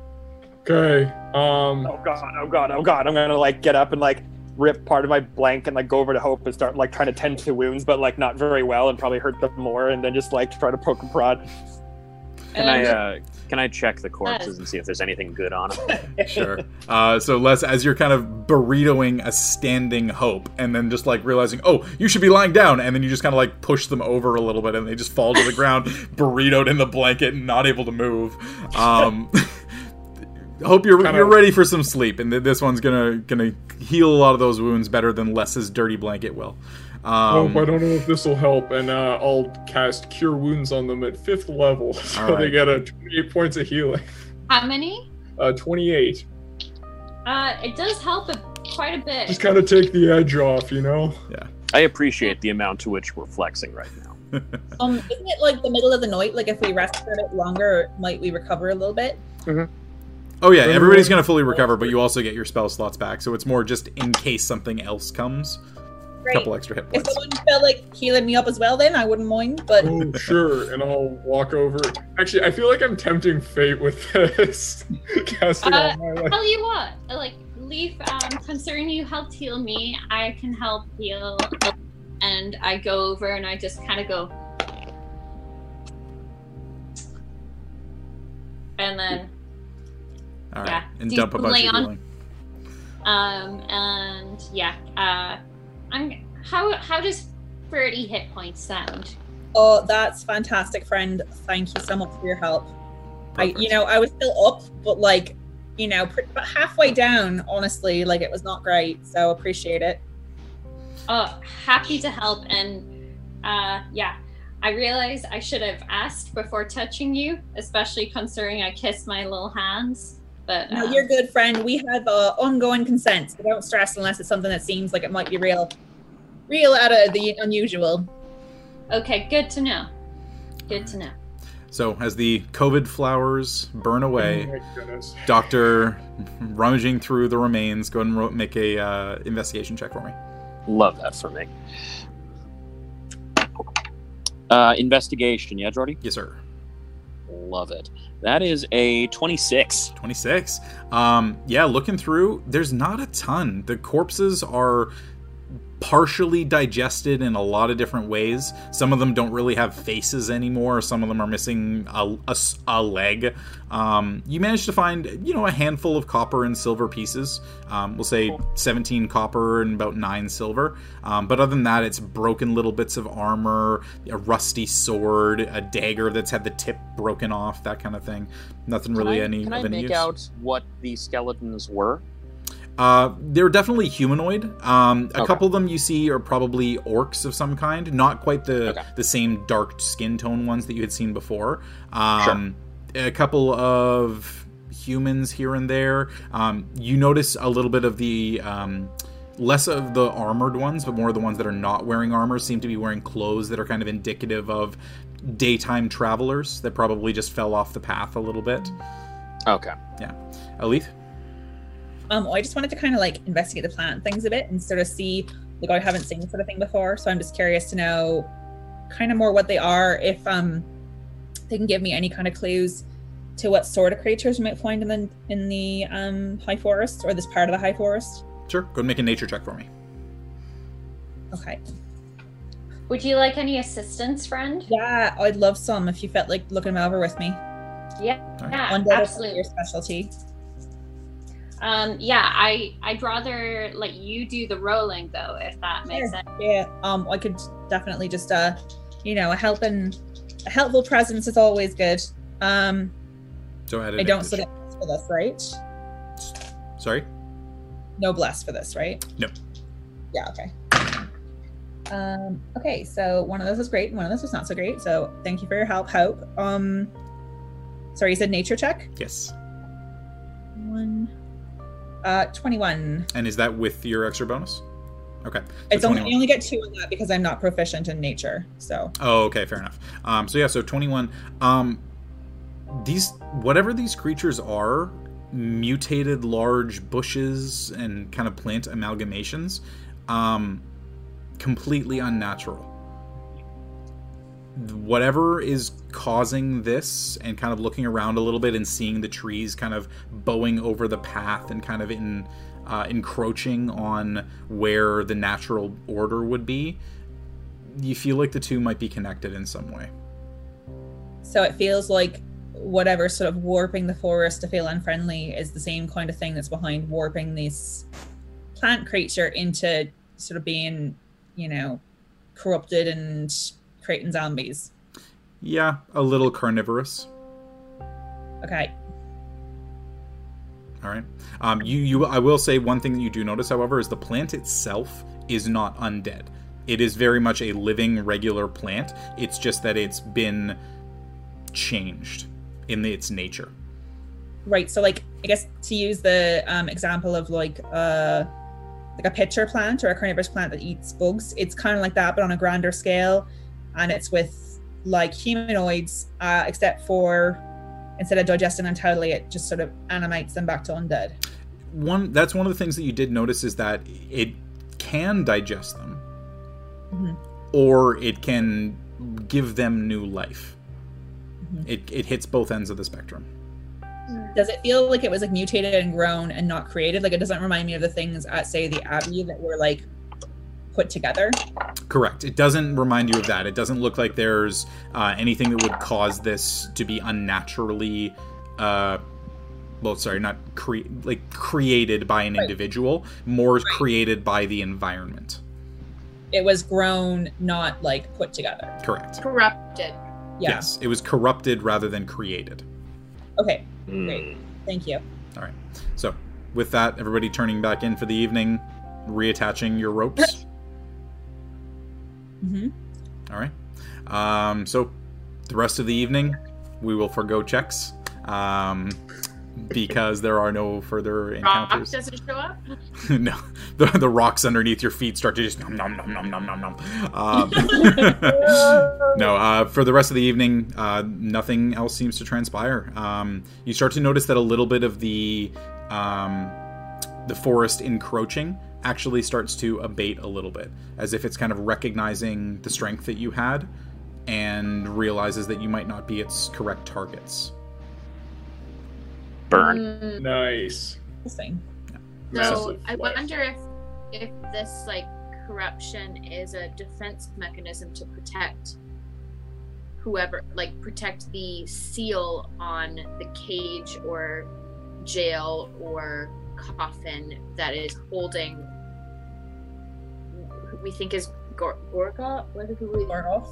Okay. Um. Oh god, oh god, oh god. I'm gonna like get up and like rip part of my blank and like go over to Hope and start like trying to tend to wounds, but like not very well and probably hurt them more, and then just like try to poke and prod. Can I Um, uh, can I check the corpses and see if there's anything good on them? Sure. Uh, so Les, as you're kind of burritoing a standing hope, and then just like realizing, oh, you should be lying down, and then you just kind of like push them over a little bit, and they just fall to the ground, burritoed in the blanket, and not able to move. Um, hope you're Kinda- you're ready for some sleep, and th- this one's gonna gonna heal a lot of those wounds better than Les's dirty blanket will. Um, Hope I don't know if this will help, and uh, I'll cast Cure Wounds on them at fifth level, so All they get a 28 points of healing. How many? Uh, 28. Uh, it does help a, quite a bit. Just kind of take the edge off, you know. Yeah. I appreciate the amount to which we're flexing right now. Um, isn't it like the middle of the night? Like if we rest for a bit longer, might we recover a little bit? Oh yeah, everybody's gonna fully recover, but you also get your spell slots back, so it's more just in case something else comes. A Great. couple extra hit points. If someone felt like healing me up as well, then I wouldn't mind. But Oh, sure. And I'll walk over. Actually, I feel like I'm tempting fate with this. Casting Uh, all my life. Tell you what, like Leaf, um, considering you helped heal me, I can help heal. And I go over and I just kind of go, and then All right, yeah. and dump a bunch of healing. um and yeah, uh, I'm how how does thirty hit points sound? oh, that's fantastic, friend. Thank you so much for your help. I, you know, I was still up, but like, you know, pretty, about halfway down. Honestly, like it was not great. So appreciate it. Oh, happy to help. And uh, yeah, I realize I should have asked before touching you, especially considering I kissed my little hands. But No, uh, you're good, friend. We have uh, ongoing consent. So don't stress unless it's something that seems like it might be real, real out of the unusual. okay. Good to know. Good to know. So as the COVID flowers burn Oh away, my goodness. Doctor rummaging through the remains, go ahead and make a uh, investigation check for me. Love that for me. Uh, investigation, yeah, Jordy? Yes, sir. Love it. That is a 26. 26. Um, yeah, looking through, there's not a ton. The corpses are partially digested in a lot of different ways. Some of them don't really have faces anymore. Some of them are missing a leg. Um, you managed to find, you know, a handful of copper and silver pieces. Um, we'll say 17 copper and about 9 silver. Um, but other than that, it's broken little bits of armor, a rusty sword, a dagger that's had the tip broken off, that kind of thing. Nothing really can I, any Can of I any make use. out what the skeletons were? Uh, they're definitely humanoid. Um, a Okay. couple of them you see are probably orcs of some kind, not quite the Okay. the same dark skin tone ones that you had seen before. Um, A couple of humans here and there. Um, you notice a little bit of the. Um, Less of the armored ones, but more of the ones that are not wearing armor seem to be wearing clothes that are kind of indicative of daytime travelers that probably just fell off the path a little bit. Okay. Yeah, Elethe? Um, I just wanted to kind of like investigate the plant things a bit and sort of see, like I haven't seen sort of thing before, so I'm just curious to know kind of more what they are, if um they can give me any kind of clues to what sort of creatures we might find in the in the um high forest or this part of the high forest. Sure. Go and make a nature check for me. Okay. Would you like any assistance, friend? Yeah, I'd love some if you felt like looking them over with me. Yeah, All right. yeah, Undead absolutely. your specialty. Um, yeah, I I'd rather let you do the rolling though, if that makes Sure. sense. Yeah, um, I could definitely just uh, you know, a helping, a helpful presence is always good. Um, So add I don't advantage. still get for this, right? Sorry. No blessed for this, right? No. Yeah. Okay. Um. Okay. So one of those was great, and one of those was not so great. So thank you for your help, Hope. Um. Sorry, you said nature check. Yes. One. Uh, twenty-one. And is that with your extra bonus? Okay. so It's only I only get two on that because I'm not proficient in nature. So Oh, okay, fair enough. Um, so yeah, so twenty-one. Um, these whatever these creatures are, mutated large bushes and kind of plant amalgamations, um, completely unnatural. Whatever is causing this and kind of looking around a little bit and seeing the trees kind of bowing over the path and kind of in uh, encroaching on where the natural order would be you feel like the two might be connected in some way. So it feels like whatever sort of warping the forest to feel unfriendly is the same kind of thing that's behind warping this plant creature into sort of being, you know, corrupted and creating zombies. yeah a little carnivorous Okay. All right. Um, you, you. I will say one thing that you do notice, however, is the plant itself is not undead. It is very much a living, regular plant. It's just that it's been changed in its nature. Right. So like I guess to use the um, example of like uh like a pitcher plant or a carnivorous plant that eats bugs, it's kind of like that, but on a grander scale, and it's with like humanoids, uh, except for instead of digesting them totally, it just sort of animates them back to undead. One. That's one of the things that you did notice is that it can digest them, Mhm. or it can give them new life. Mhm. It, it hits both ends of the spectrum. Does it feel like it was like mutated and grown and not created? Like it doesn't remind me of the things at say the Abbey that were like put together. Correct. It doesn't remind you of that. It doesn't look like there's uh, anything that would cause this to be unnaturally, uh, well, sorry, not cre- like created by an Right. individual, more created by the environment. It was grown, not like put together. Correct. Corrupted. Yeah. Yes, it was corrupted rather than created. Okay. Hmm. Great. Thank you. All right. So, with that, everybody turning back in for the evening, reattaching your ropes. hmm All right. Um, so, the rest of the evening, we will forego checks um, because there are no further Rock encounters. doesn't show up. no, the, the rocks underneath your feet start to just nom nom nom nom nom nom nom. Um, no, uh, for the rest of the evening, uh, nothing else seems to transpire. Um, you start to notice that a little bit of the um, the forest encroaching actually starts to abate a little bit, as if it's kind of recognizing the strength that you had and realizes that you might not be its correct targets. Burn. Mm, Nice. Interesting. So I wonder if if this like corruption is a defense mechanism to protect whoever like protect the seal on the cage or jail or coffin that is holding who we think is Gor- Gorga what who we Gargauth.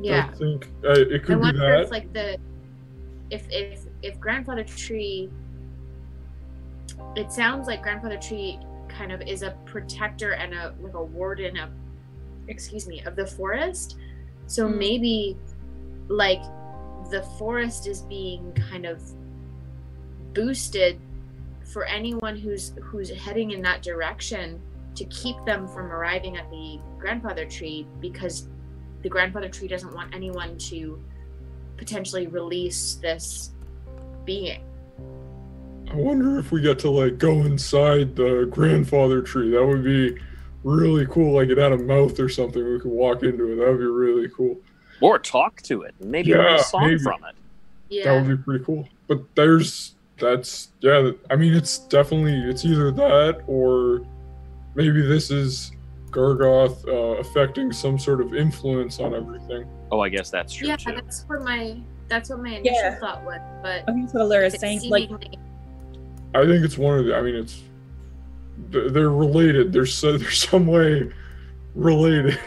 yeah I think uh, it I could be wonder that. if like the if if if grandfather tree it sounds like grandfather tree kind of is a protector and a like a warden of excuse me of the forest so Hmm. maybe like the forest is being kind of boosted for anyone who's who's heading in that direction to keep them from arriving at the grandfather tree because the grandfather tree doesn't want anyone to potentially release this being. I wonder if we get to like go inside the grandfather tree. That would be really cool. Like it had a mouth or something. We could walk into it. That would be really cool. Or talk to it. Maybe learn Yeah, a song maybe. from it. That would be pretty cool. But there's that's yeah. I mean, it's definitely it's either that or maybe this is Gargauth uh, affecting some sort of influence on everything. Oh, I guess that's true Yeah, too. that's what my that's what my initial Yeah. thought was, but I think that's what Aluura is it's saying. Like, I think it's one of the. I mean, it's they're they're related. There's so, there's some way related.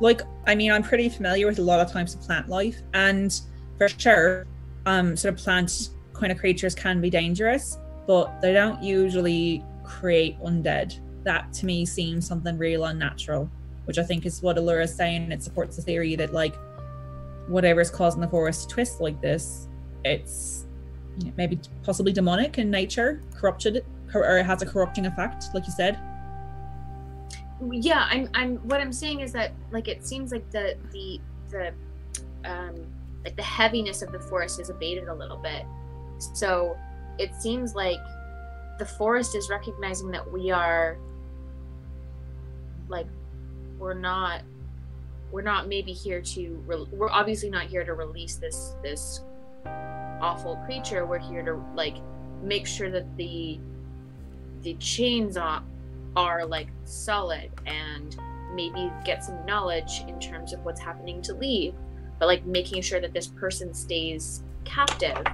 like I mean, I'm pretty familiar with a lot of types of plant life, and for sure, um, sort of plant kind of creatures can be dangerous, but they don't usually create undead. That to me seems something real unnatural, which I think is what Aluura is saying. It supports the theory that like whatever is causing the forest to twist like this, it's you know, maybe possibly demonic in nature, corrupted, or has a corrupting effect, like you said. yeah i'm i'm what i'm saying is that like it seems like the the the um like the heaviness of the forest is abated a little bit so it seems like the forest is recognizing that we are like we're not we're not maybe here to re- we're obviously not here to release this this awful creature. We're here to like make sure that the the chains are, are like solid and maybe get some knowledge in terms of what's happening to leave but like making sure that this person stays captive.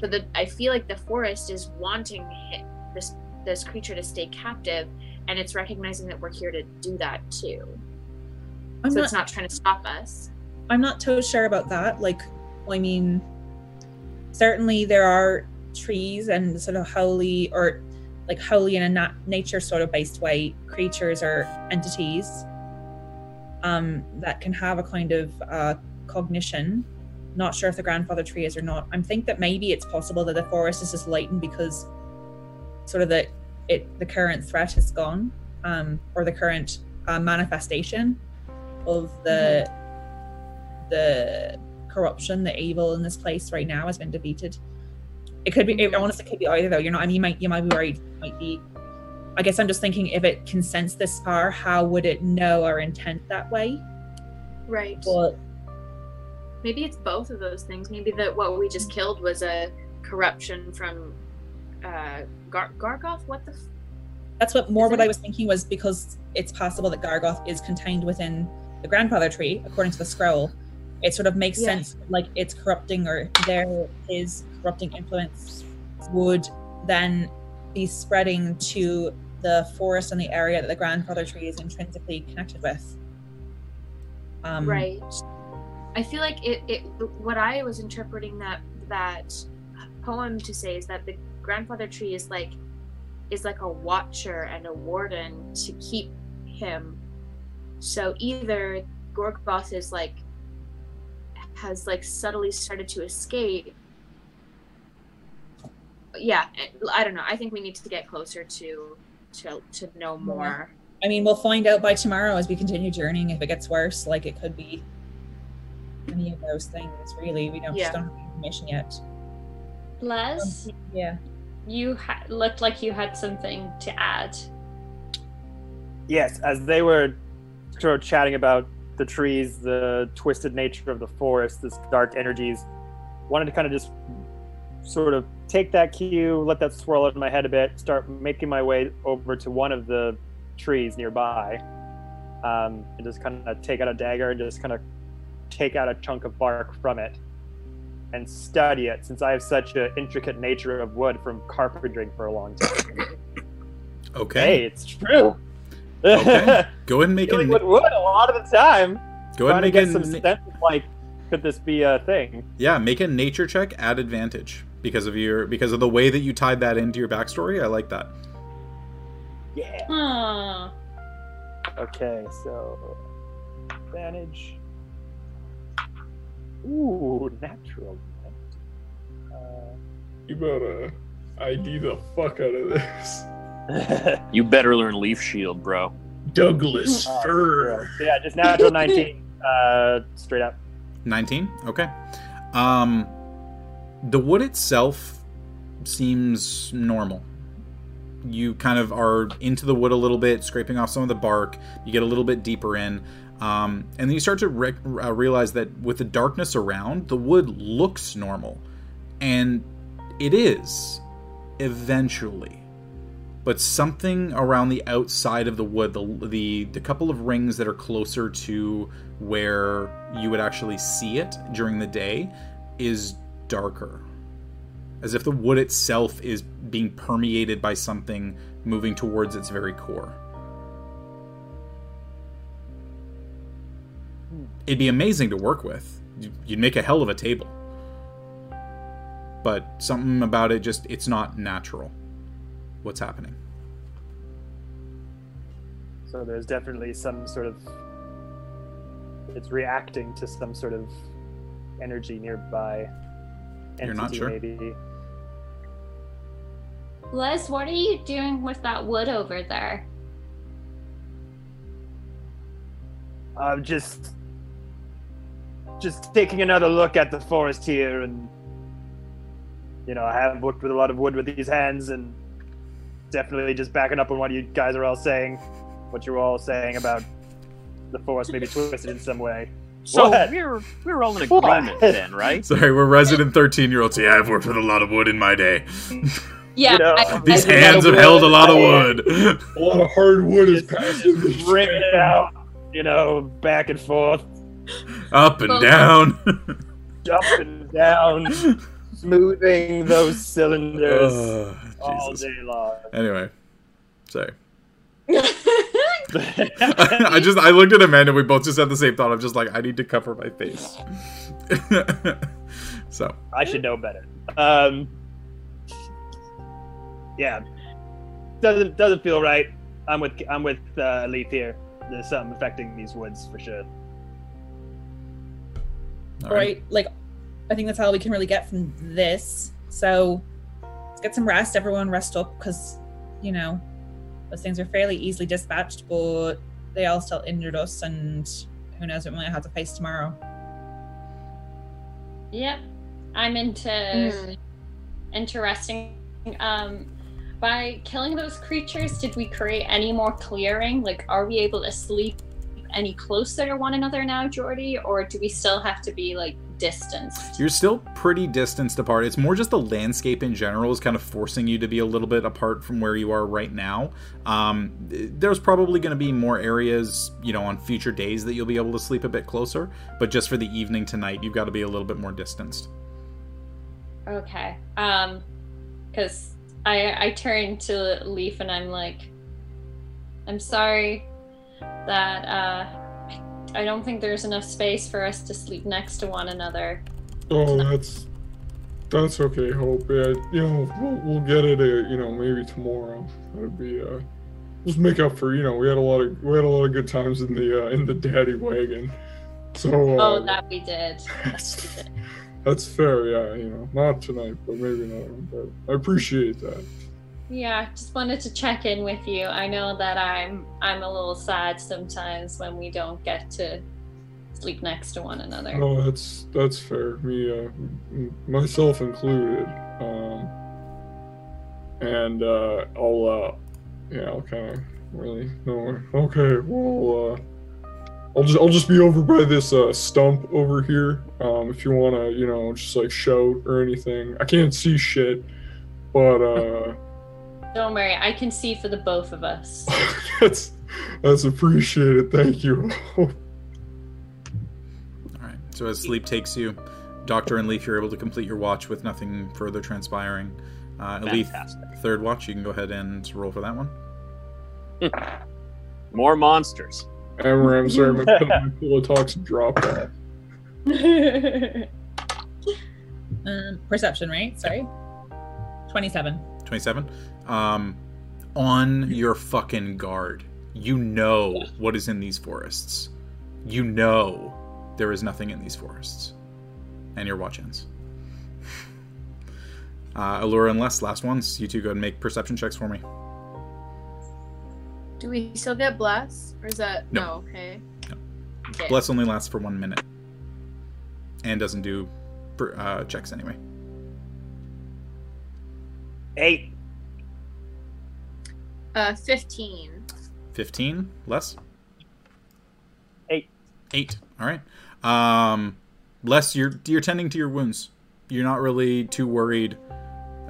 So that i feel like the forest is wanting this this creature to stay captive and it's recognizing that we're here to do that too I'm so not it's not trying to stop us I'm not too sure about that. Like, I mean, certainly there are trees and sort of holy or like holy in a nat- nature sort of based way creatures or entities um, that can have a kind of uh, cognition. Not sure if the grandfather tree is or not. I'm think that maybe it's possible that the forest is just lightened because sort of the it the current threat is gone, um, or the current uh, manifestation of the the corruption, the evil in this place right now has been defeated. It could be. It, honestly, it could be either though. You're not. I mean, you might. You might be worried. Might be. I guess I'm just thinking if it can sense this far, how would it know our intent that way? right But maybe it's both of those things maybe that what we just killed was a corruption from uh Gar- Gargauth what the f- that's what more what it- I was thinking was because it's possible that Gargauth is contained within the grandfather tree, according to the scroll. It sort of makes Yeah. sense, like it's corrupting or there is corrupting influence would then be spreading to the forest and the area that the grandfather tree is intrinsically connected with. Um, right i feel like it, it what i was interpreting that that poem to say is that the grandfather tree is like is like a watcher and a warden to keep him so either Gargauth is like has like subtly started to escape yeah i don't know i think we need to get closer to to to know mm-hmm. more I mean, we'll find out by tomorrow as we continue journeying. If it gets worse, like it could be any of those things. Really, we don't Yeah. just don't have information yet. Les, Yeah. You ha- looked like you had something to add. Yes, as they were sort of chatting about the trees, the twisted nature of the forest, this dark energies, wanted to kind of just sort of take that cue, let that swirl in my head a bit, start making my way over to one of the trees nearby, um, and just kind of take out a dagger and just kind of take out a chunk of bark from it and study it, since I have such an intricate nature of wood from carpentering for a long time. Okay. Hey, it's true. Okay. Go ahead and make it. a with wood a lot of the time. go ahead and make get a some na- sense of like, could this be a thing? yeah make a nature check at advantage because of your because of the way that you tied that into your backstory. I like that. Yeah. Huh. Okay, so advantage. Ooh, natural. Uh, You better ID the fuck out of this. You better learn Leaf Shield, bro. Douglas oh, Fir. yeah, just natural 19. Uh, straight up. 19 okay um the wood itself seems normal you kind of are into the wood a little bit scraping off some of the bark you get a little bit deeper in um, and then you start to rec- uh, realize that with the darkness around the wood looks normal. And it is eventually. But something around the outside of the wood the, the the couple of rings that are closer to where you would actually see it during the day is darker. As if the wood itself is being permeated by something moving towards its very core it'd be amazing to work with You- you'd make a hell of a table but something about it just it's not natural what's happening So there's definitely some sort of. It's reacting to some sort of energy nearby. You're not sure? Maybe. Les, what are you doing with that wood over there? I'm just. Just taking another look at the forest here, and. You know, I haven't worked with a lot of wood with these hands, and definitely just backing up on what you guys are all saying, what you're all saying about the forest maybe twisted in some way. So What? we're we're all in What? agreement then, right? Sorry, we're resident 13 year olds. Yeah, I've worked with a lot of wood in my day. Yeah, You know, I- These I- hands have held a lot of wood. A lot of hard wood is Just, passed in just this bring it out, you know, back and forth, Up and down. up and down, smoothing those cylinders Oh, all day long. Anyway, sorry. I just I looked at Amanda. We both just had the same thought. I'm just like, I need to cover my face. so I should know better. Um, yeah, doesn't doesn't feel right. I'm with I'm with uh, Leaf here. There's something affecting these woods for sure. All right. Like, I think that's all we can really get from this. So let's get some rest. Everyone rest up because, you know, those things are fairly easily dispatched, but they all still injured us, and who knows what we might have to face tomorrow. Yep. I'm into Mm. interesting. Um, by killing those creatures, did we create any more clearing? Like, are we able to sleep any closer to one another now, Jordy, or do we still have to be like distanced? You're still pretty distanced apart. It's more just the landscape in general is kind of forcing you to be a little bit apart from where you are right now. Um, there's probably going to be more areas, you know, on future days that you'll be able to sleep a bit closer. But just for the evening tonight, you've got to be a little bit more distanced. Okay. Um, because I I turn to Leaf and I'm like, I'm sorry that uh, I, don't think there's enough space for us to sleep next to one another. Oh, that's that's okay, Hope. Yeah, you know, we'll, we'll get it. Uh, you know, maybe tomorrow. That'd be uh, just make up for. You know, we had a lot of we had a lot of good times in the uh, in the daddy wagon. So uh, Oh, that we did. that's, that's fair. Yeah, you know, not tonight, but maybe not. But I appreciate that. Yeah, just wanted to check in with you. I know that I'm I'm a little sad sometimes when we don't get to sleep next to one another. Oh, that's that's fair. Me, uh, myself included. Um, and uh, I'll, uh, yeah, I'll kind of really no. Okay, well, uh, I'll just I'll just be over by this uh, stump over here. Um, if you wanna, you know, just like shout or anything. I can't see shit, but uh, Don't worry, I can see for the both of us. that's that's appreciated. Thank you. All right. So as sleep takes you, Doctor and Leaf, you're able to complete your watch with nothing further transpiring. Uh, Leaf, Fantastic. third watch, you can go ahead and roll for that one. More monsters. I'm sorry, my, my pillow talks dropped off. Um, perception, right? Sorry. 27. 27. Um, on your fucking guard. You know what is in these forests. You know there is nothing in these forests. And your watch ends. Uh, Aluura and Les, last ones. You two go and make perception checks for me. Do we still get bless, or is that No. no? okay. No. Okay. Bless only lasts for one minute. And doesn't do per- uh, checks anyway. Eight. Uh, fifteen. 15 less Eight. eight all right um Les you're you're tending to your wounds you're not really too worried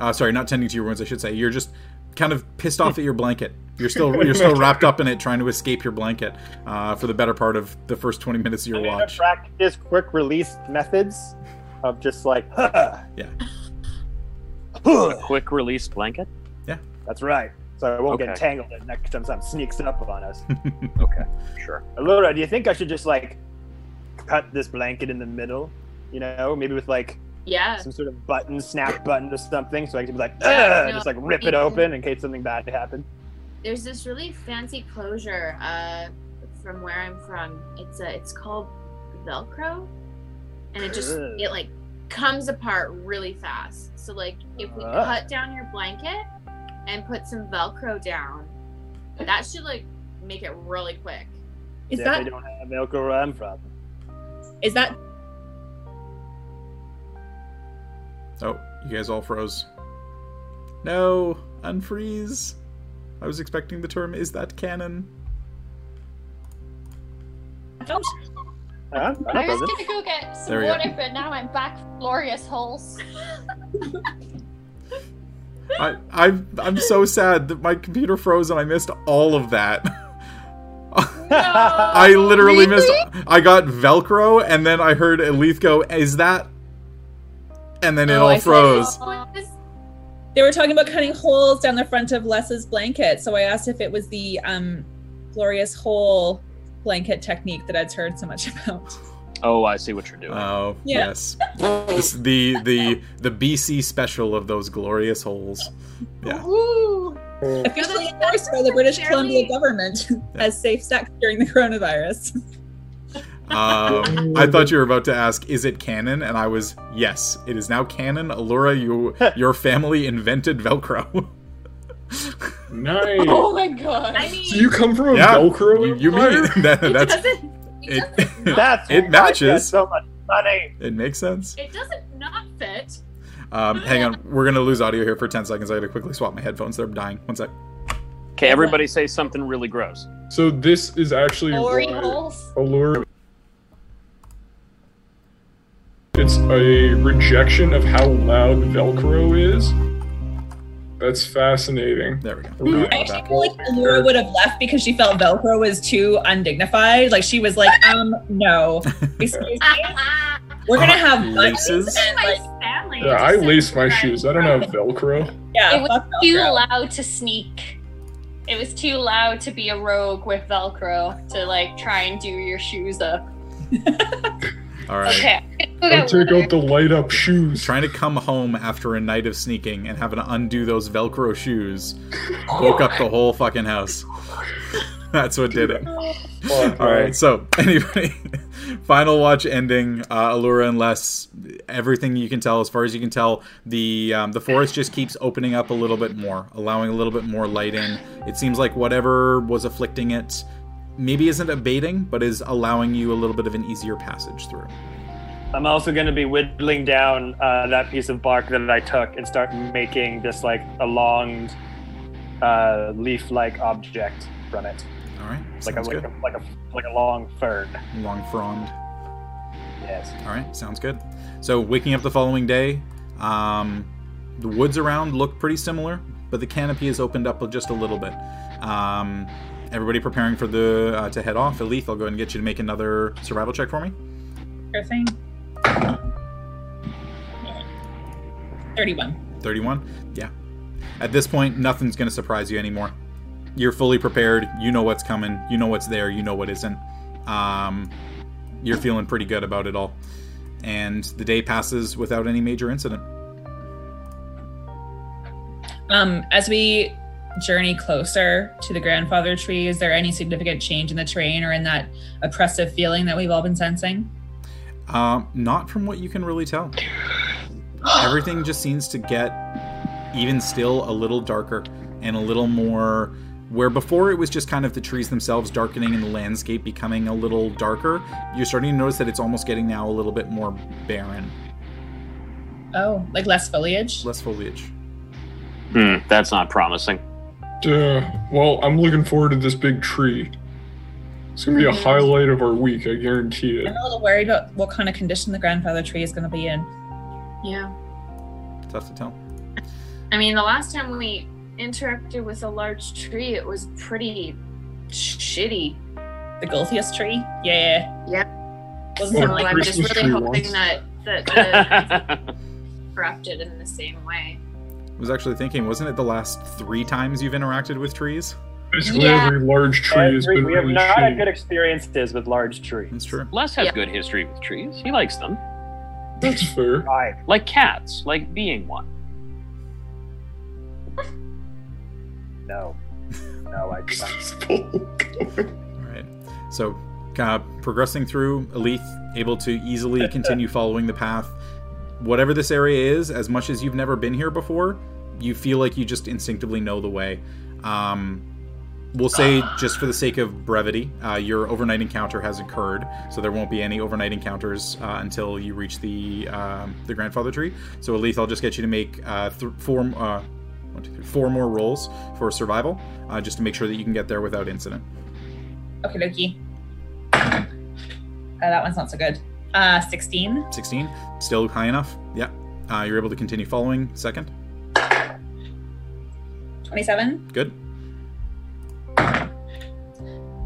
uh sorry not tending to your wounds i should say you're just kind of pissed off at your blanket you're still you're still wrapped up in it trying to escape your blanket uh for the better part of the first 20 minutes of your I'm gonna watch practice quick release methods of just like, huh, Yeah. A quick release blanket. Yeah, that's right. So I won't Okay. get tangled in next time something sneaks up on us. Okay, sure. Aluura, do you think I should just like cut this blanket in the middle? You know, maybe with like Yeah. some sort of button, snap button or something, so I can be like, Yeah, "Ugh," no, just like rip you it can- open in case something bad happened. There's this really fancy closure uh, from where I'm from. It's a, it's called Velcro, and it just Ugh. it like comes apart really fast. So like if we Ah. cut down your blanket and put some Velcro down, that should like make it really quick. Is yeah, that they don't have Velcro where I'm from. is that oh you guys all froze no unfreeze i was expecting the term is that canon Don't. Huh? I'm I was present. gonna go get some There we go. water, but now I'm back glorious holes. I, I, I'm so sad that my computer froze and I missed all of that. I literally missed. I got Velcro and then I heard Elethe go, "Is that?" And then it Oh, all I froze. They were talking about cutting holes down the front of Les's blanket, so I asked if it was the um, glorious hole blanket technique that I'd heard so much about. Oh, I see what you're doing. Oh Yeah. yes, this, the the the BC special of those glorious holes. Yeah. Officially endorsed by the British Columbia government as safe sex during the coronavirus. Um, I thought you were about to ask, "Is it canon?" And I was, "Yes, it is now canon." Aluura, you your family invented Velcro. Nice. Oh my god. I mean, So you come from a Yeah, Velcro you, you mean that, it that's doesn't. It, it. That's It matches. So much money. it makes sense. it doesn't not fit. Um, hang on, we're gonna lose audio here for ten seconds. I gotta quickly swap my headphones. They're dying. One sec. Okay, everybody say something really gross. So this is actually Glory why. Allure. It's a rejection of how loud Velcro is. That's fascinating. There we go. We're I have actually that. feel like Aluura would have left because she felt Velcro was too undignified. Like she was like, um, no. Excuse me. We're gonna have Laces? and like. Yeah, I lace my shoes. I don't have Velcro. yeah, It was too loud to sneak. It was too loud to be a rogue with Velcro to like try and do your shoes up. All right. Okay. I take out the light up shoes. Trying to come home after a night of sneaking and having to undo those Velcro shoes woke up the whole fucking house. That's what did it. All right. So anyway, final watch ending. Uh, Aluura and Les. Everything you can tell, as far as you can tell, the um, the forest just keeps opening up a little bit more, allowing a little bit more light in. It seems like whatever was afflicting it, maybe isn't abating, but is allowing you a little bit of an easier passage through. I'm also going to be whittling down uh, that piece of bark that I took and start making just like a long uh, leaf-like object from it, All right. like a, like a like a like a long fern. Long frond. Yes. All right, sounds good. So waking up the following day, um, the woods around look pretty similar, but the canopy has opened up just a little bit. Um, everybody preparing for the uh, to head off. Elethe, I'll go ahead and get you to make another survival check for me. Sure thing. 31. 31. Yeah. At this point, nothing's going to surprise you anymore. You're fully prepared. You know what's coming. You know what's there. You know what isn't. Um, you're feeling pretty good about it all. And the day passes without any major incident. Um, as we journey closer to the grandfather tree, is there any significant change in the terrain or in that oppressive feeling that we've all been sensing? Um, not from what you can really tell. Everything just seems to get even still a little darker and a little more where before it was just kind of the trees themselves darkening and the landscape becoming a little darker, you're starting to notice that it's almost getting now a little bit more barren. Oh, like less foliage? Less foliage. Hmm, that's not promising. Duh. Well, I'm looking forward to this big tree. It's gonna be a mm-hmm. highlight of our week, I guarantee it. I'm a little worried about what kind of condition the grandfather tree is going to be in. Yeah. Tough to tell. I mean, the last time we interacted with a large tree, it was pretty shitty. The Gulthias tree? Yeah. Yeah. Wasn't Or So something I'm just really hoping once. that that the corrupted in the same way. I was actually thinking, wasn't it the last three times you've interacted with trees? Basically, Yeah. every large tree has Every- been we have really not had good experiences with large trees. That's true. Les has Yeah. good history with trees. He likes them. That's fair. Right. Like cats, like being one. No. No, I do not. All right. So, uh, progressing through, Elethe able to easily continue following the path. Whatever this area is, as much as you've never been here before, you feel like you just instinctively know the way. Um, we'll say, just for the sake of brevity, uh, your overnight encounter has occurred, so there won't be any overnight encounters uh, until you reach the um, the grandfather tree. So, Elethe, I'll just get you to make uh, th- four. Uh, one, two, three, four more rolls for survival, uh, just to make sure that you can get there without incident. Okay, Loki. Uh, that one's not so good. Uh, 16. 16, still high enough. Yeah. Uh, you're able to continue following. Second, 27. good.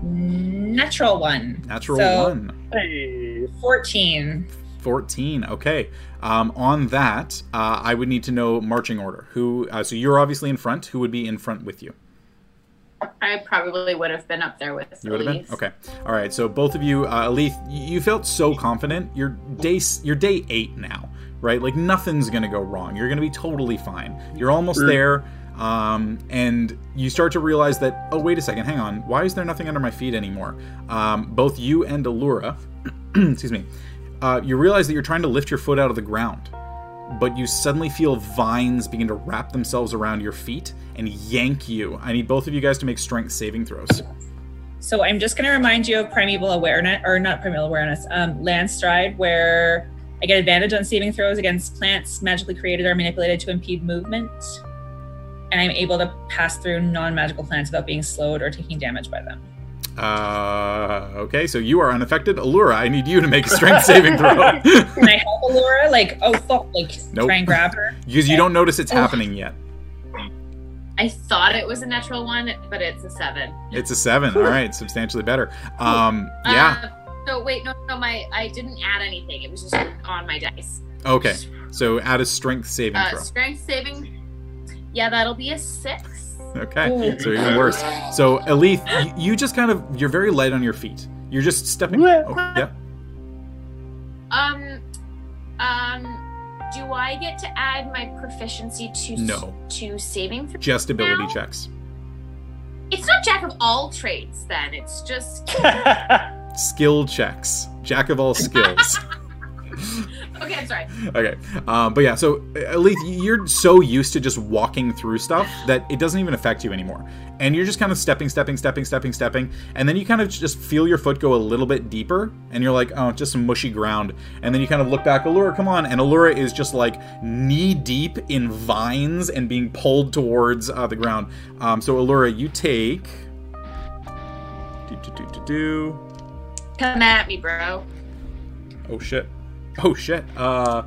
Natural one. Natural So- one. Hey. 14. 14. Okay. Um, on that, uh, I would need to know marching order. Who? Uh, so you're obviously in front. Who would be in front with you? I probably would have been up there with You would have been. Okay. All right. So both of you, uh, Elethe, y- you felt so confident. You're day. s- You're day eight now, right? Like nothing's gonna go wrong. You're gonna be totally fine. You're almost Sure. there. Um, and you start to realize that. Oh, wait a second. Hang on. Why is there nothing under my feet anymore? Um, both you and Aluura, excuse me. Uh, you realize that you're trying to lift your foot out of the ground, but you suddenly feel vines begin to wrap themselves around your feet and yank you. I need both of you guys to make strength saving throws. So I'm just going to remind you of primeval awareness, or not primeval awareness, um, land stride, where I get advantage on saving throws against plants magically created or manipulated to impede movement. And I'm able to pass through non magical plants without being slowed or taking damage by them. Uh, okay, so you are unaffected. Allura, I need you to make a strength saving throw. Can I help Allura? Like, oh fuck, like Nope. try and grab her? because you don't notice it's Oh. happening yet. I thought it was a natural one, but it's a seven. It's a seven. All right, substantially better. Um, yeah. Uh, so wait, no, no, my I didn't add anything. It was just on my dice. Okay, so add a strength saving Uh, throw. strength saving. Yeah, that'll be a six. Okay, so even worse. So Elethe, you, you just kind of you're very light on your feet. You're just stepping. Yeah. Oh, yeah. Um, um, do I get to add my proficiency to No. to saving throw? Just ability Now? checks. It's not jack of all trades, then. It's just Skill checks. Jack of all skills. okay. I'm sorry. okay. Um, but yeah, so Elethe, you're so used to just walking through stuff that it doesn't even affect you anymore. And you're just kind of stepping, stepping, stepping, stepping, stepping. And then you kind of just feel your foot go a little bit deeper. And you're like, oh, just some mushy ground. And then you kind of look back, Aluura, come on. And Aluura is just like knee deep in vines and being pulled towards uh, the ground. Um, so Aluura, you take. Do, do, do, do, do. Come at me, bro. Oh shit. Oh shit. Uh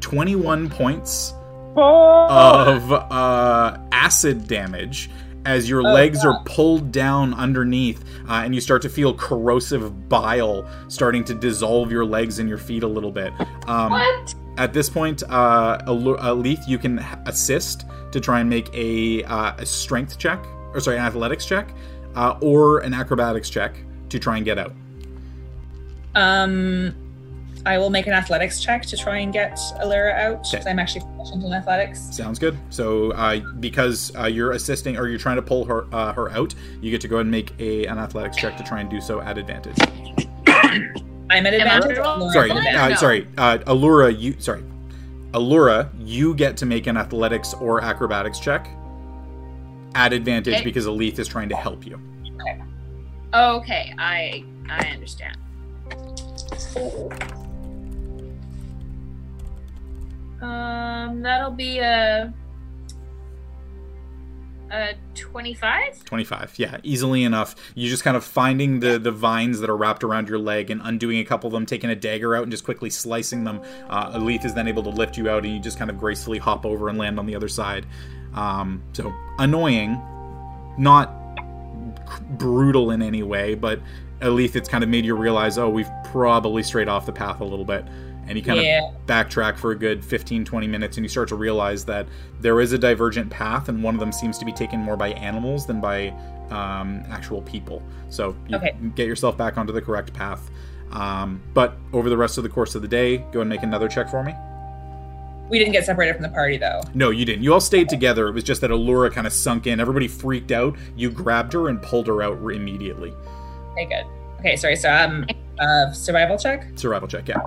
21 points Oh. of uh acid damage as your legs are pulled down underneath uh, and you start to feel corrosive bile starting to dissolve your legs and your feet a little bit. Um, What? at this point, uh, Elethe, you can assist to try and make a, uh, a strength check, or sorry, an athletics check, uh, or an acrobatics check to try and get out. Um, I will make an athletics check to try and get Aluura out because Okay. I'm actually proficient in athletics. Sounds good. So, uh, because uh, you're assisting or you're trying to pull her uh, her out, you get to go ahead and make a an athletics check to try and do so at advantage. I'm at advantage. Sorry, at Well, advantage. uh, no. sorry, uh, Aluura. You sorry, Aluura. You get to make an athletics or acrobatics check at advantage Okay. because Elethe is trying to help you. Okay, I I understand. Um, that'll be a a twenty-five. 25 yeah easily enough. You just kind of finding the the vines that are wrapped around your leg and undoing a couple of them taking a dagger out and just quickly slicing them. Uh, Elethe is then able to lift you out and you just kind of gracefully hop over and land on the other side. Um, so annoying not brutal in any way but Elethe it's kind of made you realize oh we've probably strayed off the path a little bit and you kind of backtrack for a good 15 20 minutes and you start to realize that there is a divergent path and one of them seems to be taken more by animals than by um, actual people. So you Okay. get yourself back onto the correct path. Um, but over the rest of the course of the day go and make another check for me. We didn't get separated from the party though. no you didn't. You all stayed together. It was just that Aluura kind of sunk in. Everybody freaked out. You grabbed her and pulled her out immediately. Okay, good. Okay, sorry. So um, uh, survival check. survival check yeah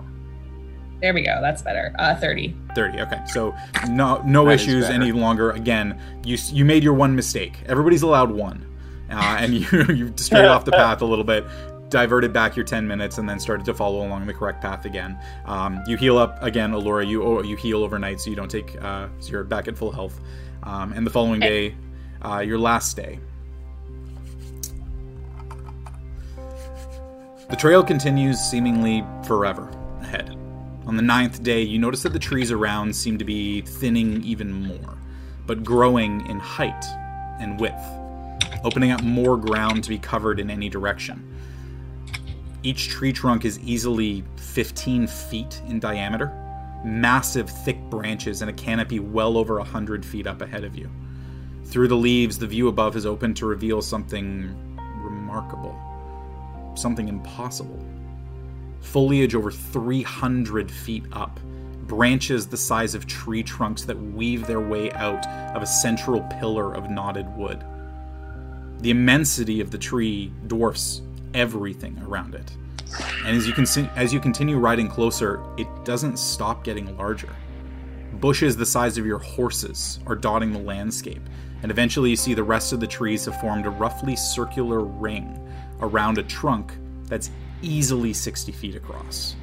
There we go. That's better. Uh, thirty. 30 okay so no no That is issues better. any longer again you you made your one mistake everybody's allowed one uh, and you you strayed off the path a little bit diverted back your 10 minutes and then started to follow along the correct path again um, you heal up again Aluura you oh, you heal overnight so you don't take uh, so you're back at full health um, and the following day uh, your last day The trail continues seemingly forever ahead. On the ninth day, you notice that the trees around seem to be thinning even more, but growing in height and width, opening up more ground to be covered in any direction. Each tree trunk is easily 15 feet in diameter, massive, thick branches, and a canopy well over 100 feet up ahead of you. Through the leaves, the view above is open to reveal something remarkable, something impossible. Foliage over 300 feet up, branches the size of tree trunks that weave their way out of a central pillar of knotted wood. The immensity of the tree dwarfs everything around it. And as you see, as you continue riding closer, it doesn't stop getting larger. Bushes the size of your horses are dotting the landscape, and eventually you see the rest of the trees have formed a roughly circular ring around a trunk that's easily 60 feet across.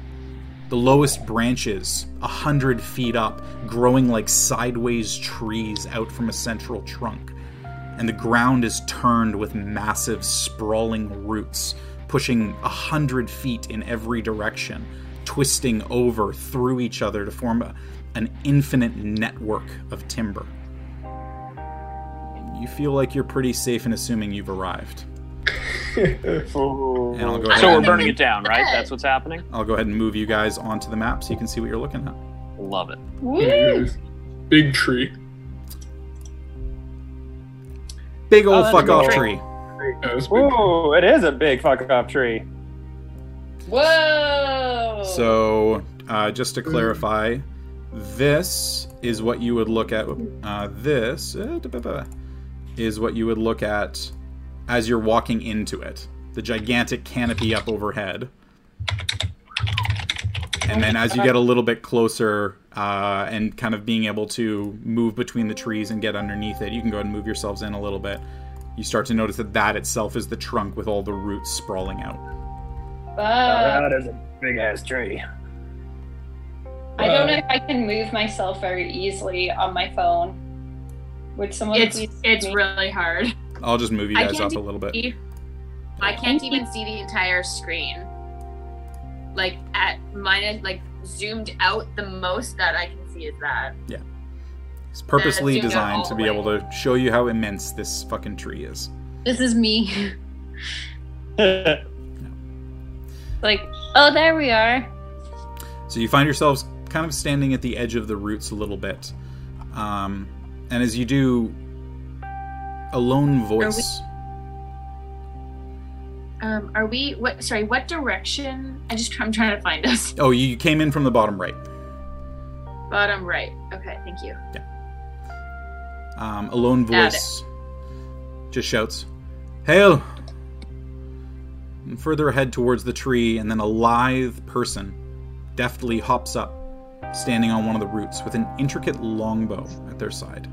The lowest branches, a hundred feet up, growing like sideways trees out from a central trunk. And the ground is turned with massive, sprawling roots, pushing a hundred feet in every direction, twisting over through each other to form a, an infinite network of timber. You feel like you're pretty safe in assuming you've arrived. Ooh. And I'll go So we're and- burning it down, right? That's what's happening. I'll go ahead and move you guys onto the map so you can see what you're looking at. Love it. Woo! Big tree. Big old Oh, fuck off big tree. Yeah, it's. Ooh, it is a big fuck off tree. Whoa! So, uh, just to clarify, this is what you would look at. Uh, this uh, da- ba- ba- is what you would look at as you're walking into it. The gigantic canopy up overhead. And then as you get a little bit closer uh, and kind of being able to move between the trees and get underneath it, you can go ahead and move yourselves in a little bit. You start to notice that that itself is the trunk with all the roots sprawling out. Wow. that is a big ass tree. I don't know if I can move myself very easily on my phone. Would someone It's please it's me? really hard. I'll just move you guys can't up a little bit. I can't even see the entire screen. Like at minus like zoomed out the most that I can see is that. Yeah. It's purposely designed to be way. able to show you how immense this fucking tree is. This is me. like, oh, there we are. So you find yourselves kind of standing at the edge of the roots a little bit. Um, and as you do, a lone voice. Um, are we what sorry, what direction? I just I'm trying to find us. Oh, you came in from the bottom right. Bottom right. Okay, thank you. Yeah. Um, a lone voice just shouts, Hail! And further ahead towards the tree, and then a lithe person deftly hops up, standing on one of the roots with an intricate longbow at their side.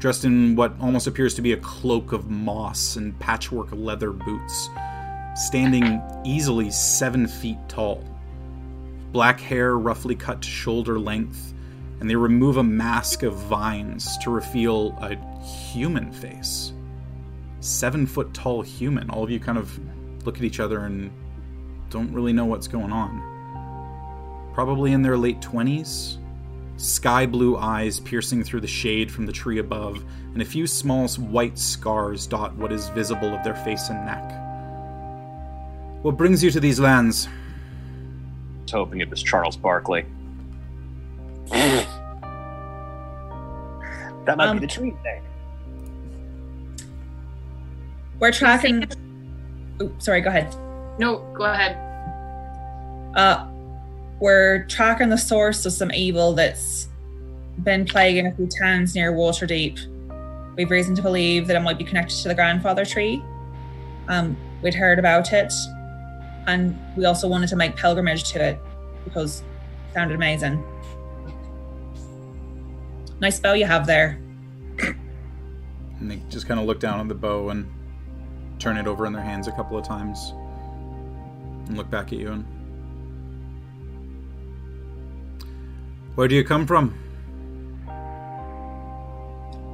Dressed in what almost appears to be a cloak of moss and patchwork leather boots, standing easily seven feet tall. Black hair roughly cut to shoulder length, and they remove a mask of vines to reveal a human face. Seven foot tall human. All of you kind of look at each other and don't really know what's going on. Probably in their late 20s. Sky blue eyes piercing through the shade from the tree above, and a few small white scars dot what is visible of their face and neck. What brings you to these lands? I was hoping it was Charles Barkley. That might Um, be the tree thing. We're tracking. Oh, sorry. Go ahead. No, go ahead. Uh, we're tracking the source of some evil that's been plaguing a few towns near Waterdeep. We've reason to believe that it might be connected to the grandfather tree. Um, we'd heard about it, and we also wanted to make pilgrimage to it because it sounded amazing. Nice bow you have there. And they just kind of look down at the bow and turn it over in their hands a couple of times and look back at you and. Where do you come from?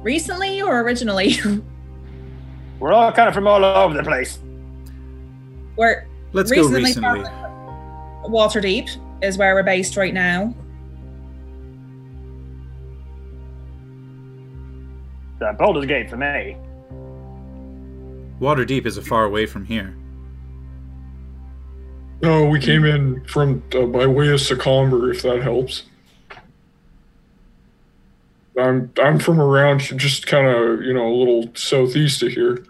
Recently or originally? We're all kind of from all over the place. we're Let's go Recently recently. Waterdeep is where we're based right now. Uh, Baldur's Gate for me. Waterdeep is a far away from here. No, we came in from uh, by way of Secomber, if that helps. I'm I'm from around just kind of you know a little southeast of here.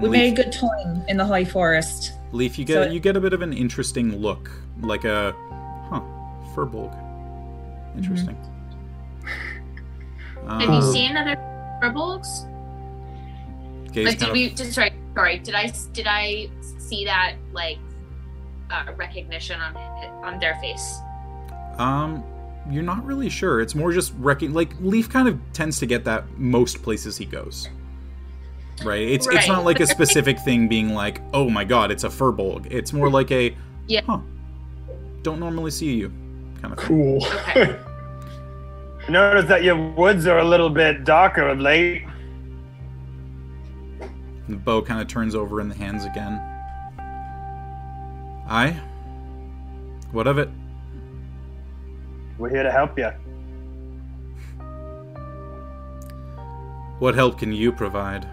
We Leaf, made good time in the High Forest. Leaf, you get so- you get a bit of an interesting look, like a huh, Furbolg. Interesting. Have you Um, seen other Furbolgs? Gaze Like, did kind of- we? Did, sorry, sorry. Did I? Did I see that like uh, recognition on on their face? Um, you're not really sure. It's more just wrecking. Like Leaf kind of tends to get that most places he goes. Right. It's it's not like a specific thing being like, oh my god, it's a furbolg. It's more like a, Yeah. huh, don't normally see you, kind of thing. Cool. Okay. Notice that your woods are a little bit darker of late. The bow kind of turns over in the hands again. Aye. What of it? We're here to help you. What help can you provide?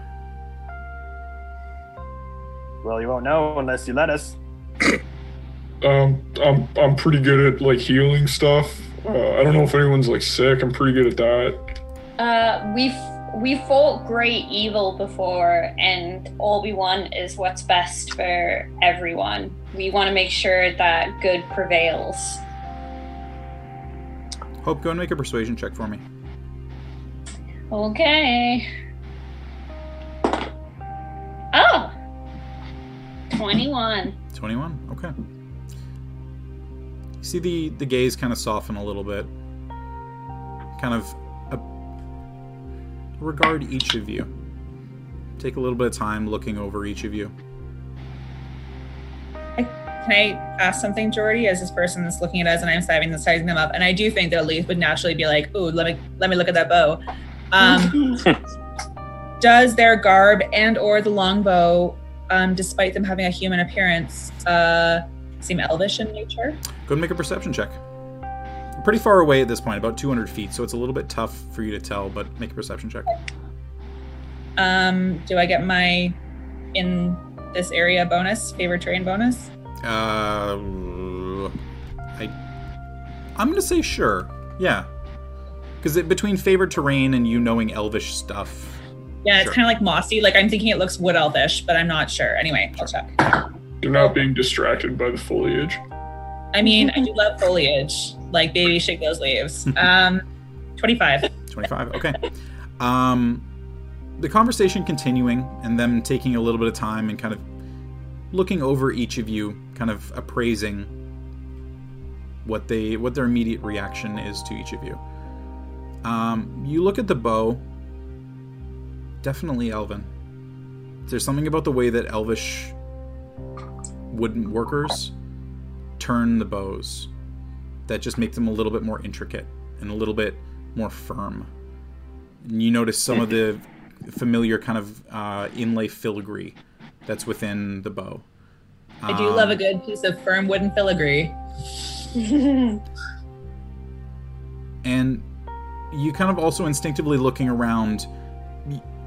Well, you won't know unless you let us. um, I'm I'm pretty good at like healing stuff. Uh, I don't know if anyone's like sick. I'm pretty good at that. Uh, we've we fought great evil before, and all we want is what's best for everyone. We want to make sure that good prevails. Hope, go and make a persuasion check for me. Okay. Oh! 21. 21 okay you see the the gaze kind of soften a little bit kind of uh regard each of you take a little bit of time looking over each of you Can I ask something, Jordy, as this person that's looking at us and I'm sizing, sizing them up? And I do think that Leaf would naturally be like, "Ooh, let me let me look at that bow." Um, does their garb and or the longbow, um, despite them having a human appearance, uh, seem elvish in nature? go and make a perception check You're pretty far away at this point about 200 feet so it's a little bit tough for you to tell but make a perception check Um, do I get my in this area bonus, favorite terrain bonus? Uh i i'm gonna say sure yeah because between favored terrain and you knowing elvish stuff Yeah, it's Sure. kind of like mossy. Like I'm thinking it looks wood elvish, but I'm not sure. Anyway, I'll check. You're not being distracted by the foliage. I mean, I do love foliage. Like baby, shake those leaves. Um, twenty-five. 25 okay um the conversation continuing and them taking a little bit of time and kind of looking over each of you kind of appraising what they what their immediate reaction is to each of you um you look at the bow definitely elven there's something about the way that elvish wooden workers turn the bows that just make them a little bit more intricate and a little bit more firm. And you notice some of the familiar kind of uh, inlay filigree that's within the bow. I do love a Um, good piece of firm wooden filigree. And you kind of also instinctively looking around.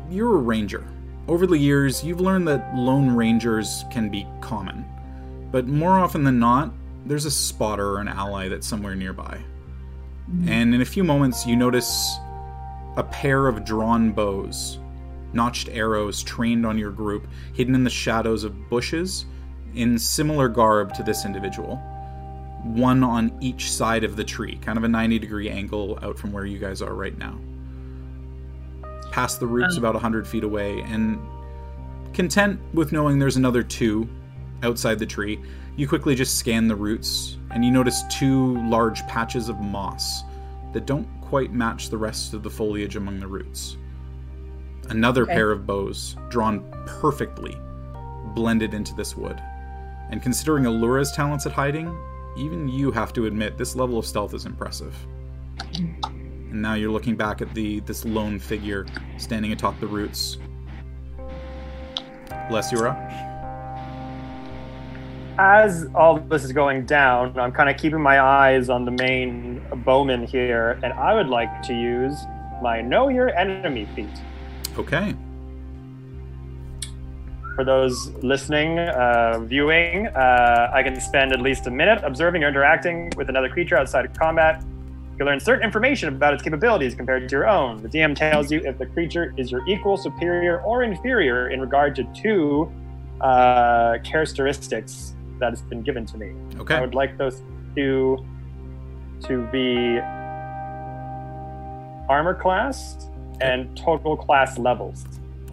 You're a ranger. Over the years, you've learned that lone rangers can be common, but more often than not, there's a spotter or an ally that's somewhere nearby. And in a few moments, you notice a pair of drawn bows, notched arrows trained on your group, hidden in the shadows of bushes, in similar garb to this individual. One on each side of the tree, kind of a 90 degree angle out from where you guys are right now. Past the roots, Um. about 100 feet away, and content with knowing there's another two outside the tree, you quickly just scan the roots, and you notice two large patches of moss that don't quite match the rest of the foliage among the roots. Another Okay. pair of bows, drawn perfectly, blended into this wood. And considering Aluura's talents at hiding, even you have to admit this level of stealth is impressive. And now you're looking back at the this lone figure standing atop the roots. Lesura, as all this is going down, I'm kind of keeping my eyes on the main bowman here, and I would like to use my Know Your Enemy feat. Okay. For those listening, uh, viewing, uh, I can spend at least a minute observing or interacting with another creature outside of combat. You learn certain information about its capabilities compared to your own. The DM tells you if the creature is your equal, superior, or inferior in regard to two uh, characteristics that has been given to me. Okay. I would like those two to be armor class and total class levels.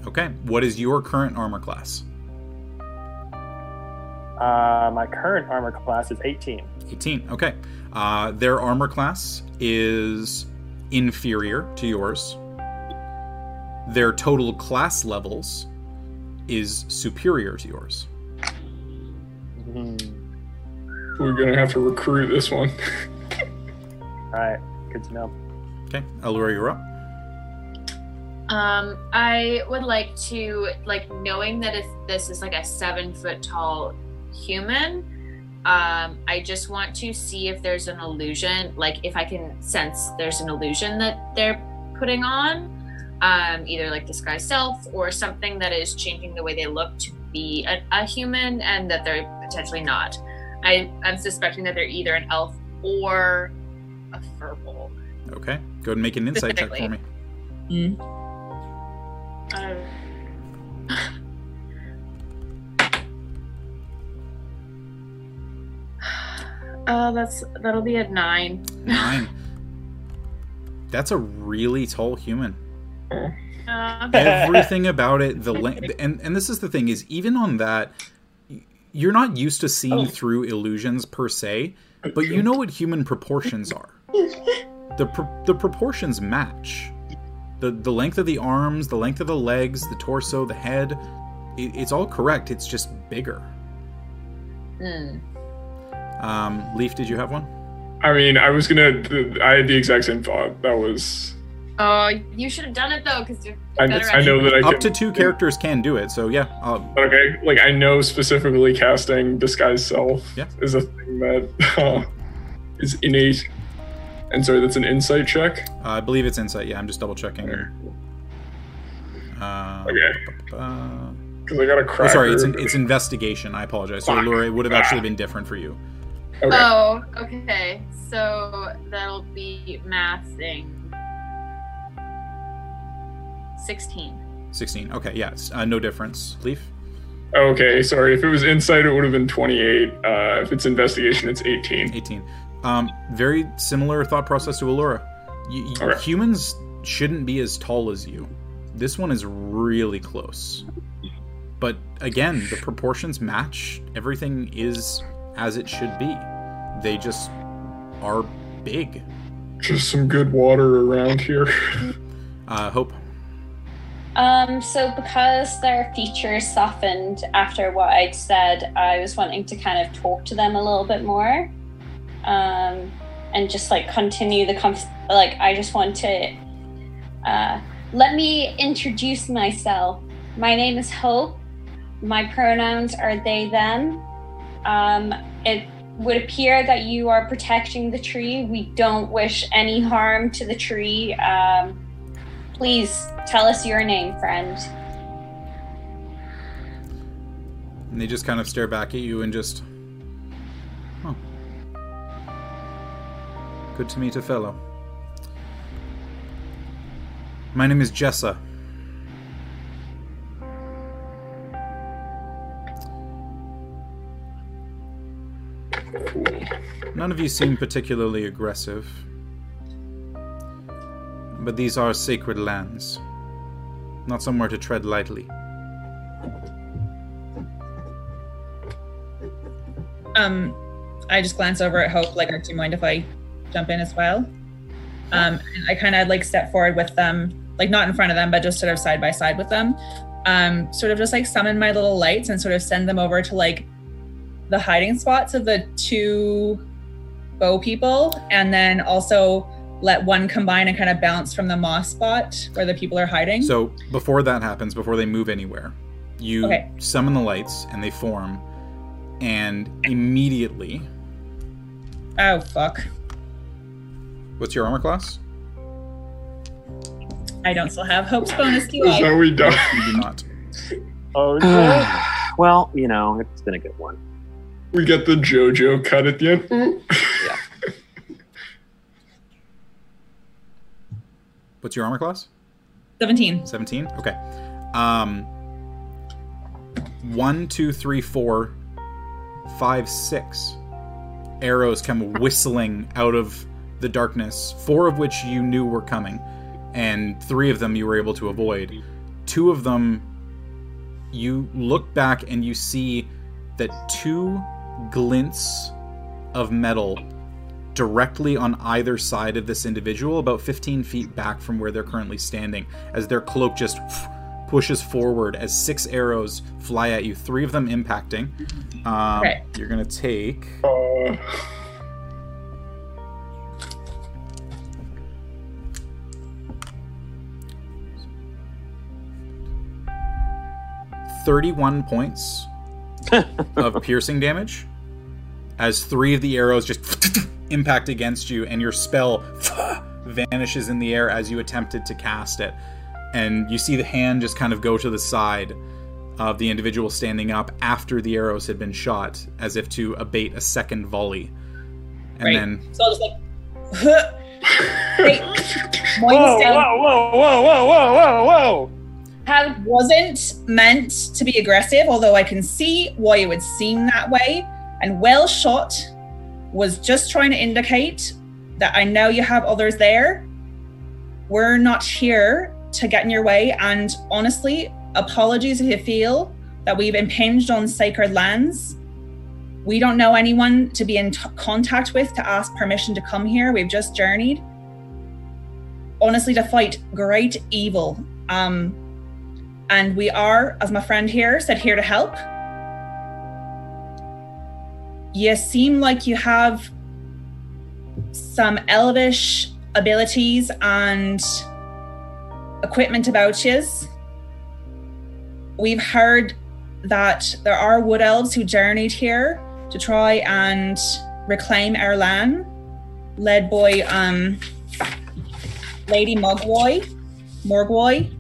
Okay. What is your current armor class? Uh, my current armor class is 18. 18. Okay. Uh, their armor class is inferior to yours. Their total class levels is superior to yours. We're gonna have to recruit this one. All right, good to know. Okay. Aluura, you're up. Um, I would like to like knowing that if this is like a seven foot tall human, um, I just want to see if there's an illusion, like if I can sense there's an illusion that they're putting on, um, either like disguise self or something that is changing the way they look to be a, a human and that they're potentially not. I, I'm suspecting that they're either an elf or a furbolg. Okay. Go ahead and make an insight check for me. Mm. Uh, uh, that's that'll be a nine. Nine. That's a really tall human. Uh, Everything about it, the length, and and this is the thing is even on that, you're not used to seeing through illusions per se, but you know what human proportions are. The pro- the proportions match. The the length of the arms, the length of the legs, the torso, the head, it, it's all correct. It's just bigger. hmm. Um, Leaf, did you have one? I mean, I was gonna. I had the exact same thought. That was. Oh, you should have done it though, because you're I, better I know that I Up can, to two characters can do it, so yeah. Uh, Okay, like I know specifically casting disguise self Yeah. is a thing that uh, is innate. And sorry, that's an insight check. I believe it's insight. Yeah, I'm just double checking. Okay. Uh, Okay. uh, Because I got a Oh, sorry, it's it's investigation. I apologize. So, Fuck. Laura, it would have actually been different for you. Okay. Oh, okay. So that'll be mathing. Sixteen. 16. Okay, yeah, it's, uh, no difference. Leaf? Okay, sorry. If it was insight, it would have been 28. Uh, if it's investigation, it's 18. 18. Um, very similar thought process to Aluura. Y- y- Okay. Humans shouldn't be as tall as you. This one is really close. But again, the proportions match. Everything is as it should be. They just are big. Just some good water around here. Uh, Hope. Um, so because their features softened after what I'd said, I was wanting to kind of talk to them a little bit more. Um, and just like continue the conf- like I just want to uh, let me introduce myself. My name is Hope. My pronouns are they them. Um, it would appear that you are protecting the tree. We don't wish any harm to the tree. Um, Please tell us your name, friend. And they just kind of stare back at you and just. Good to meet a fellow. My name is Jessa. None of you seem particularly aggressive. But these are sacred lands. Not somewhere to tread lightly. Um, I just glance over at Hope, like, do you mind if I jump in as well? Um, and I kind of like step forward with them, like not in front of them, but just sort of side by side with them. Um, sort of just like summon my little lights and sort of send them over to like the hiding spots of the two bow people, and then also let one combine and kind of bounce from the moss spot where the people are hiding. So before that happens, before they move anywhere, you Okay. summon the lights and they form. and immediately, Oh fuck! What's your armor class? I don't still have hope's bonus, do That's I? how we die. You do not. Oh, well, you know, it's been a good one. We get the JoJo cut at the end. Yeah. What's your armor class? Seventeen. 17 okay um one two three four five six arrows come whistling out of the darkness four of which you knew were coming and three of them you were able to avoid two of them you look back and you see that two glints of metal directly on either side of this individual, about 15 feet back from where they're currently standing, as their cloak just pushes forward as six arrows fly at you, three of them impacting. Um, Okay. You're going to take. Uh, 31 points of piercing damage as three of the arrows just impact against you and your spell vanishes in the air as you attempted to cast it and you see the hand just kind of go to the side of the individual standing up after the arrows had been shot as if to abate a second volley and Right. then So I'll just like. Wait, Whoa, whoa, whoa, whoa, whoa, whoa, whoa, whoa! Wasn't meant to be aggressive, although I can see why it would seem that way. And well shot was just trying to indicate that I know you have others there. We're not here to get in your way. And honestly, apologies if you feel that we've impinged on sacred lands. We don't know anyone to be in t- contact with to ask permission to come here. We've just journeyed. Honestly, to fight great evil. Um, and we are, as my friend here said, here to help. You seem like you have some elvish abilities and equipment about you. We've heard that there are wood elves who journeyed here to try and reclaim our land, led by um, Lady Mogwai, Morgwai.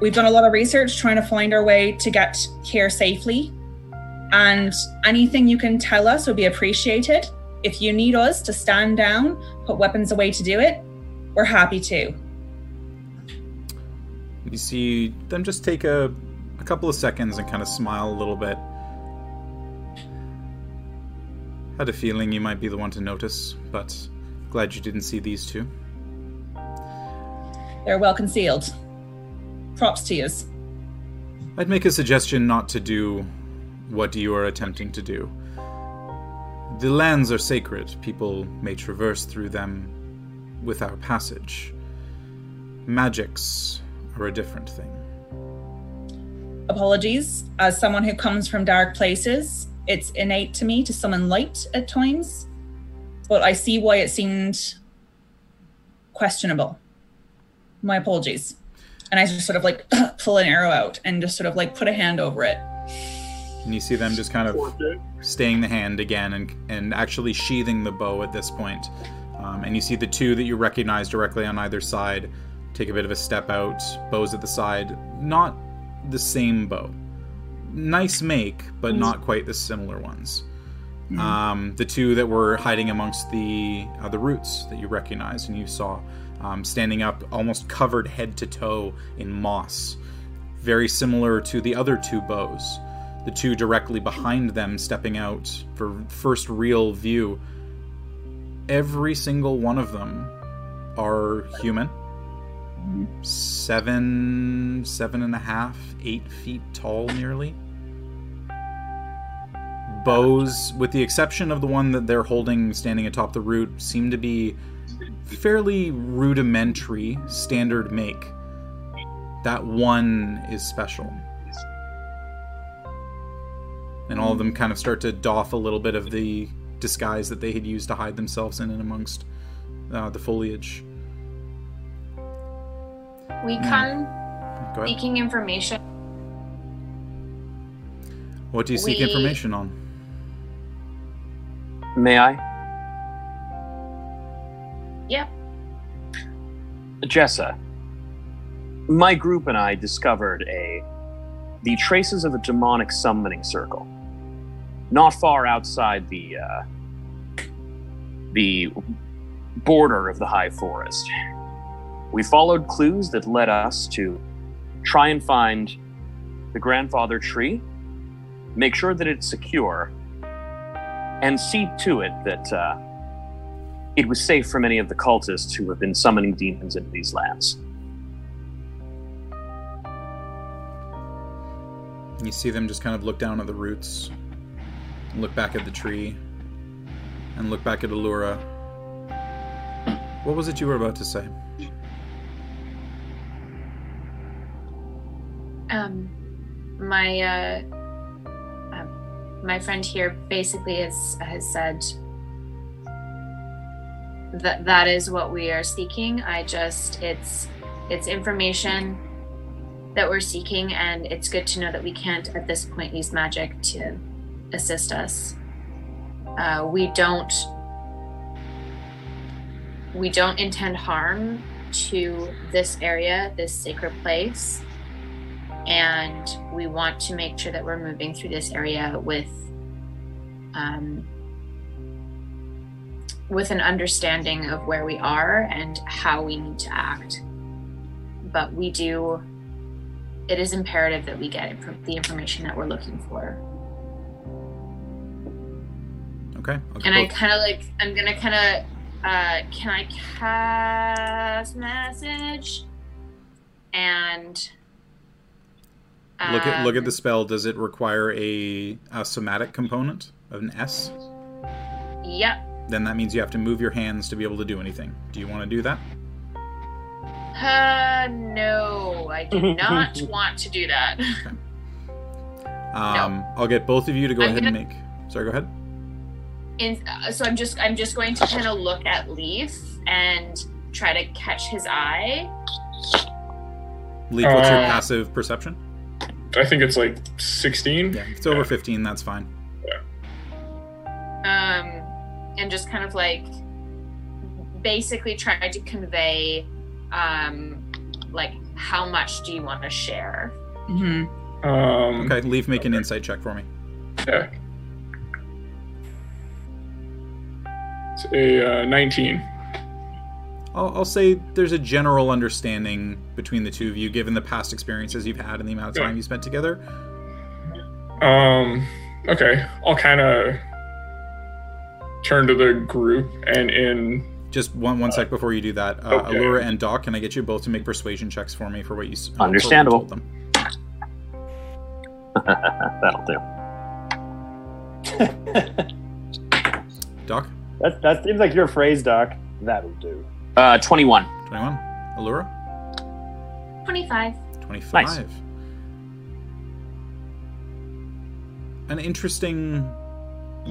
We've done a lot of research trying to find our way to get here safely. And anything you can tell us would be appreciated. If you need us to stand down, put weapons away to do it, we're happy to. You see them just take a, a couple of seconds and kind of smile a little bit. Had a feeling you might be the one to notice, but glad you didn't see these two. They're well concealed. Props to yous. I'd make a suggestion not to do what you are attempting to do. The lands are sacred. People may traverse through them without passage. Magics are a different thing. Apologies. As someone who comes from dark places, it's innate to me to summon light at times, but I see why it seemed questionable. My apologies. And I just sort of like pull an arrow out and just sort of like put a hand over it. And you see them just kind of staying the hand again and, and actually sheathing the bow at this point. Um, and you see the two that you recognize directly on either side take a bit of a step out, bows at the side. Not the same bow. Nice make, but not quite the similar ones. Um, the two that were hiding amongst the uh, the roots that you recognized and you saw, um, standing up, almost covered head to toe in moss, very similar to the other two bows. The two directly behind them, stepping out for first real view. Every single one of them are human. Seven, seven and a half, eight feet tall, nearly bows, with the exception of the one that they're holding standing atop the root, seem to be fairly rudimentary, standard make. That one is special. And all of them kind of start to doff a little bit of the disguise that they had used to hide themselves in and amongst uh, the foliage. We Hmm. come Go ahead. seeking information. What do you seek We- information on? May I? Yep. Jessa, my group and I discovered a the traces of a demonic summoning circle, not far outside the uh, the border of the high forest. We followed clues that led us to try and find the grandfather tree, make sure that it's secure, and see to it that uh, it was safe from any of the cultists who have been summoning demons into these lands. You see them just kind of look down at the roots, look back at the tree, and look back at Aluura. What was it you were about to say? Um, my uh, um, my friend here basically has has said that that is what we are seeking. I just it's it's information that we're seeking, and it's good to know that we can't at this point use magic to assist us. Uh, we don't we don't intend harm to this area, this sacred place and we want to make sure that we're moving through this area with um, with an understanding of where we are and how we need to act but we do it is imperative that we get the information that we're looking for Okay. I'll and i kind of like i'm gonna kind of uh can i cast message and look at look at um, the spell. Does it require a, a somatic component of an S? Yep. Then that means you have to move your hands to be able to do anything. Do you want to do that? Uh, no, I do not want to do that. Okay. Um, I'll get both of you to go I'm ahead and gonna- make. Sorry, go ahead. And uh, so I'm just I'm just going to kind of look at Leaf and try to catch his eye. Leaf, what's your Uh, passive perception? I think it's like 16. Yeah, it's over 15, that's fine. Yeah. Um, and just kind of like basically try to convey, um, like how much do you want to share? hmm Um, Okay, leave. make an insight check for me. Yeah. It's a uh, 19. I'll, I'll say there's a general understanding between the two of you, given the past experiences you've had and the amount of time Yeah. you spent together. Um, okay. I'll kind of turn to the group and in. Just one one sec before you do that, uh, Okay. Aluura and Doc, can I get you both to make persuasion checks for me for what you s- uh, Understandable. told them? That'll do. Doc, That, that seems like your phrase, Doc. That'll do. Uh, 21. 21. Aluura, Twenty-five. 25. Nice. An interesting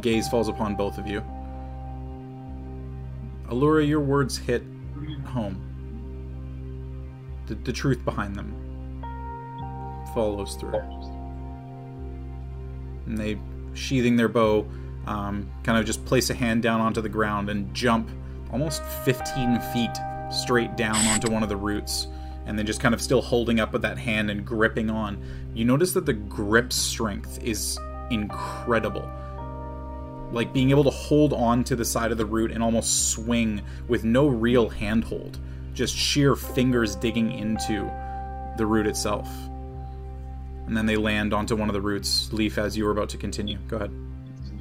gaze falls upon both of you. Aluura, your words hit home. The, the truth behind them follows through. And they, sheathing their bow, um, kind of just place a hand down onto the ground and jump almost 15 feet straight down onto one of the roots. And then just kind of still holding up with that hand and gripping on. You notice that the grip strength is incredible. Like being able to hold on to the side of the root and almost swing with no real handhold, just sheer fingers digging into the root itself. And then they land onto one of the roots. Leaf, as you were about to continue, go ahead.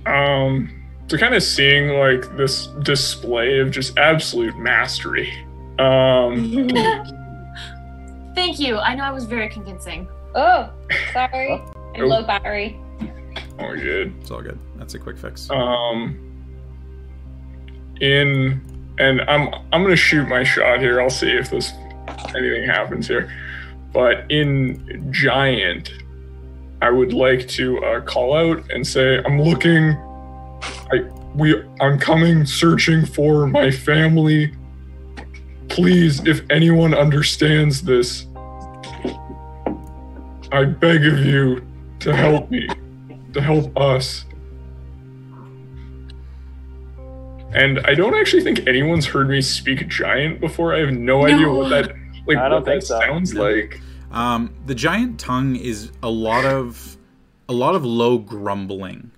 Um, so kind of seeing like this display of just absolute mastery. Um, Thank you. I know I was very convincing. Oh, sorry. I'm low battery. Oh, good. It's all good. That's a quick fix. Um, in and I'm I'm gonna shoot my shot here. I'll see if this anything happens here. But in giant, I would like to uh, call out and say, "I'm looking. I we I'm coming, searching for my family. Please, if anyone understands this, I beg of you to help me. To help us. And I don't actually think anyone's heard me speak giant before. I have no, idea what that like I don't what that think so. sounds like. Um, the giant tongue is a lot of a lot of low grumbling.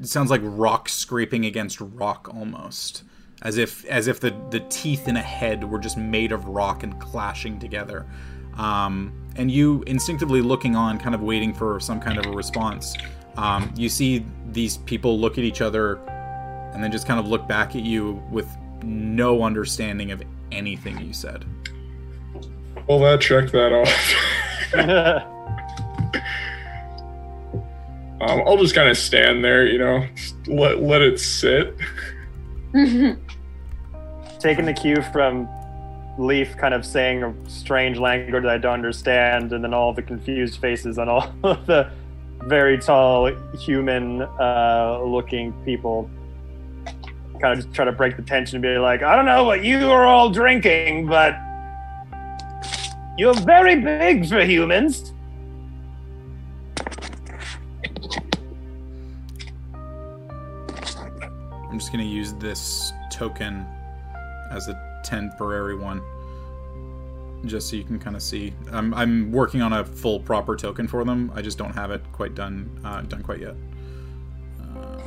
It sounds like rock scraping against rock almost. As if as if the, the teeth in a head were just made of rock and clashing together. Um, and you instinctively looking on, kind of waiting for some kind of a response. Um, you see these people look at each other and then just kind of look back at you with no understanding of anything you said. Well, that checked that off. um, I'll just kind of stand there, you know, just let let it sit. Taking the cue from Leaf kind of saying a strange language that I don't understand, and then all the confused faces on all of the very tall human uh, looking people. Kind of just try to break the tension and be like, I don't know what you are all drinking, but you're very big for humans. I'm just gonna use this token as a temporary one, just so you can kind of see. I'm I'm working on a full proper token for them. I just don't have it quite done uh, done quite yet. Um,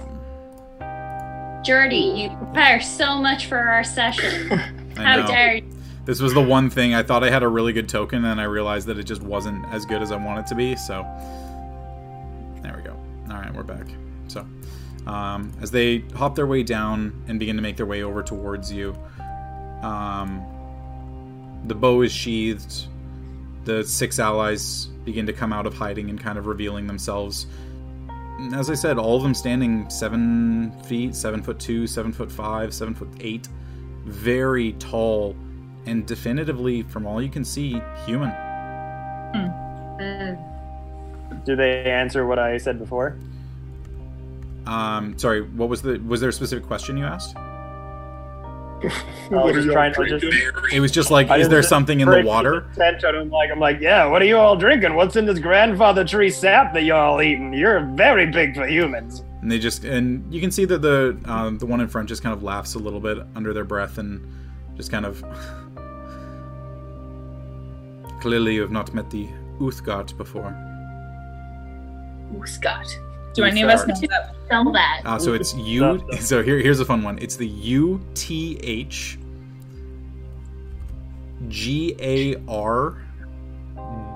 Jordy, you prepare so much for our session. How dare you? This was the one thing I thought I had a really good token, and I realized that it just wasn't as good as I want it to be. So there we go. All right, we're back. So um, as they hop their way down and begin to make their way over towards you, um, the bow is sheathed. The six allies begin to come out of hiding and kind of revealing themselves. As I said, all of them standing seven feet, seven foot two, seven foot five, seven foot eight, very tall and definitively, from all you can see, human. Do they answer what I said before? Um, sorry, what was the? Was there a specific question you asked? I What was are just y'all trying to just? It was just like, I is there something in the water? Attention. I'm like, I'm like, yeah. What are you all drinking? What's in this grandfather tree sap that you're all eating? You're very big for humans. And they just, and you can see that the uh, the one in front just kind of laughs a little bit under their breath and just kind of. Clearly, you have not met the Uthgardt before. Scott. Do any of us Sorry. know that? Spell that. Uh, so it's U. So here, here's a fun one. It's the U T H G A R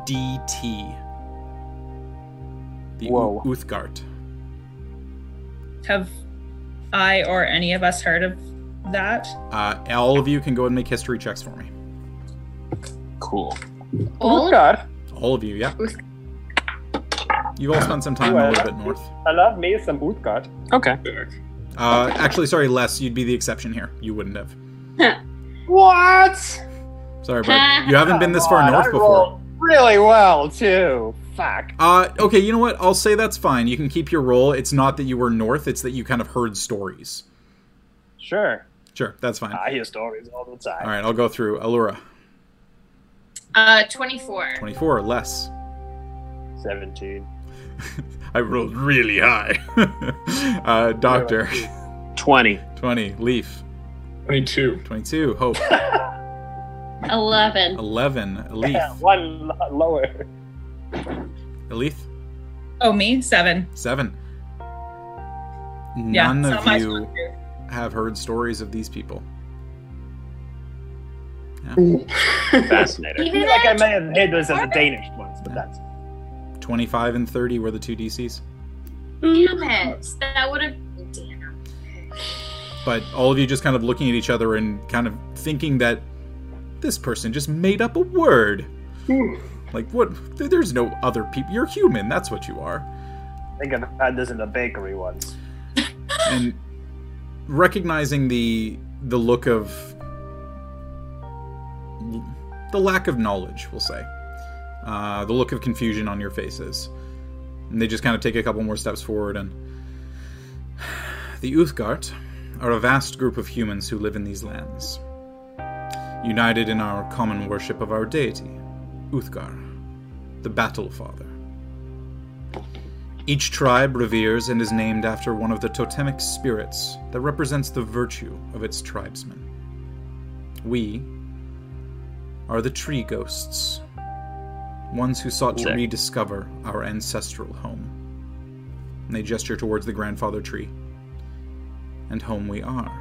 D T. The U- Whoa. Uthgardt. Have I or any of us heard of that? Uh, all of you can go and make history checks for me. Cool. All of God, All of you, yeah. You've all spent some time a little bit north. I love me some Utgard. Okay. Uh, actually, sorry, Les, you'd be the exception here. You wouldn't have. What? Sorry, but you haven't been this far Come north I before. rolled Really well too. Fuck. Uh, okay, you know what? I'll say that's fine. You can keep your roll. It's not that you were north; it's that you kind of heard stories. Sure. Sure, that's fine. I hear stories all the time. All right, I'll go through. Aluura, Uh, 24. twenty-four, Les. Seventeen. I rolled really high. uh, Doctor, 20. twenty. Leaf, 22. twenty-two. Hope, 11. eleven. Leaf, Yeah, one lower. Elethe, Oh, me? Seven. seven. None it's of you have heard stories of these people. Fascinating. I Even feel like I may have heard this as a Danish once, but that's Twenty-five and thirty were the two DCs. Damn it. That would have. Damn. but all of you just kind of looking at each other and kind of thinking that this person just made up a word. Hmm. like what? There's no other people. You're human. That's what you are. I think I've had this in the bakery once. And recognizing the the look of the lack of knowledge, we'll say, uh, the look of confusion on your faces, and they just kind of take a couple more steps forward and. The Uthgardt are a vast group of humans who live in these lands, united in our common worship of our deity, Uthgar, the Battle Father. Each tribe reveres and is named after one of the totemic spirits that represents the virtue of its tribesmen. We are the tree ghosts, ones who sought to rediscover our ancestral home. And they gesture towards the grandfather tree. And home we are.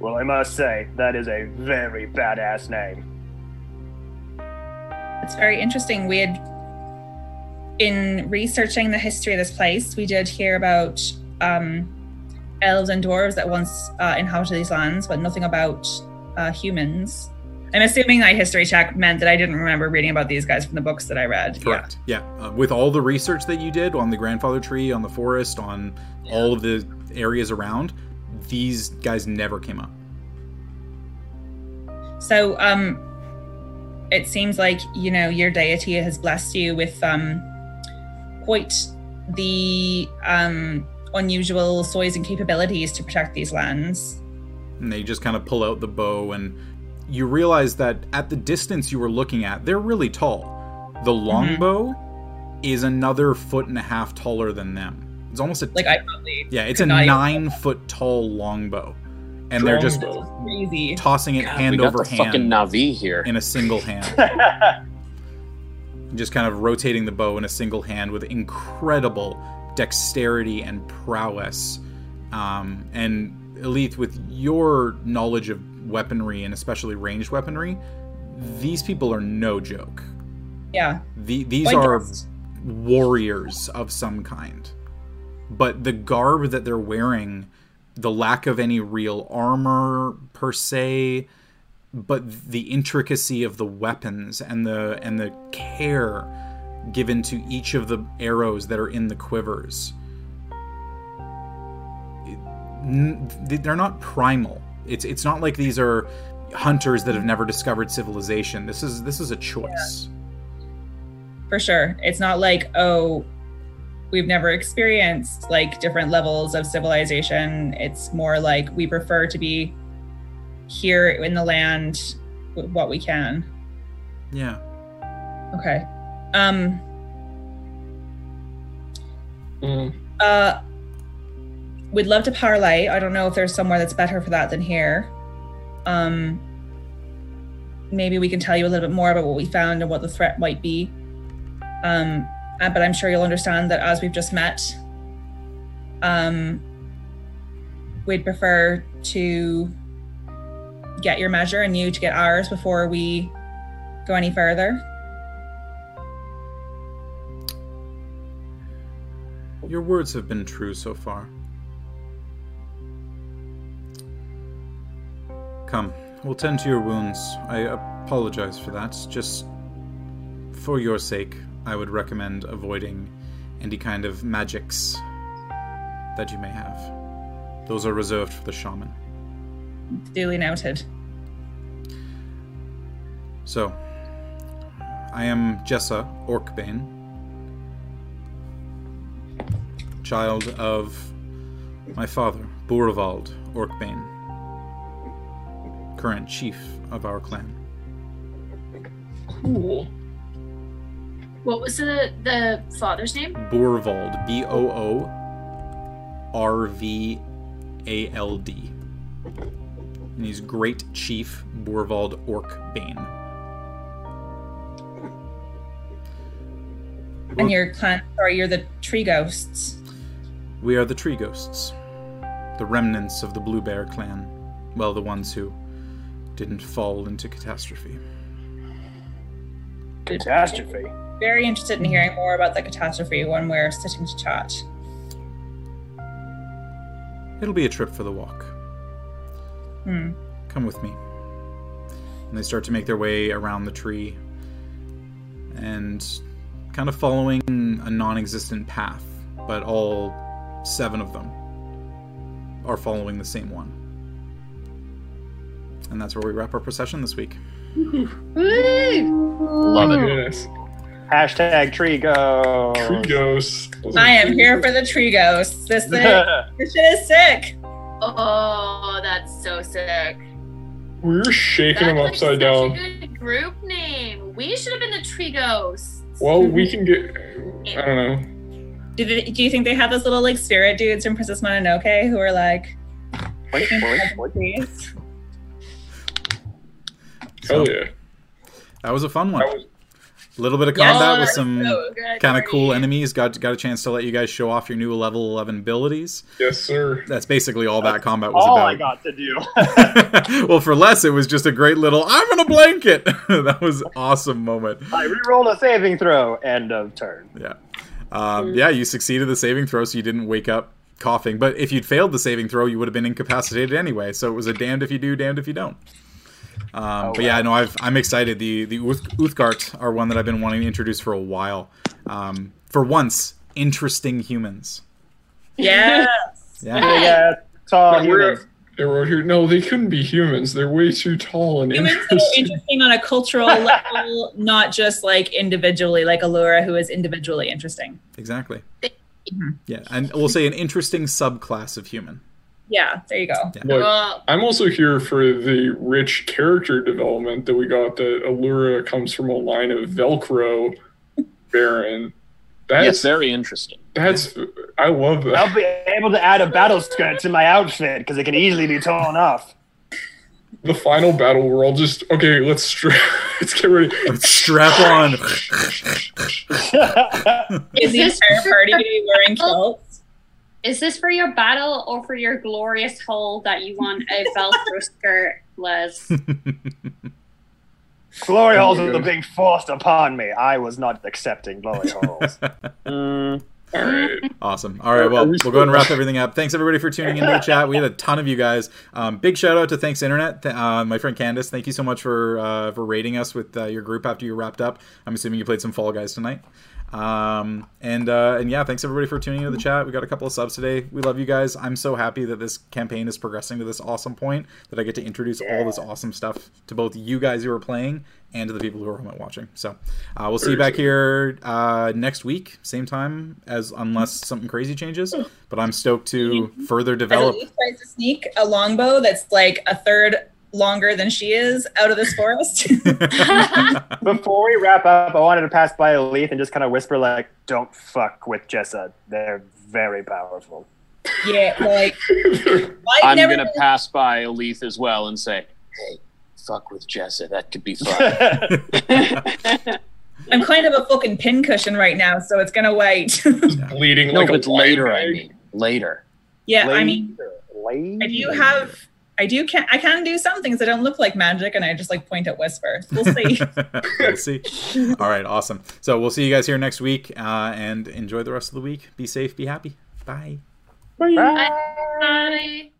Well, I must say, that is a very badass name. It's very interesting. We had, in researching the history of this place, we did hear about um, elves and dwarves that once uh, inhabited these lands, but nothing about uh, humans. I'm assuming that history check meant that I didn't remember reading about these guys from the books that I read. Correct. Yeah. Uh, with all the research that you did on the grandfather tree, on the forest, on all of the areas around, these guys never came up. So, um, it seems like you know your deity has blessed you with um, quite the um, unusual soys and capabilities to protect these lands. And they just kind of pull out the bow, and you realize that at the distance you were looking at, they're really tall. The longbow is another foot and a half taller than them. It's almost a Like I probably yeah, it's a could not even- nine foot tall longbow, and they're just Strongbow. crazy. tossing it God, hand we got over the fucking hand Navi here. in a single hand. just kind of rotating the bow in a single hand with incredible dexterity and prowess. Um, and Elethe, with your knowledge of weaponry and especially ranged weaponry, these people are no joke. Yeah. The, these Quite are warriors of some kind. But the garb that they're wearing, the lack of any real armor per se, but the intricacy of the weapons and the and the care given to each of the arrows that are in the quivers. It- n- They're not primal. It's it's not like these are hunters that have never discovered civilization. This is this is a choice. for sure. It's not like, oh, we've never experienced like different levels of civilization. It's more like we prefer to be here in the land with what we can. Yeah. Okay. Um Mm. uh we'd love to parlay. I don't know if there's somewhere that's better for that than here. Um maybe we can tell you a little bit more about what we found and what the threat might be. Um uh, but I'm sure you'll understand that as we've just met, um we'd prefer to get your measure and you to get ours before we go any further. Your words have been true so far. Come, we'll tend to your wounds. I apologize for that. Just for your sake, I would recommend avoiding any kind of magics that you may have. Those are reserved for the shaman. Duly noted. So, I am Jessa Orkbane, child of my father, Burvald Orkbane, current chief of our clan. Cool. What was the the father's name? Borvald. B O O R V A L D. And he's Great Chief Burvald Orkbane. And your clan, sorry, you're the tree ghosts. We are the Tree Ghosts, the remnants of the Blue Bear clan. Well, the ones who didn't fall into catastrophe. Catastrophe. Very interested in hearing more about the catastrophe when we're sitting to chat. It'll be a trip for the walk. Hmm. Come with me. And they start to make their way around the tree and kind of following a non existent path, but all seven of them are following the same one. And that's where we wrap our procession this week. Love it. Yes. Hashtag tree go. Tree ghosts. I am here for the tree ghosts. This thing, this shit is sick. Oh, that's so sick. We were shaking That's them like upside such down. a good group name. We should have been the tree ghosts. Well, we can get. I don't know. Do, they, do you think they have those little like spirit dudes from Princess Mononoke who are like Wait, wait, wait. Trees? Hell yeah. That was a fun one. Was, A little bit of Yeah. combat with some so kind of cool enemies. Got got a chance to let you guys show off your new level 11 abilities. yes, sir. That's basically all that combat was All about. I got to do. well, for Les, it was just a great little "I'm in a blanket." that was awesome moment. I re-rolled a saving throw. End of turn. Yeah, um, yeah. You succeeded the saving throw, so you didn't wake up coughing. But if you'd failed the saving throw, you would have been incapacitated anyway. So it was a damned if you do, damned if you don't. Um, Oh, but yeah, no, I've, I'm excited. The the Uth- Uthgardt are one that I've been wanting to introduce for a while. Um, for once, interesting humans. Yeah. Yeah. Big ass, tall Yeah, we're- humans. They were here. No, they couldn't be humans. They're way too tall and Humans that are interesting. interesting on a cultural level, not just like individually, like Aluura, who is individually interesting. Exactly. Yeah, and we'll say an interesting subclass of human. Yeah, there you go. Look, Well, I'm also here for the rich character development that we got. That Aluura comes from a line of Velcro Baron. That's Yes, very interesting. that's I love that. I'll be able to add a battle skirt to my outfit because it can easily be torn off. The final battle, we're all just okay. Let's stra- let's get ready. Strap on. Is the entire party gonna be wearing kilts? Is this for your battle or for your glorious hole that you want a Velcro skirt, Les? glory holes are goodness. being forced upon me. I was not accepting glory holes. Mm, All right. Awesome. All right. Well, we we'll go ahead and wrap everything up. Thanks everybody for tuning into the chat. We had a ton of you guys. Um, big shout out to Thanks Internet. Th- uh, my friend Candace, thank you so much for uh, for rating us with uh, your group after you wrapped up. I'm assuming you played some Fall Guys tonight. Um, and uh, and yeah, thanks everybody for tuning into the chat. We got a couple of subs today. We love you guys. I'm so happy that this campaign is progressing to this awesome point that I get to introduce all this awesome stuff to both you guys who are playing and to the people who are home and watching. So uh, we'll see you back here uh, next week, same time as unless something crazy changes. But I'm stoked to further develop. Tries to sneak a longbow that's like a third longer than she is out of this forest. Before we wrap up, I wanted to pass by Elethe and just kind of whisper, like, "Don't fuck with Jessa. They're very powerful." yeah, like I've I'm never gonna pass by Elethe as well and say, "Hey, fuck with Jessa. That could be fun." I'm kind of a fucking pincushion right now, so it's gonna wait. Bleeding no, like but later. blind I mean, later. yeah, I mean Later. I do have I do can I can do some things that don't look like magic and I just like point at whisper. We'll see. we'll see. All right, awesome. So we'll see you guys here next week, uh, and enjoy the rest of the week. Be safe, be happy. Bye. Bye. bye.